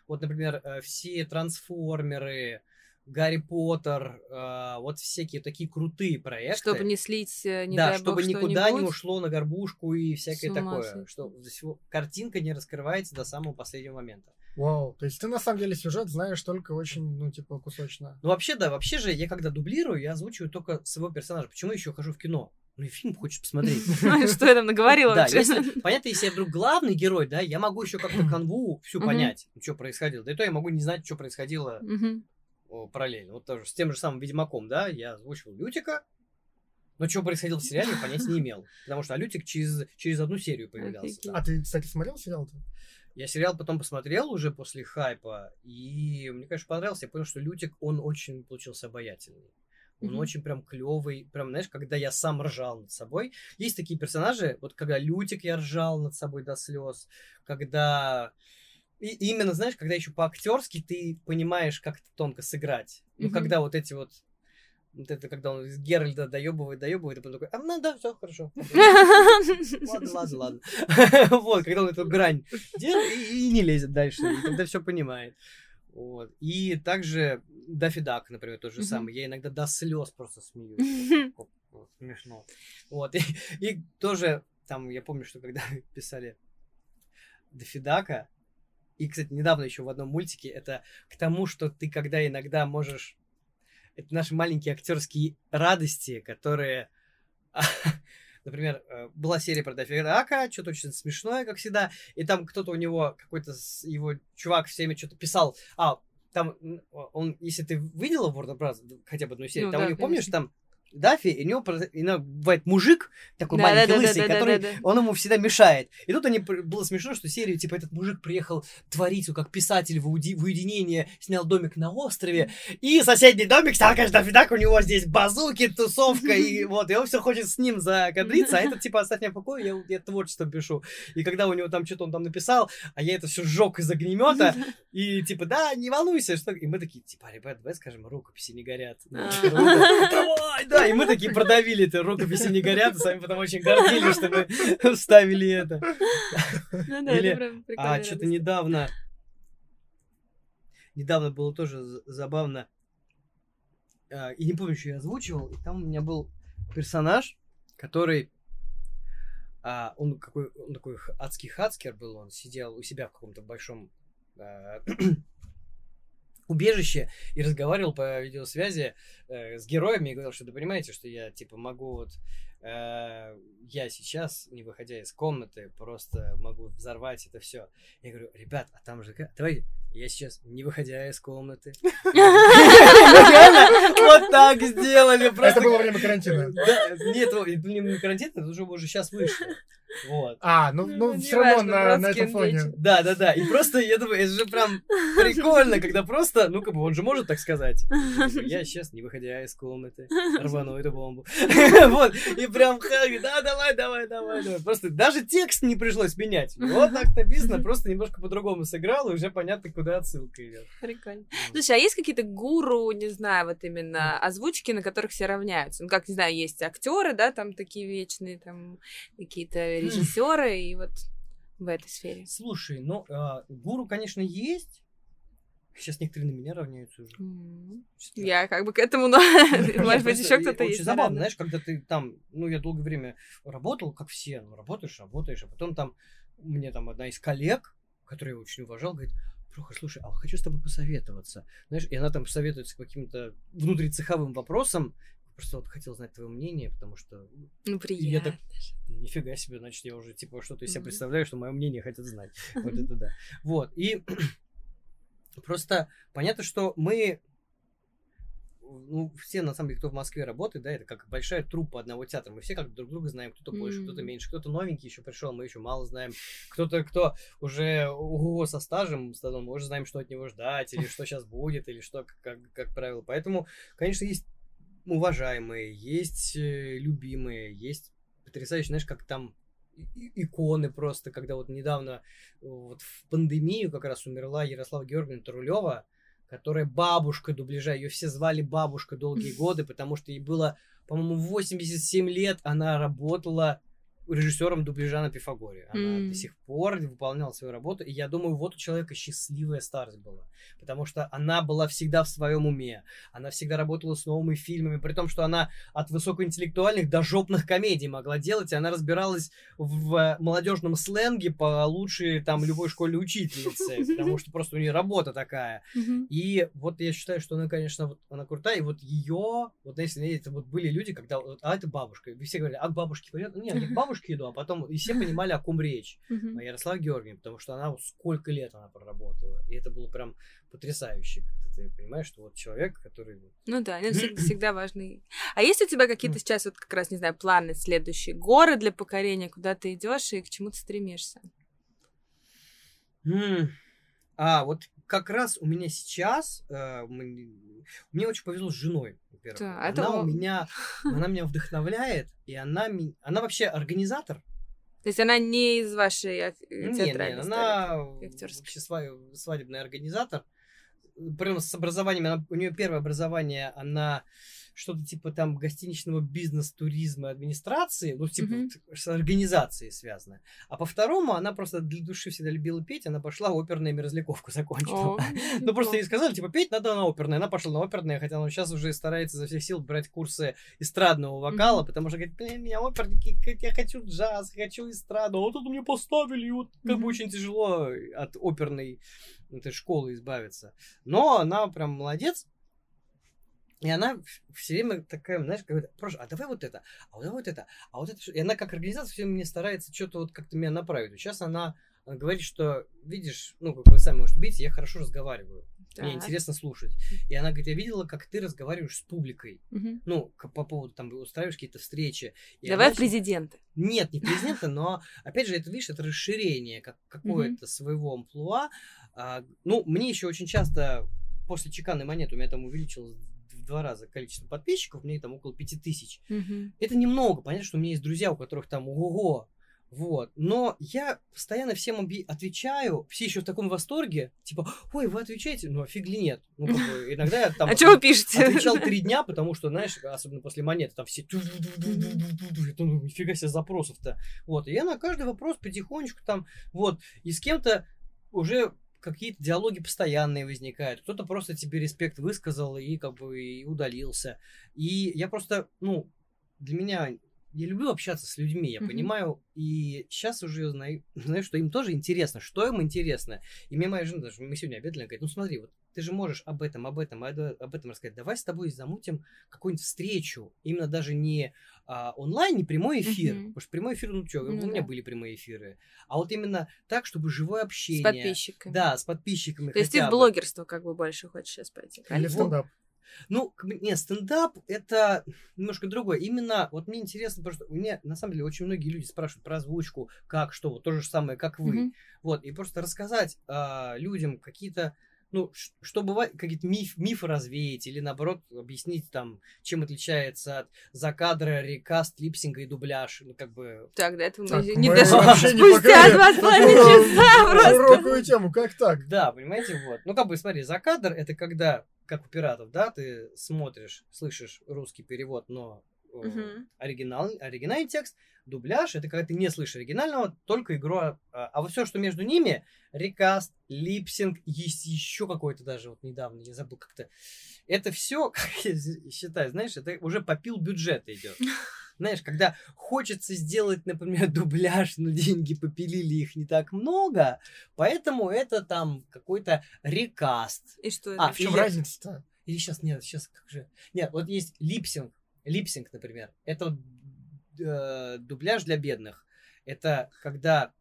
Вот, например, э, все трансформеры, Гарри Поттер, э, вот всякие такие крутые проекты. Чтобы не слить, э, не да, дай чтобы бог, никуда не ушло на горбушку и всякое такое. сойти. Что всего- картинка не раскрывается до самого последнего момента. Вау. То есть ты на самом деле сюжет знаешь только очень, ну, типа, кусочно. Ну, вообще, да, вообще же, я когда дублирую, я озвучиваю только своего персонажа. Почему я еще хожу в кино? Ну и фильм хочешь посмотреть. <laughs> Что я там наговорила Да, вообще? если, понятно, если я вдруг главный герой, да, я могу еще как-то <laughs> канву всю понять, что происходило. Да и то я могу не знать, что происходило параллельно. Вот тоже с тем же самым Ведьмаком, да, я озвучивал Лютика, но что происходило в сериале, я понять не имел. Потому что Лютик через, через одну серию появлялся. Там. А ты, кстати, смотрел сериал-то? Я сериал потом посмотрел уже после хайпа, и мне, конечно, понравился. Я понял, что Лютик, он очень получился обаятельный. Он Мгм. очень прям клевый, прям, знаешь, когда я сам ржал над собой. Есть такие персонажи, вот когда Лютик я ржал над собой до слез, когда... И именно, знаешь, когда еще по-актерски ты понимаешь, как это тонко сыграть. Ну, Мгм. когда вот эти вот вот это когда он из Геральда доебывает, доебывает, и потом такой, а, ну да, все хорошо. <laughs> Ладно, ладно, ладно. <laughs> Вот, когда он эту грань делает и, не лезет дальше, и тогда все понимает. Вот. И также Даффи Дак, например, тот же самый. Я иногда до слез просто смеюсь. <laughs> Смешно. Вот. И, и тоже, там, я помню, что когда писали Даффи Дака, и, кстати, недавно еще в одном мультике, это к тому, что ты когда иногда можешь... Это наши маленькие актерские радости, которые... <laughs> Например, э, была серия про Даффи Дака, что-то очень смешное, как всегда, и там кто-то у него, какой-то его чувак всеми что-то писал. А, там, он, если ты видела of Bros, хотя бы одну серию, Ну там да, у него, помнишь, конечно. там Даффи, и у него просто- иногда бывает мужик, такой Да, маленький, да, да, лысый, да, да, который, да, да. он ему всегда мешает. И тут они, было смешно, что серию, типа, этот мужик приехал творить, как писатель в, уди- в уединение, снял домик на острове, и соседний домик стал, конечно, так у него здесь базуки, тусовка, и <laughs> вот, и он все хочет с ним закадриться, а этот, типа, оставь меня в покое, я, я творчество пишу. И когда у него там что-то он там написал, а я это все сжег из огнемета, <laughs> и типа, да, не волнуйся, что... И мы такие, типа, ребят, давай скажем, рукописи не горят. А. <laughs> Давай, да, и мы такие продавили это, рукописи не горят, и сами потом очень гордились, что мы <laughs> вставили это. Ну да, Или- это прям прикольно. А что-то недавно... Недавно было тоже забавно. А, И не помню, что я озвучивал. И там у меня был персонаж, который... а, он какой он такой адский хацкер был, он сидел у себя в каком-то большом а, <clears throat> убежище и разговаривал по видеосвязи э, с героями и говорил, что, да понимаете, что я, типа, могу вот... э, я сейчас, не выходя из комнаты, просто могу взорвать это все. Я говорю, ребят, а там же... Давайте, я сейчас, не выходя из комнаты. <laughs> Вот так сделали. Это Просто было время карантина. да, нет, это не карантин, это уже уже сейчас вышло. Вот. А, ну, Ну, ну все равно на, на этом фоне. Да, да, да. И просто я думаю, это же прям <laughs> прикольно, когда просто, ну, как бы он же может так сказать. Я сейчас, <laughs> не выходя из комнаты, рвану эту бомбу. Вот. И прям, Хаги, да, давай, давай, давай, давай. Просто даже текст не пришлось менять. Вот так написано, просто немножко по-другому сыграл, и уже понятно, куда отсылка идет. Прикольно. Слушай, а есть какие-то гуру, не знаю, вот именно озвучки, на которых все равняются? Ну, как, не знаю, есть актеры, да, там такие вечные, там какие-то режиссеры, и вот в этой сфере. Слушай, ну, а, гуру, конечно, есть. Сейчас некоторые на меня равняются уже. Что-то Я как бы к этому, но <laughs> может быть, еще кто-то Очень есть. забавно, наверное. знаешь, когда ты там, ну, я долгое время работал, как все, ну, работаешь, работаешь, а потом там мне там одна из коллег, которую я очень уважал, говорит, Прохор, слушай, а хочу с тобой посоветоваться. Знаешь, и она там советуется каким-то внутрицеховым вопросам. Просто вот хотел знать твое мнение, потому что Ну, и я так, приятно. нифига себе, значит, я уже типа что-то из себя представляю, что мое мнение хотят знать. Вот это да. Вот, и просто понятно, что мы ну, все, на самом деле, кто в Москве работает, да, это как большая труппа одного театра. Мы все как друг друга знаем, кто-то больше, кто-то Мгм. меньше, кто-то новенький еще пришел, мы еще мало знаем. Кто-то, кто уже ого, со стажем, с мы уже знаем, что от него ждать, или что сейчас будет, или что, как, как, правило. Поэтому, конечно, есть уважаемые, есть э, любимые, есть потрясающие, знаешь, как там иконы просто, когда вот недавно вот в пандемию как раз умерла Ярослава Георгиевна Трулева, которая бабушка дубляжа, ее все звали бабушка долгие <laughs> годы, потому что ей было, по-моему, 87 лет, она работала режиссером дубляжа на Пифагоре. Она М. до сих пор выполняла свою работу, и я думаю, вот у человека счастливая старость была, потому что она была всегда в своем уме, она всегда работала с новыми фильмами, при том, что она от высокоинтеллектуальных до жопных комедий могла делать, и она разбиралась в молодежном сленге получше там любой школьной учительницы, <laughs> потому что просто у нее работа такая. И вот я считаю, что она, конечно, вот она крутая. И вот ее, вот если это вот были люди, когда, а это бабушка. Все говорили, а к бабушке пойдет? Нет, я к бабушке иду, а потом и все понимали, о ком речь. Мгм. О Ярославе Георгиевне, потому что она сколько лет она проработала. И это было прям потрясающе. Когда ты понимаешь, что вот человек, который... Ну да, ну, всег- <clears throat> всегда важный. А есть у тебя какие-то сейчас вот как раз, не знаю, планы следующие горы для покорения, куда ты идешь и к чему ты стремишься? А, вот как раз у меня сейчас... э, мне очень повезло с женой, во-первых. Да, она это у меня... <laughs> Она меня вдохновляет, и она... Она вообще организатор. То есть она не из вашей не, театральной она истории, актерской. вообще сва- свадебный организатор. Прям с образованием, она- у нее первое образование, она что-то типа там гостиничного бизнес, туризма, администрации, ну типа вот с организацией связано. А по второму она просто для души всегда любила петь, она пошла оперную мерзляковку закончила. <laughs> Ну, просто ей сказали, типа, петь надо на оперное. Она пошла на оперное, хотя она сейчас уже старается изо всех сил брать курсы эстрадного вокала, потому что говорит, блин, меня оперники, я хочу джаз, хочу эстраду, а вот тут мне поставили, и вот как бы очень тяжело от оперной этой школы избавиться. Но она прям молодец, и она все время такая, знаешь, говорит, просто, а давай вот это, а давай вот это, а вот это. что?» И она как организация все мне старается что-то вот как-то меня направить. Сейчас она она говорит, что, видишь, ну, как вы сами можете видеть, я хорошо разговариваю. Мне Так. интересно слушать. И она говорит, я видела, как ты разговариваешь с публикой. Мгм. Ну, по поводу, там, устраиваешь какие-то встречи. И Давай она в президенты. нет, не <laughs> президента, но, опять же, это, видишь, это расширение как, какое-то своего амплуа. А, ну, мне еще очень часто после чеканной монеты у меня там увеличилось два раза количество подписчиков, мне там около пяти тысяч. Мгм. Это немного, понятно, что у меня есть друзья, у которых там ого вот. Но я постоянно всем объ- отвечаю, все еще в таком восторге, типа, ой, вы отвечаете? Ну, а фиг ли нет? Ну, как бы, <laughs> иногда я там... А что вы пишете? Отвечал три дня, <laughs> потому что, знаешь, особенно после монеты, там все... ну, нифига себе запросов-то. Вот, и я на каждый вопрос потихонечку там, вот, и с кем-то уже какие-то диалоги постоянные возникают. Кто-то просто тебе респект высказал и как бы и удалился. И я просто, ну, для меня я люблю общаться с людьми, я Мгм. понимаю, и сейчас уже знаю, <laughs> знаю, что им тоже интересно, что им интересно. И мне моя жена даже, мы сегодня обедали, она говорит, ну смотри, вот ты же можешь об этом, об этом, об этом рассказать. Давай с тобой замутим какую-нибудь встречу. Именно даже не а, онлайн, не прямой эфир. Мгм. Потому что прямой эфир, ну что, Ну у меня да. были прямые эфиры. А вот именно так, чтобы живое С общение. подписчиками. Да, с подписчиками. То есть ты в блогерство как бы больше хочешь сейчас пойти, Или стендап. Ну, как бы, не, стендап это немножко другое. Именно, вот мне интересно, потому что у меня, на самом деле, очень многие люди спрашивают про озвучку, как, что, вот то же самое, как вы. Мгм. Вот, и просто рассказать а, людям какие-то, ну, что бывает, какие-то миф, мифы развеять, или наоборот, объяснить там, чем отличается от закадра, рекаст, липсинга и дубляж. Ну, как бы, Так, до этого Так, мы не дошли. <laughs> вообще не Спустя два с половиной часа просто. Широкую тему, как так? Да, понимаете, вот. Ну, как бы, смотри, закадр это когда, как у пиратов, да, ты смотришь, слышишь русский перевод, но Мгм. оригинал, оригинальный текст. Дубляж это когда ты не слышишь оригинального, только игру. А, а вот все, что между ними, рекаст, липсинг, есть еще какой-то даже вот недавно, я забыл как-то. Это все, <laughs> как я считаю, знаешь, это уже попил бюджета идет. <laughs> Знаешь, когда хочется сделать, например, <laughs> дубляж, но деньги попилили их не так много, поэтому это там какой-то recast. И что А, это? В чем разница-то? Или сейчас нет, сейчас как же. Нет, вот есть lip sync. Lip sync, например. Это э, дубляж для бедных. Это когда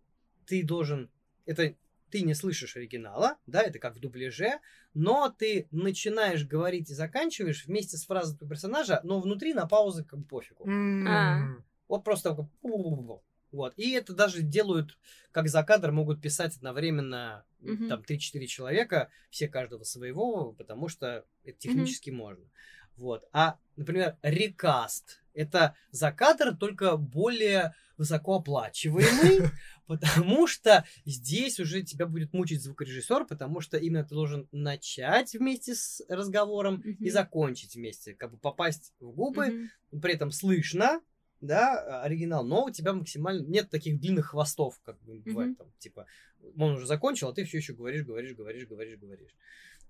ты должен. Это ты не слышишь оригинала, да, это как в дубляже, но ты начинаешь говорить и заканчиваешь вместе с фразой персонажа, но внутри на паузы как бы пофигу. М. Вот просто вот. И это даже делают, как за кадр могут писать одновременно там 3-4 человека, все каждого своего, потому что это технически можно. Вот. А, например, рекаст. Это за кадр только более высокооплачиваемый, <laughs> потому что здесь уже тебя будет мучить звукорежиссер, потому что именно ты должен начать вместе с разговором и закончить вместе, как бы попасть в губы, при этом слышно, да, оригинал, но у тебя максимально нет таких длинных хвостов, как бы бывает там, типа, он уже закончил, а ты все еще говоришь, говоришь, говоришь, говоришь, говоришь.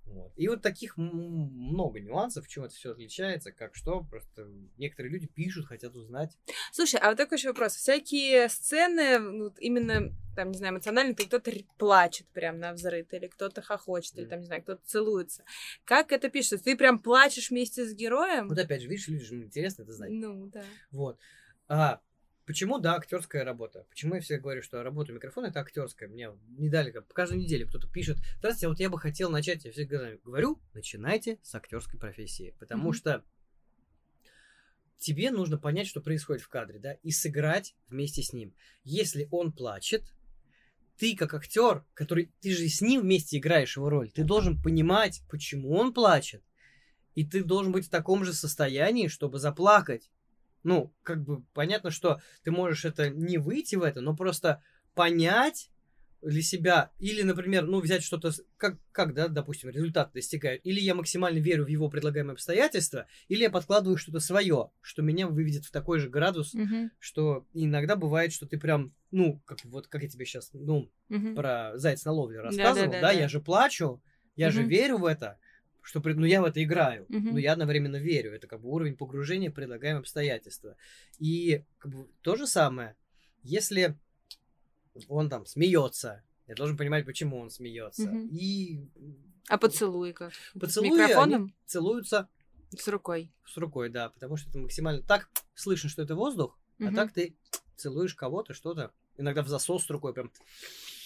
Вот. И вот таких много нюансов, в чем это все отличается, как что, просто некоторые люди пишут, хотят узнать. Слушай, а вот такой еще вопрос. Всякие сцены, ну, именно, там, не знаю, эмоционально, то кто-то плачет прям на взрыв, или кто-то хохочет, или Мгм. там, не знаю, кто-то целуется. Как это пишется? Ты прям плачешь вместе с героем? Вот опять же, видишь, людям интересно это знать. Ну, да. Вот. А почему, да, актерская работа? Почему я всегда говорю, что работа микрофона это актерская? Мне не дали, как каждую неделю кто-то пишет, здравствуйте, а вот я бы хотел начать, я всегда говорю, начинайте с актерской профессии, потому Мгм. что тебе нужно понять, что происходит в кадре, да, и сыграть вместе с ним. Если он плачет, ты как актер, который, ты же с ним вместе играешь его роль, ты должен понимать, почему он плачет, и ты должен быть в таком же состоянии, чтобы заплакать. Ну, как бы понятно, что ты можешь это не выйти в это, но просто понять для себя, или, например, ну, взять что-то, как, как, да, допустим, результат достигают, или я максимально верю в его предлагаемые обстоятельства, или я подкладываю что-то свое, что меня выведет в такой же градус, Мгм. что иногда бывает, что ты прям, ну, как вот, как я тебе сейчас, ну, Мгм. про заяц на ловле рассказывал, да, да. я же плачу, я же Мгм. верю в это, что, ну, я в это играю, Мгм. но я одновременно верю, это как бы уровень погружения, в предлагаемые обстоятельства. И как бы то же самое, если он там смеется, я должен понимать, почему он смеется. Мгм. И А поцелуй как? поцелуи, С микрофоном? они целуются С рукой. с рукой, да, потому что это максимально так слышно, что это воздух, а Мгм. так ты целуешь кого-то, что-то, иногда в засос с рукой прям.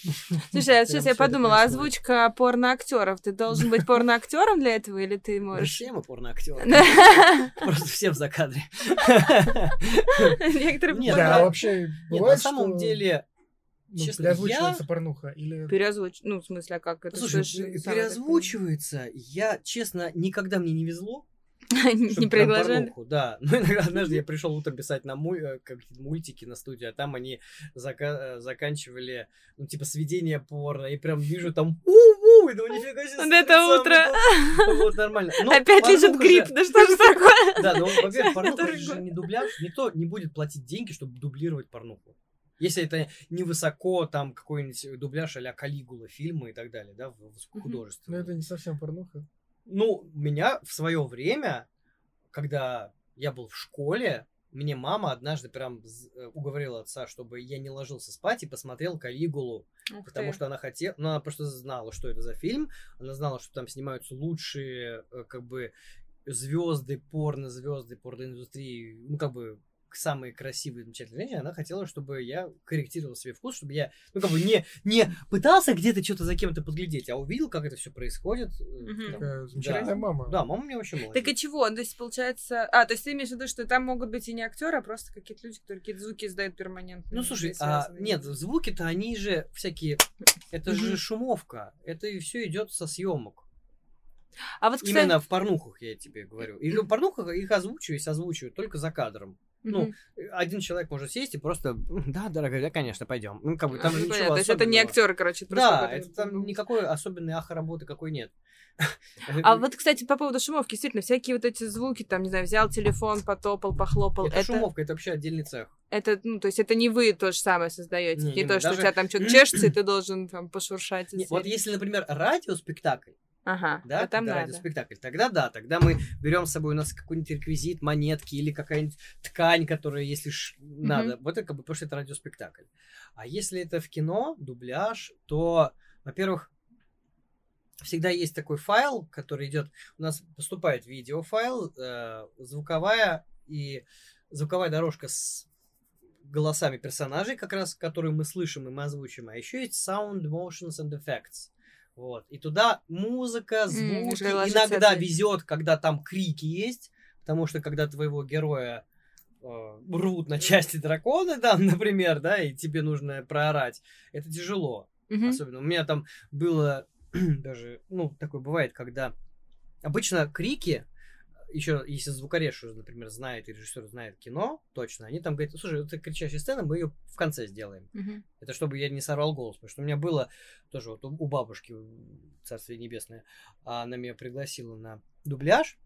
<laughs> Слушай, а Прям сейчас я подумала, озвучка порноактеров. Ты должен быть порноактером для этого, или ты можешь... все мы порноактеры. <laughs> Просто все в закадре. <laughs> Некоторые Нет, Да, а вообще Нет, бывает, на самом деле, ну, честно, переозвучивается порнуха? Или... переозвуч... Ну, в смысле, а как это? Слушай, сама переозвучивается. Я, честно, никогда мне не везло. Не приглашали? порнуху, Да, <laughs> ну иногда однажды я пришел утром писать на э, какие-то мультики на студию, а там они э, заканчивали, ну, типа, сведение порно, и прям вижу там у-у, и думаю, нифига себе. Вот это утро. то». Вот нормально. Но Опять лежит грипп, же- да что ж <laughs> такое? Да, ну, во-первых, порнуха же не дубляж, никто не будет платить деньги, чтобы дублировать порнуху. Если это не высоко, там, какой-нибудь дубляж а-ля Калигула фильмы и так далее, да, Ну, высокохудожественные. это не совсем порнуха. Ну, меня в свое время, когда я был в школе, мне мама однажды прям э, уговорила отца, чтобы я не ложился спать и посмотрел Калигулу, потому ты. что она хотела, ну, она просто знала, что это за фильм, она знала, что там снимаются лучшие, э, как бы, звезды, порно-звезды, порноиндустрии, ну, как бы, самые красивые, замечательные женщины, она хотела, чтобы я корректировал себе вкус, чтобы я, ну, как бы, не, не пытался где-то что-то за кем-то подглядеть, а увидел, как это все происходит. Такая замечательная Да. мама. Да, мама мне вообще молодец. Так и чего? То есть, получается... А, то есть ты имеешь в виду, что там могут быть и не актеры, а просто какие-то люди, которые какие-то звуки издают перманентно. Ну, слушай, и а, нет, звуки-то они же всякие, это же шумовка, это и все идет со съемок. А вот, кстати... Именно в порнухах, я тебе говорю. И в <clears throat> порнухах их озвучивают, озвучивают только за кадром. Ну, Мгм. Один человек может сесть и просто, «М, да, дорогая, да, конечно, пойдем. Ну, как бы там Ну, же ничего То есть это не актеры, короче, просто Да, это там никакой особенной ахо-работы какой нет. <laughs> А вот, кстати, по поводу шумовки, действительно, всякие вот эти звуки, там, не знаю, взял телефон, потопал, похлопал, Это это, шумовка, это вообще отдельный цех. это, ну, то есть это не вы то же самое создаете, Не, не, не то, мы. что у Даже- тебя там что-то <clears throat> чешется, и ты должен там пошуршать. Не, из Вот если, например, радиоспектакль, Ага, да, там когда надо. радиоспектакль, тогда да, тогда мы берем с собой у нас какой-нибудь реквизит, монетки или какая-нибудь ткань, которая, если ж надо, вот это как бы, потому что это радиоспектакль. А если это в кино, дубляж, то, во-первых, всегда есть такой файл, который идет, у нас поступает видеофайл, э, звуковая и звуковая дорожка с голосами персонажей, как раз, которые мы слышим и мы озвучим, а еще есть sound, motions and effects. Вот. И туда музыка, звуки, ложится иногда везет, когда там крики есть, потому что когда твоего героя э, рвут на части драконы, да, <laughs> например, да, и тебе нужно проорать, это тяжело. Мгм. Особенно у меня там было <clears throat> даже, ну, такое бывает, когда обычно крики, еще если звукореж, например, знает, и режиссер знает кино, точно, они там говорят, слушай, это кричащая сцена, мы ее в конце сделаем. Мгм. Это чтобы я не сорвал голос, потому что у меня было тоже вот у у бабушки, царствие небесное, а она меня пригласила на дубляж,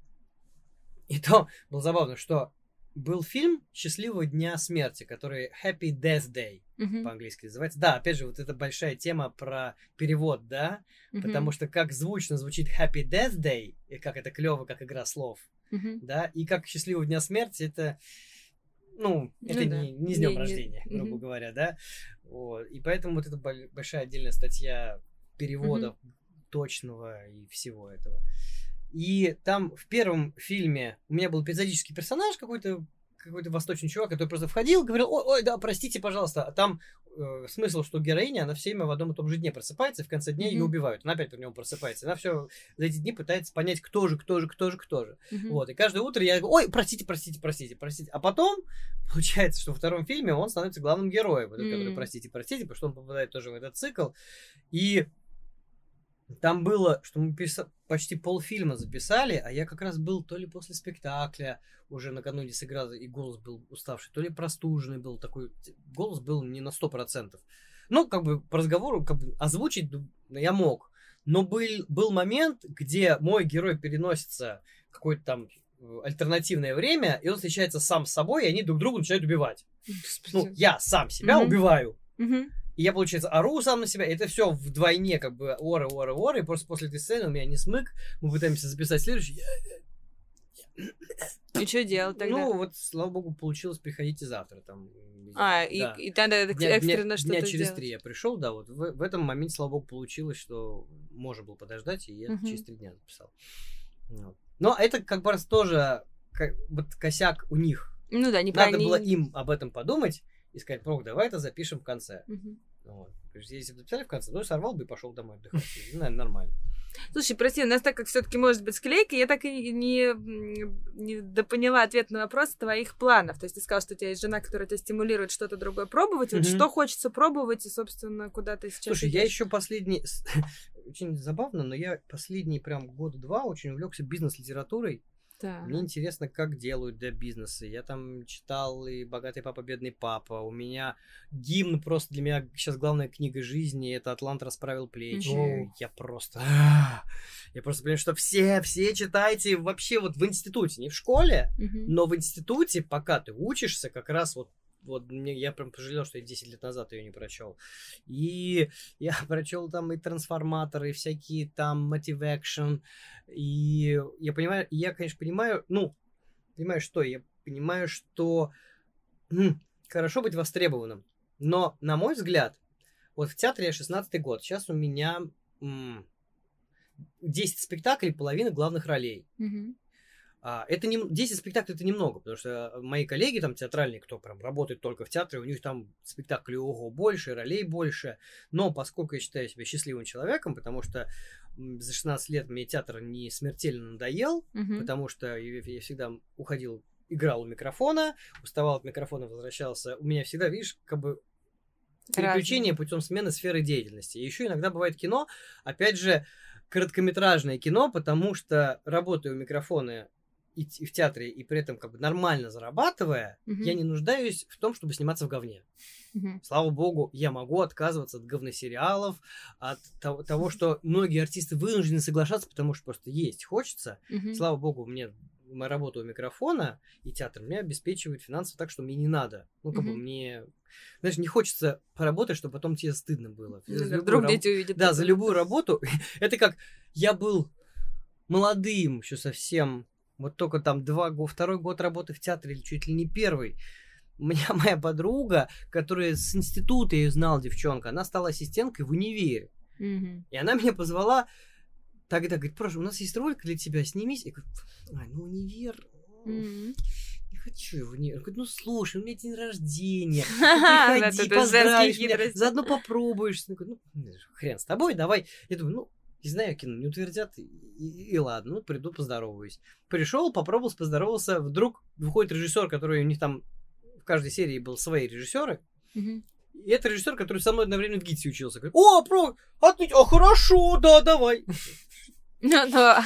и то было забавно, что был фильм «Счастливого дня смерти», который Happy Death Day Мгм. по-английски называется. Да, опять же, вот это большая тема про перевод, да, потому Мгм. что как звучно звучит Happy Death Day, и как это клево, как игра слов, Мгм. да, и как счастливого дня смерти, это, ну, это Ну да. не, не с днем Не- не- рождения, грубо Мгм. говоря, да. Вот. И поэтому вот это боль- большая отдельная статья перевода точного и всего этого. И там в первом фильме у меня был эпизодический персонаж какой-то, какой-то восточный чувак, который просто входил, говорил, ой, ой, да, простите, пожалуйста. А там э, смысл, что героиня, она все время в одном и том же дне просыпается, и в конце дня ее Мгм. убивают. Она опять в нем просыпается. Она все за эти дни пытается понять, кто же, кто же, кто же, кто же. Мгм. Вот, и каждое утро я говорю, ой, простите, простите, простите, простите. А потом <laughs> получается, что во втором фильме он становится главным героем, этот, который простите, простите, потому что он попадает тоже в этот цикл. И там было, что мы писа- почти полфильма записали, а я как раз был то ли после спектакля, уже накануне сыграл, и голос был уставший, то ли простуженный был такой, голос был не на 100%. Ну, как бы по разговору, как бы озвучить ду- я мог. Но был, был момент, где мой герой переносится в какое-то там э, альтернативное время, и он встречается сам с собой, и они друг друга начинают убивать. Ну, я сам себя Мгм. убиваю. Мгм. И я, получается, ору сам на себя. Это все вдвойне, как бы, оры, оры, оры. И просто после этой сцены у меня не смык. Мы пытаемся записать следующий. И что делать тогда? Ну, вот, слава богу, получилось. Приходите завтра. Там, а, и, да. и надо это Дня- дня- экстренно дня что-то через сделать. три я пришел, да, вот в, в этом моменте, слава богу, получилось, что можно было подождать, и я Мгм. через три дня записал. Вот. Но это как бы раз тоже ка- вот косяк у них. Ну да, не Надо было им об этом подумать и сказать, Прок, давай это запишем в конце. Мгм. Вот. То есть, Если бы записали в конце, ну, сорвал бы и пошел домой отдыхать. И, Наверное, нормально. Слушай, прости, у нас так как все-таки может быть склейка, я так и не, не допоняла ответ на вопрос твоих планов. То есть ты сказал, что у тебя есть жена, которая тебя стимулирует что-то другое пробовать. Вот Мгм. что хочется пробовать и, собственно, куда ты сейчас Слушай, я идёшь? еще последний... <laughs> Очень забавно, но я последние прям год-два очень увлекся бизнес-литературой. Так. Мне интересно, как делают для бизнеса. Я там читал и «Богатый папа, бедный папа». У меня гимн просто для меня сейчас главная книга жизни. Это «Атлант расправил плечи». Мгм. Я просто... <laughs> Я просто понимаю, что все, все читайте вообще вот в институте, не в школе, Мгм. но в институте, пока ты учишься, как раз вот вот мне, я прям пожалел, что я 10 лет назад ее не прочел. И <laughs> я прочел там и трансформаторы, и всякие там Motive Action. И я понимаю, я, конечно, понимаю, ну, понимаю, что я понимаю, что м, хорошо быть востребованным. Но, на мой взгляд, вот в театре я 16 год, сейчас у меня м, 10 спектаклей, половина главных ролей. Мгм. А, это не, 10 спектаклей это немного, потому что мои коллеги там театральные, кто прям работает только в театре, у них там спектаклей ого больше, ролей больше. Но поскольку я считаю себя счастливым человеком, потому что за 16 лет мне театр не смертельно надоел, Мгм. потому что я, я всегда уходил, играл у микрофона, уставал от микрофона, возвращался. У меня всегда, видишь, как бы переключение путем смены сферы деятельности. И еще иногда бывает кино, опять же, короткометражное кино, потому что работая у микрофона и, и в театре, и при этом как бы нормально зарабатывая, Мгм. я не нуждаюсь в том, чтобы сниматься в говне. Мгм. Слава богу, я могу отказываться от говносериалов, от того, того, что многие артисты вынуждены соглашаться, потому что просто есть хочется. Мгм. Слава богу, мне моя работа у микрофона и театр меня обеспечивает финансово так, что мне не надо. Ну, как бы Мгм. мне... Знаешь, не хочется поработать, чтобы потом тебе стыдно было. Ну За Вдруг раб- дети увидят. Да, за это. любую работу. <laughs> Это как я был молодым еще совсем, вот только там два, второй год работы в театре или чуть ли не первый. <laughs> У меня <laughs> моя подруга, которая с института ее знал, девчонка, она стала ассистенткой в универе. Мгм. И она меня позвала тогда, говорит, прошу, у нас есть ролик для тебя, снимись. Я говорю, ай, ну универ, не хочу его. Не... Он говорит, ну слушай, у меня день рождения. Да, <laughs> Приходи, поздравишь меня, заодно попробуешь. Ну, хрен с тобой, давай. Я думаю, ну, не знаю, кино не утвердят, и, и- и ладно, ну, приду, поздороваюсь. Пришел, попробовал, поздоровался, вдруг выходит режиссер, который у них там в каждой серии был свои режиссеры, Мгм. и это режиссер, который со мной одновременно в ГИТИСе учился. Говорит, о, про, ты, а хорошо, да, давай. Ну да.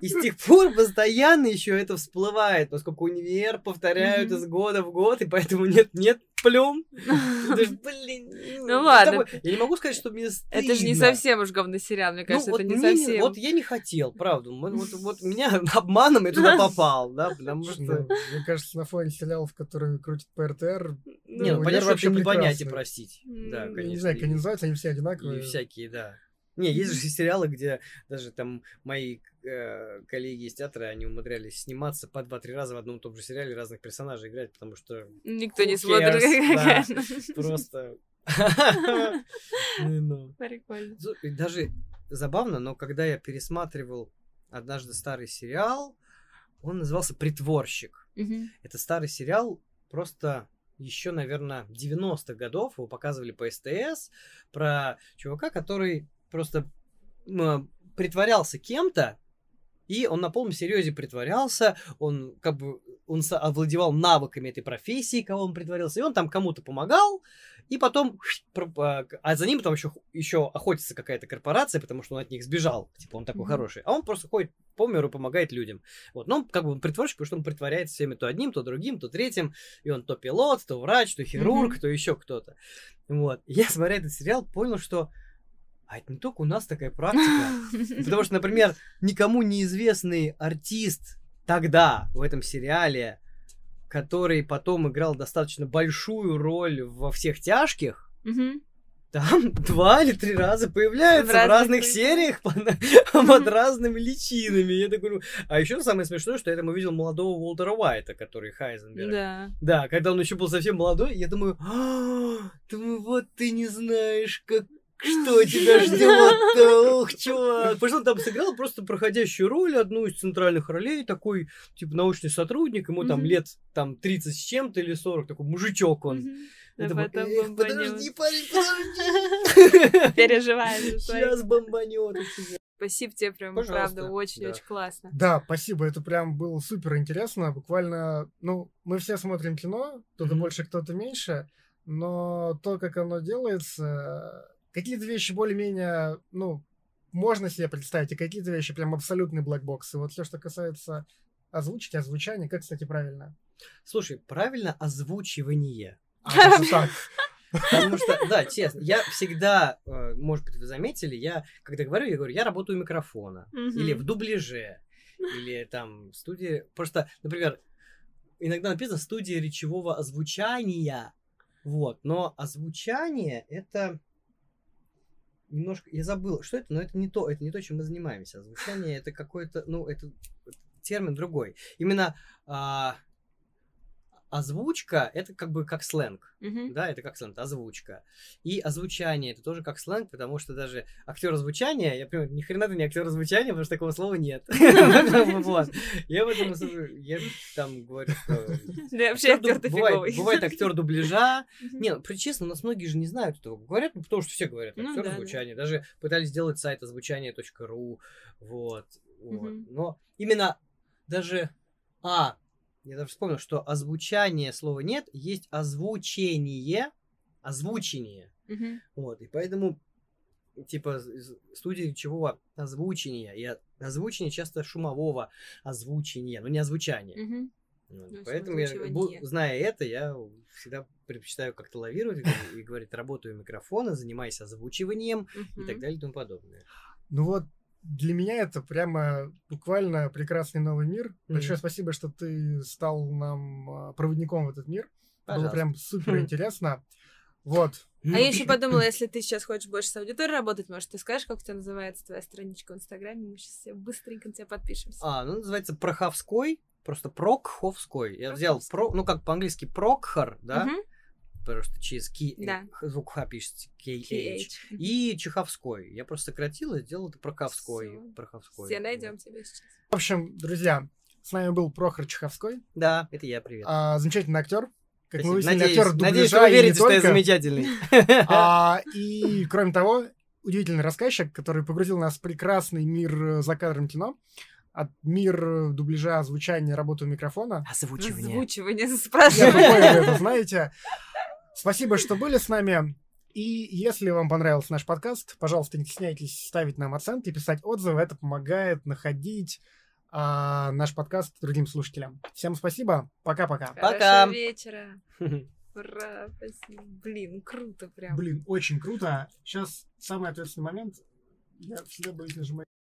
И с тех пор постоянно еще это всплывает, поскольку универ повторяют из года в год, и поэтому нет, нет плюм. Блин, Ну ладно. с тобой- Я не могу сказать, что мне стыдно. Это же не совсем уж говносериал, мне Ну, кажется, это не совсем. Вот я не хотел, правда. Вот, <laughs> меня <laughs> обманом я туда попал, да, потому Ну, что... Мне кажется, на фоне сериалов, которые крутят по РТР, Не, ну понятно, вообще не понять и прекрасный. простить. Да, конечно. не знаю, как они называются, они все одинаковые. И всякие, да. Не, есть же сериалы, где даже там мои э, коллеги из театра, они умудрялись сниматься по два-три раза в одном и том же сериале разных персонажей играть, потому что Никто не смотрит. <laughs> просто... <laughs> Ну. Прикольно. Зу- и Даже забавно, но когда я пересматривал однажды старый сериал, он назывался «Притворщик». Это старый сериал, просто еще, наверное, 90-х годов его показывали по СТС про чувака, который просто м, притворялся кем-то, и он на полном серьезе притворялся, он как бы он овладевал навыками этой профессии, кого он притворился, и он там кому-то помогал, и потом, а а за ним там еще, еще охотится какая-то корпорация, потому что он от них сбежал, типа он такой Мгм. хороший, а он просто ходит по миру помогает людям. Вот, но он как бы притворщик, потому что он притворяется всеми то одним, то другим, то третьим, и он то пилот, то врач, то хирург, Мгм. то еще кто-то. Вот, я, смотря этот сериал, понял, что а это не только у нас такая практика, <laughs> Потому что, например, никому неизвестный артист тогда в этом сериале, который потом играл достаточно большую роль во всех тяжких, там <laughs> два или три раза появляется В в разных, разных сериях под, под разными личинами. Я такой, ну, а еще самое смешное, что я там увидел молодого Уолтера Уайта, который Хайзенберг. Да. Да, когда он еще был совсем молодой, я думаю, «А, думаю, вот ты не знаешь, как что <laughs> тебя ждет? Ох, чувак. Потому что он там сыграл просто проходящую роль, одну из центральных ролей, такой, типа, научный сотрудник, ему там лет там 30 с чем-то или 40, такой мужичок он. Думаю, потом «Эх, бомбанет. подожди, парень, подожди. <laughs> Переживаешь. Сейчас бомбанет у тебя. Спасибо тебе прям, Пожалуйста. правда, очень-очень классно. Да, спасибо, это прям было супер интересно. Буквально, ну, мы все смотрим кино, кто-то больше, кто-то меньше, но то, как оно делается, какие-то вещи более-менее, ну, можно себе представить, и какие-то вещи прям абсолютный блэкбокс. И вот все, что касается озвучки, озвучания, как, кстати, правильно? Слушай, правильно озвучивание. А, так. <laughs> Потому что, да, честно, я всегда, э, может быть, вы заметили, я, когда говорю, я говорю, я работаю у микрофона. Или в дубляже. Или там в студии. Просто, например, иногда написано студия речевого озвучания. Вот. Но озвучание это немножко. Я забыл, что это, но это не то, это не то, чем мы занимаемся. Озвучание это какой-то, ну, это термин другой. Именно а, озвучка это как бы как сленг. Мгм. Да, это как сленг, озвучка. И озвучание это тоже как сленг, потому что даже актер озвучания, я понимаю, ни хрена ты не актер озвучания, потому что такого слова нет. <laughs> <laughs> Я в этом я там говорю, что <laughs> Да, вообще актер ты фиговый. бывает актер дубляжа. Не, ну, честно, у нас многие же не знают этого. Говорят, ну, потому что все говорят Ну актер озвучания. Даже пытались сделать сайт озвучания.ру. Вот. Но именно даже... А, я даже вспомнил, что озвучание слова нет, есть озвучение, озвучение. Мгм. Вот, и поэтому, типа, студии речевого озвучения, и озвучение часто шумового озвучения, но не озвучания. Мгм. Вот, Ну, Поэтому, я, бу- зная это, я всегда предпочитаю как-то лавировать и говорить, работаю микрофона, занимайся озвучиванием и так далее и тому подобное. Ну вот, для меня это прямо буквально прекрасный новый мир. Большое спасибо, что ты стал нам а, проводником в этот мир. Было Пожалуйста. прям супер интересно. Вот. А я еще подумала, <clears throat> если ты сейчас хочешь больше с аудиторией работать, может, ты скажешь, как у тебя называется твоя страничка в Инстаграме? Мы сейчас все быстренько на тебя подпишемся. А, ну называется Проховской, просто Прокховской. Я взял, про, ну как по-английски Прокхор, да, Мгм. Потому что через ки, Да. х- звук Х пишется, KH. KH. И Чеховской. Я просто сократил и сделал это Проховской. Всё. Проховской. Все найдем тебя сейчас. В общем, друзья, с нами был Прохор Чеховской, Да, это я, привет. а, замечательный актер. Как Спасибо. мы выяснили, надеюсь, актер надеюсь, дубляжа вы и не верите, что я только. замечательный. <laughs> А, и, кроме того, удивительный рассказчик, который погрузил нас в прекрасный мир э, за кадром кино, от мир э, дубляжа, звучания, работы у микрофона. Озвучивание. Озвучивание Я спрашиваю. думаю, вы это знаете. Спасибо, что были с нами. И если вам понравился наш подкаст, пожалуйста, не стесняйтесь ставить нам оценки, писать отзывы. Это помогает находить а, наш подкаст другим слушателям. Всем спасибо. Пока-пока. Пока. Вечера. <laughs> Ура, спасибо. Блин, круто прям. Блин, очень круто. Сейчас самый ответственный момент. Я всегда боюсь нажимать.